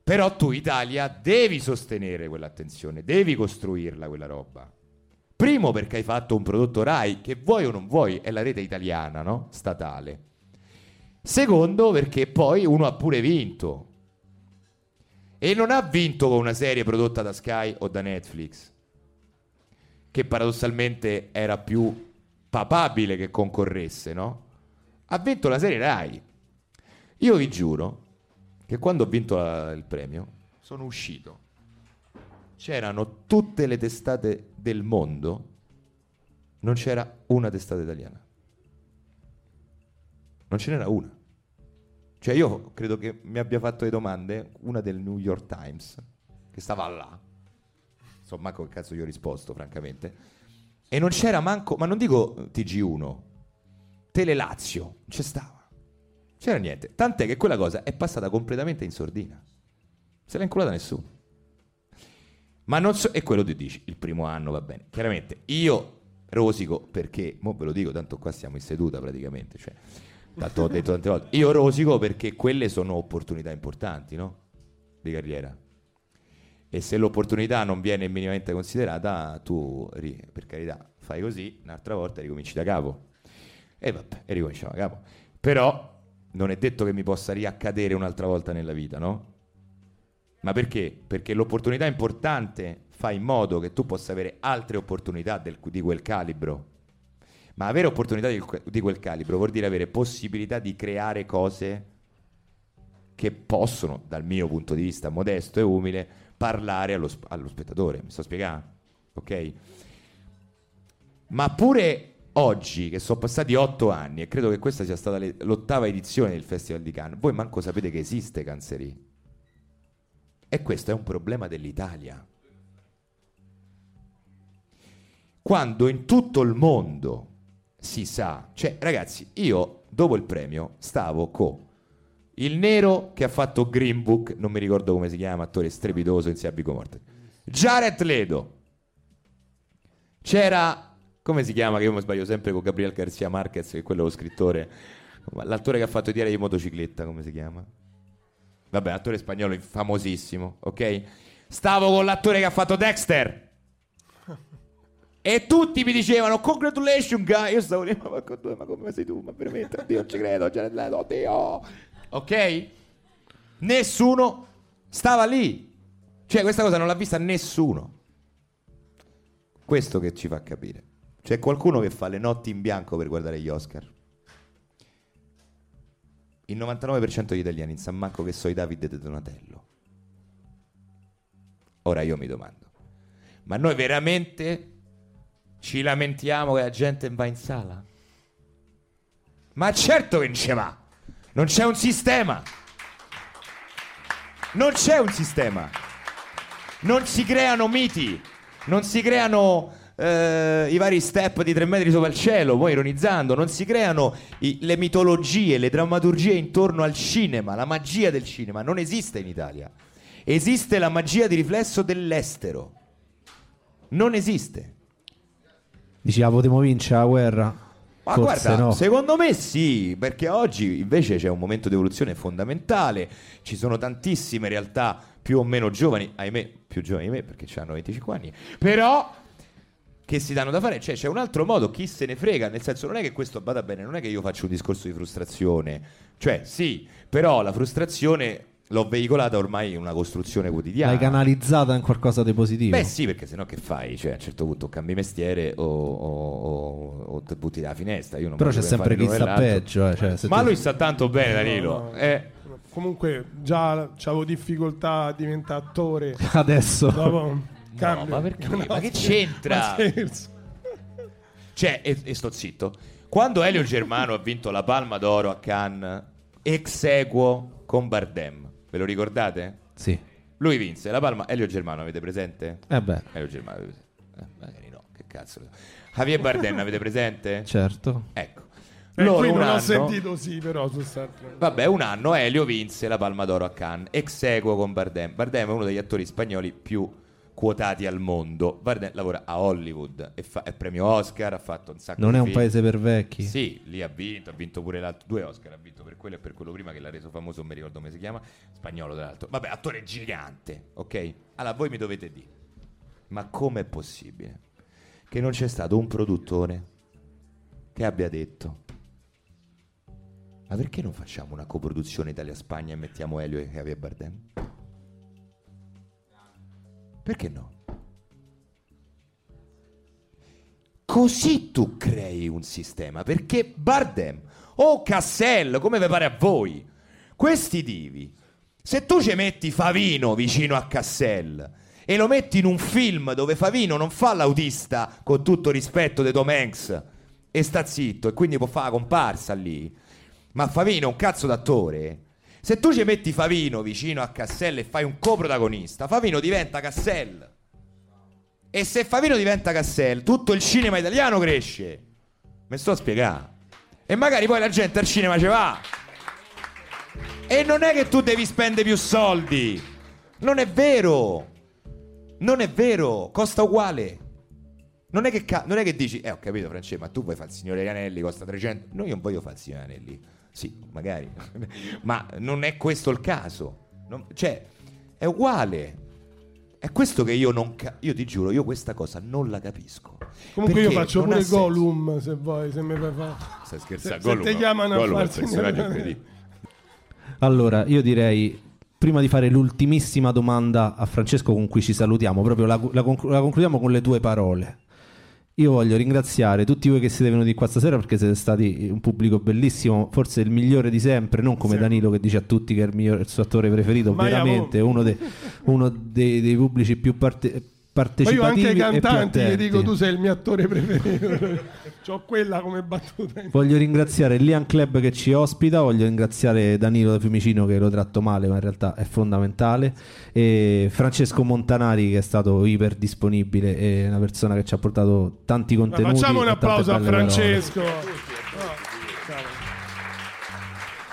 Però tu, Italia, devi sostenere quell'attenzione, devi costruirla quella roba. Primo perché hai fatto un prodotto RAI che vuoi o non vuoi, è la rete italiana, no? Statale. Secondo perché poi uno ha pure vinto. E non ha vinto con una serie prodotta da Sky o da Netflix, che paradossalmente era più papabile che concorresse, no? Ha vinto la serie RAI. Io vi giuro che quando ho vinto la- il premio sono uscito. C'erano tutte le testate del mondo, non c'era una testata italiana. Non ce n'era una. Cioè io credo che mi abbia fatto le domande una del New York Times, che stava là. Insomma, che cazzo gli ho risposto, francamente. E non c'era manco, ma non dico TG1, Tele Lazio, non c'è stava. C'era niente. Tant'è che quella cosa è passata completamente in sordina. Se l'ha inculata nessuno. Ma non so, e quello ti dici, il primo anno va bene. Chiaramente io rosico perché, mo ve lo dico, tanto qua siamo in seduta praticamente, cioè, tanto ho detto tante volte, io rosico perché quelle sono opportunità importanti, no? Di carriera. E se l'opportunità non viene minimamente considerata, tu, per carità, fai così, un'altra volta ricominci da capo. E vabbè, e ricominciamo da capo. Però non è detto che mi possa riaccadere un'altra volta nella vita, no? Ma perché? Perché l'opportunità importante fa in modo che tu possa avere altre opportunità del- di quel calibro. Ma avere opportunità di, di quel calibro vuol dire avere possibilità di creare cose che possono, dal mio punto di vista modesto e umile, parlare allo, allo spettatore. Mi sto spiegando? Ok? Ma pure oggi, che sono passati otto anni, e credo che questa sia stata le- l'ottava edizione del Festival di Cannes, voi manco sapete che esiste Canzeri. E questo è un problema dell'Italia. Quando in tutto il mondo si sa, cioè ragazzi, io dopo il premio stavo con il nero che ha fatto Green Book, non mi ricordo come si chiama, attore strepitoso insieme a Vico Morte. Jared Ledo. C'era, come si chiama, che io mi sbaglio sempre con Gabriel Garcia Marquez, che è quello lo scrittore, l'attore che ha fatto i diari di motocicletta, come si chiama? Vabbè, attore spagnolo famosissimo, ok? Stavo con l'attore che ha fatto Dexter. E tutti mi dicevano congratulations guy. Io stavo lì, ma, ma, ma come sei tu? Ma veramente, oddio, non ci credo, Jared Leto, oddio. Ok? Nessuno stava lì. Cioè, questa cosa non l'ha vista nessuno. Questo che ci fa capire. C'è qualcuno che fa le notti in bianco per guardare gli Oscar. Il 99% degli italiani sa manco che so i Davide De Donatello. Ora io mi domando, ma noi veramente ci lamentiamo che la gente va in sala? Ma certo che non ci va! Non c'è un sistema! Non c'è un sistema! Non si creano miti, non si creano eh, i vari step di tre metri sopra il cielo, poi ironizzando, non si creano i- le mitologie, le drammaturgie intorno al cinema, la magia del cinema, non esiste in Italia. Esiste la magia di riflesso dell'estero. Non esiste.
Dici, ah, potremmo vincere la guerra?
Ma
Forse
guarda,
no.
secondo me sì, perché oggi invece c'è un momento di evoluzione fondamentale, ci sono tantissime realtà più o meno giovani, ahimè più giovani di me perché hanno 25 anni, però che si danno da fare, cioè c'è un altro modo, chi se ne frega, nel senso non è che questo vada bene, non è che io faccio un discorso di frustrazione, cioè sì, però la frustrazione l'ho veicolata ormai in una costruzione quotidiana.
L'hai canalizzata in qualcosa di positivo.
Beh sì, perché sennò che fai? Cioè a un certo punto cambi mestiere o, o, o- o ti butti dalla finestra. Io non
Però c'è sempre chi sta peggio. eh, cioè, se
Ma
tu-
lui sta tanto bene Danilo.
No, no.
Eh,
Comunque già avevo difficoltà a diventare attore.
Adesso...
Dopo cambio.
ma perché?
No,
Ma che c'entra? Cioè, e, e sto zitto. Quando Elio Germano ha vinto la Palma d'Oro a Cannes, ex equo con Bardem, ve lo ricordate?
Sì.
Lui vinse la Palma. Elio Germano avete presente?
Eh beh,
Elio Germano avete presente? Eh, magari no, che cazzo. Javier Bardem avete presente?
certo.
Ecco.
Eh,
Loro
qui
un
non ho
anno-
sentito sì, però su quest'altro.
Vabbè, un anno Elio vinse la Palma d'Oro a Cannes, ex equo con Bardem. Bardem è uno degli attori spagnoli più quotati al mondo. Bardem lavora a Hollywood, è, fa- è premio Oscar, ha fatto un sacco
Non
di
è un
film.
paese per vecchi.
Sì, lì ha vinto, ha vinto pure l'altro, due Oscar, ha vinto per quello e per quello prima che l'ha reso famoso, non mi ricordo come si chiama, spagnolo tra l'altro. Vabbè, attore gigante, ok? Allora voi mi dovete dire, ma com'è possibile che non c'è stato un produttore che abbia detto ma perché non facciamo una coproduzione Italia-Spagna e mettiamo Elio e Javier Bardem? Perché no? Così tu crei un sistema, perché Bardem o Cassel, come vi pare a voi, questi divi, se tu ci metti Favino vicino a Cassel e lo metti in un film dove Favino non fa l'autista con tutto rispetto di Tom Hanks e sta zitto e quindi può fare la comparsa lì, ma Favino è un cazzo d'attore. Se tu ci metti Favino vicino a Cassel e fai un coprotagonista, Favino diventa Cassel. E se Favino diventa Cassel, tutto il cinema italiano cresce. Mi sto a spiegare. E magari poi la gente al cinema ci va. E non è che tu devi spendere più soldi. Non è vero. Non è vero. Costa uguale. Non è che, ca- non è che dici, eh ho capito Francesco, ma tu vuoi fare il signore Canelli, costa 300. No, io non voglio fare il signore Canelli. Sì, magari. ma non è questo il caso. Non- cioè, è uguale. È questo che io non ca- Io ti giuro, io questa cosa non la capisco.
Comunque io faccio pure
senso.
Gollum se vuoi, se mi fai fare.
Stai
Se,
scherzando?
se
Gollum,
ti chiamano
Gollum
a fare
un.
Allora, io direi, prima di fare l'ultimissima domanda a Francesco con cui ci salutiamo, proprio la, la conclu- la concludiamo con le tue parole. Io voglio ringraziare tutti voi che siete venuti qua stasera perché siete stati un pubblico bellissimo, forse il migliore di sempre, non come
Sì.
Danilo che dice a tutti che è il, migliore, il suo attore preferito,
Ma
veramente
amo-
uno, de- uno dei, dei pubblici più parte-
Ma io
partecipativi
anche ai cantanti gli dico tu sei il mio attore preferito. C'ho quella come battuta.
Voglio ringraziare il Lian Club che ci ospita, voglio ringraziare Danilo da Fiumicino che lo tratto male, ma in realtà è fondamentale, e Francesco Montanari che è stato iper disponibile e una persona che ci ha portato tanti
Ma
contenuti.
facciamo un applauso a
belle parole.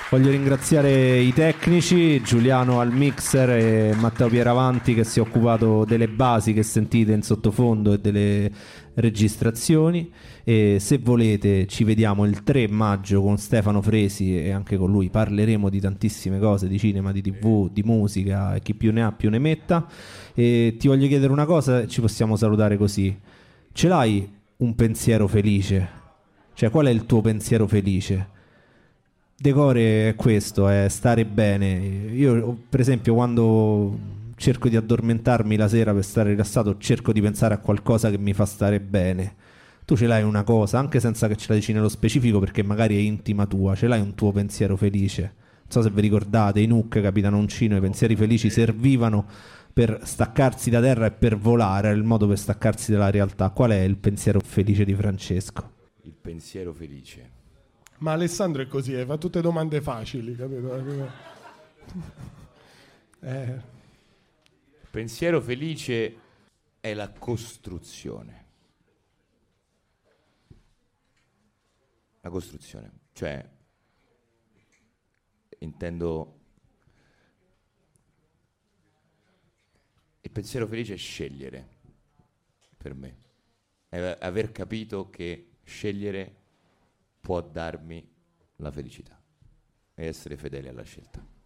Voglio ringraziare i tecnici, Giuliano al mixer e Matteo Pieravanti che si è occupato delle basi che sentite in sottofondo e delle registrazioni. E se volete ci vediamo il 3 maggio con Stefano Fresi e anche con lui parleremo di tantissime cose, di cinema, di tv, di musica e chi più ne ha più ne metta. E ti voglio chiedere una cosa, ci possiamo salutare così. Ce l'hai un pensiero felice? Cioè qual è il tuo pensiero felice? Decore è questo, è stare bene. Io, per esempio, quando cerco di addormentarmi la sera per stare rilassato, cerco di pensare a qualcosa che mi fa stare bene. Tu ce l'hai una cosa, anche senza che ce la dici nello specifico, perché magari è intima tua, ce l'hai un tuo pensiero felice. Non so se vi ricordate, i Nook, Capitano Uncino, i pensieri felici servivano per staccarsi da terra e per volare, era il modo per staccarsi dalla realtà. Qual è il pensiero felice di Francesco?
Il pensiero felice.
Ma Alessandro è così, eh, fa tutte domande facili, capito? eh.
Pensiero felice è la costruzione. La costruzione, cioè intendo il pensiero felice è scegliere per me, è aver capito che scegliere può darmi la felicità e essere fedele alla scelta.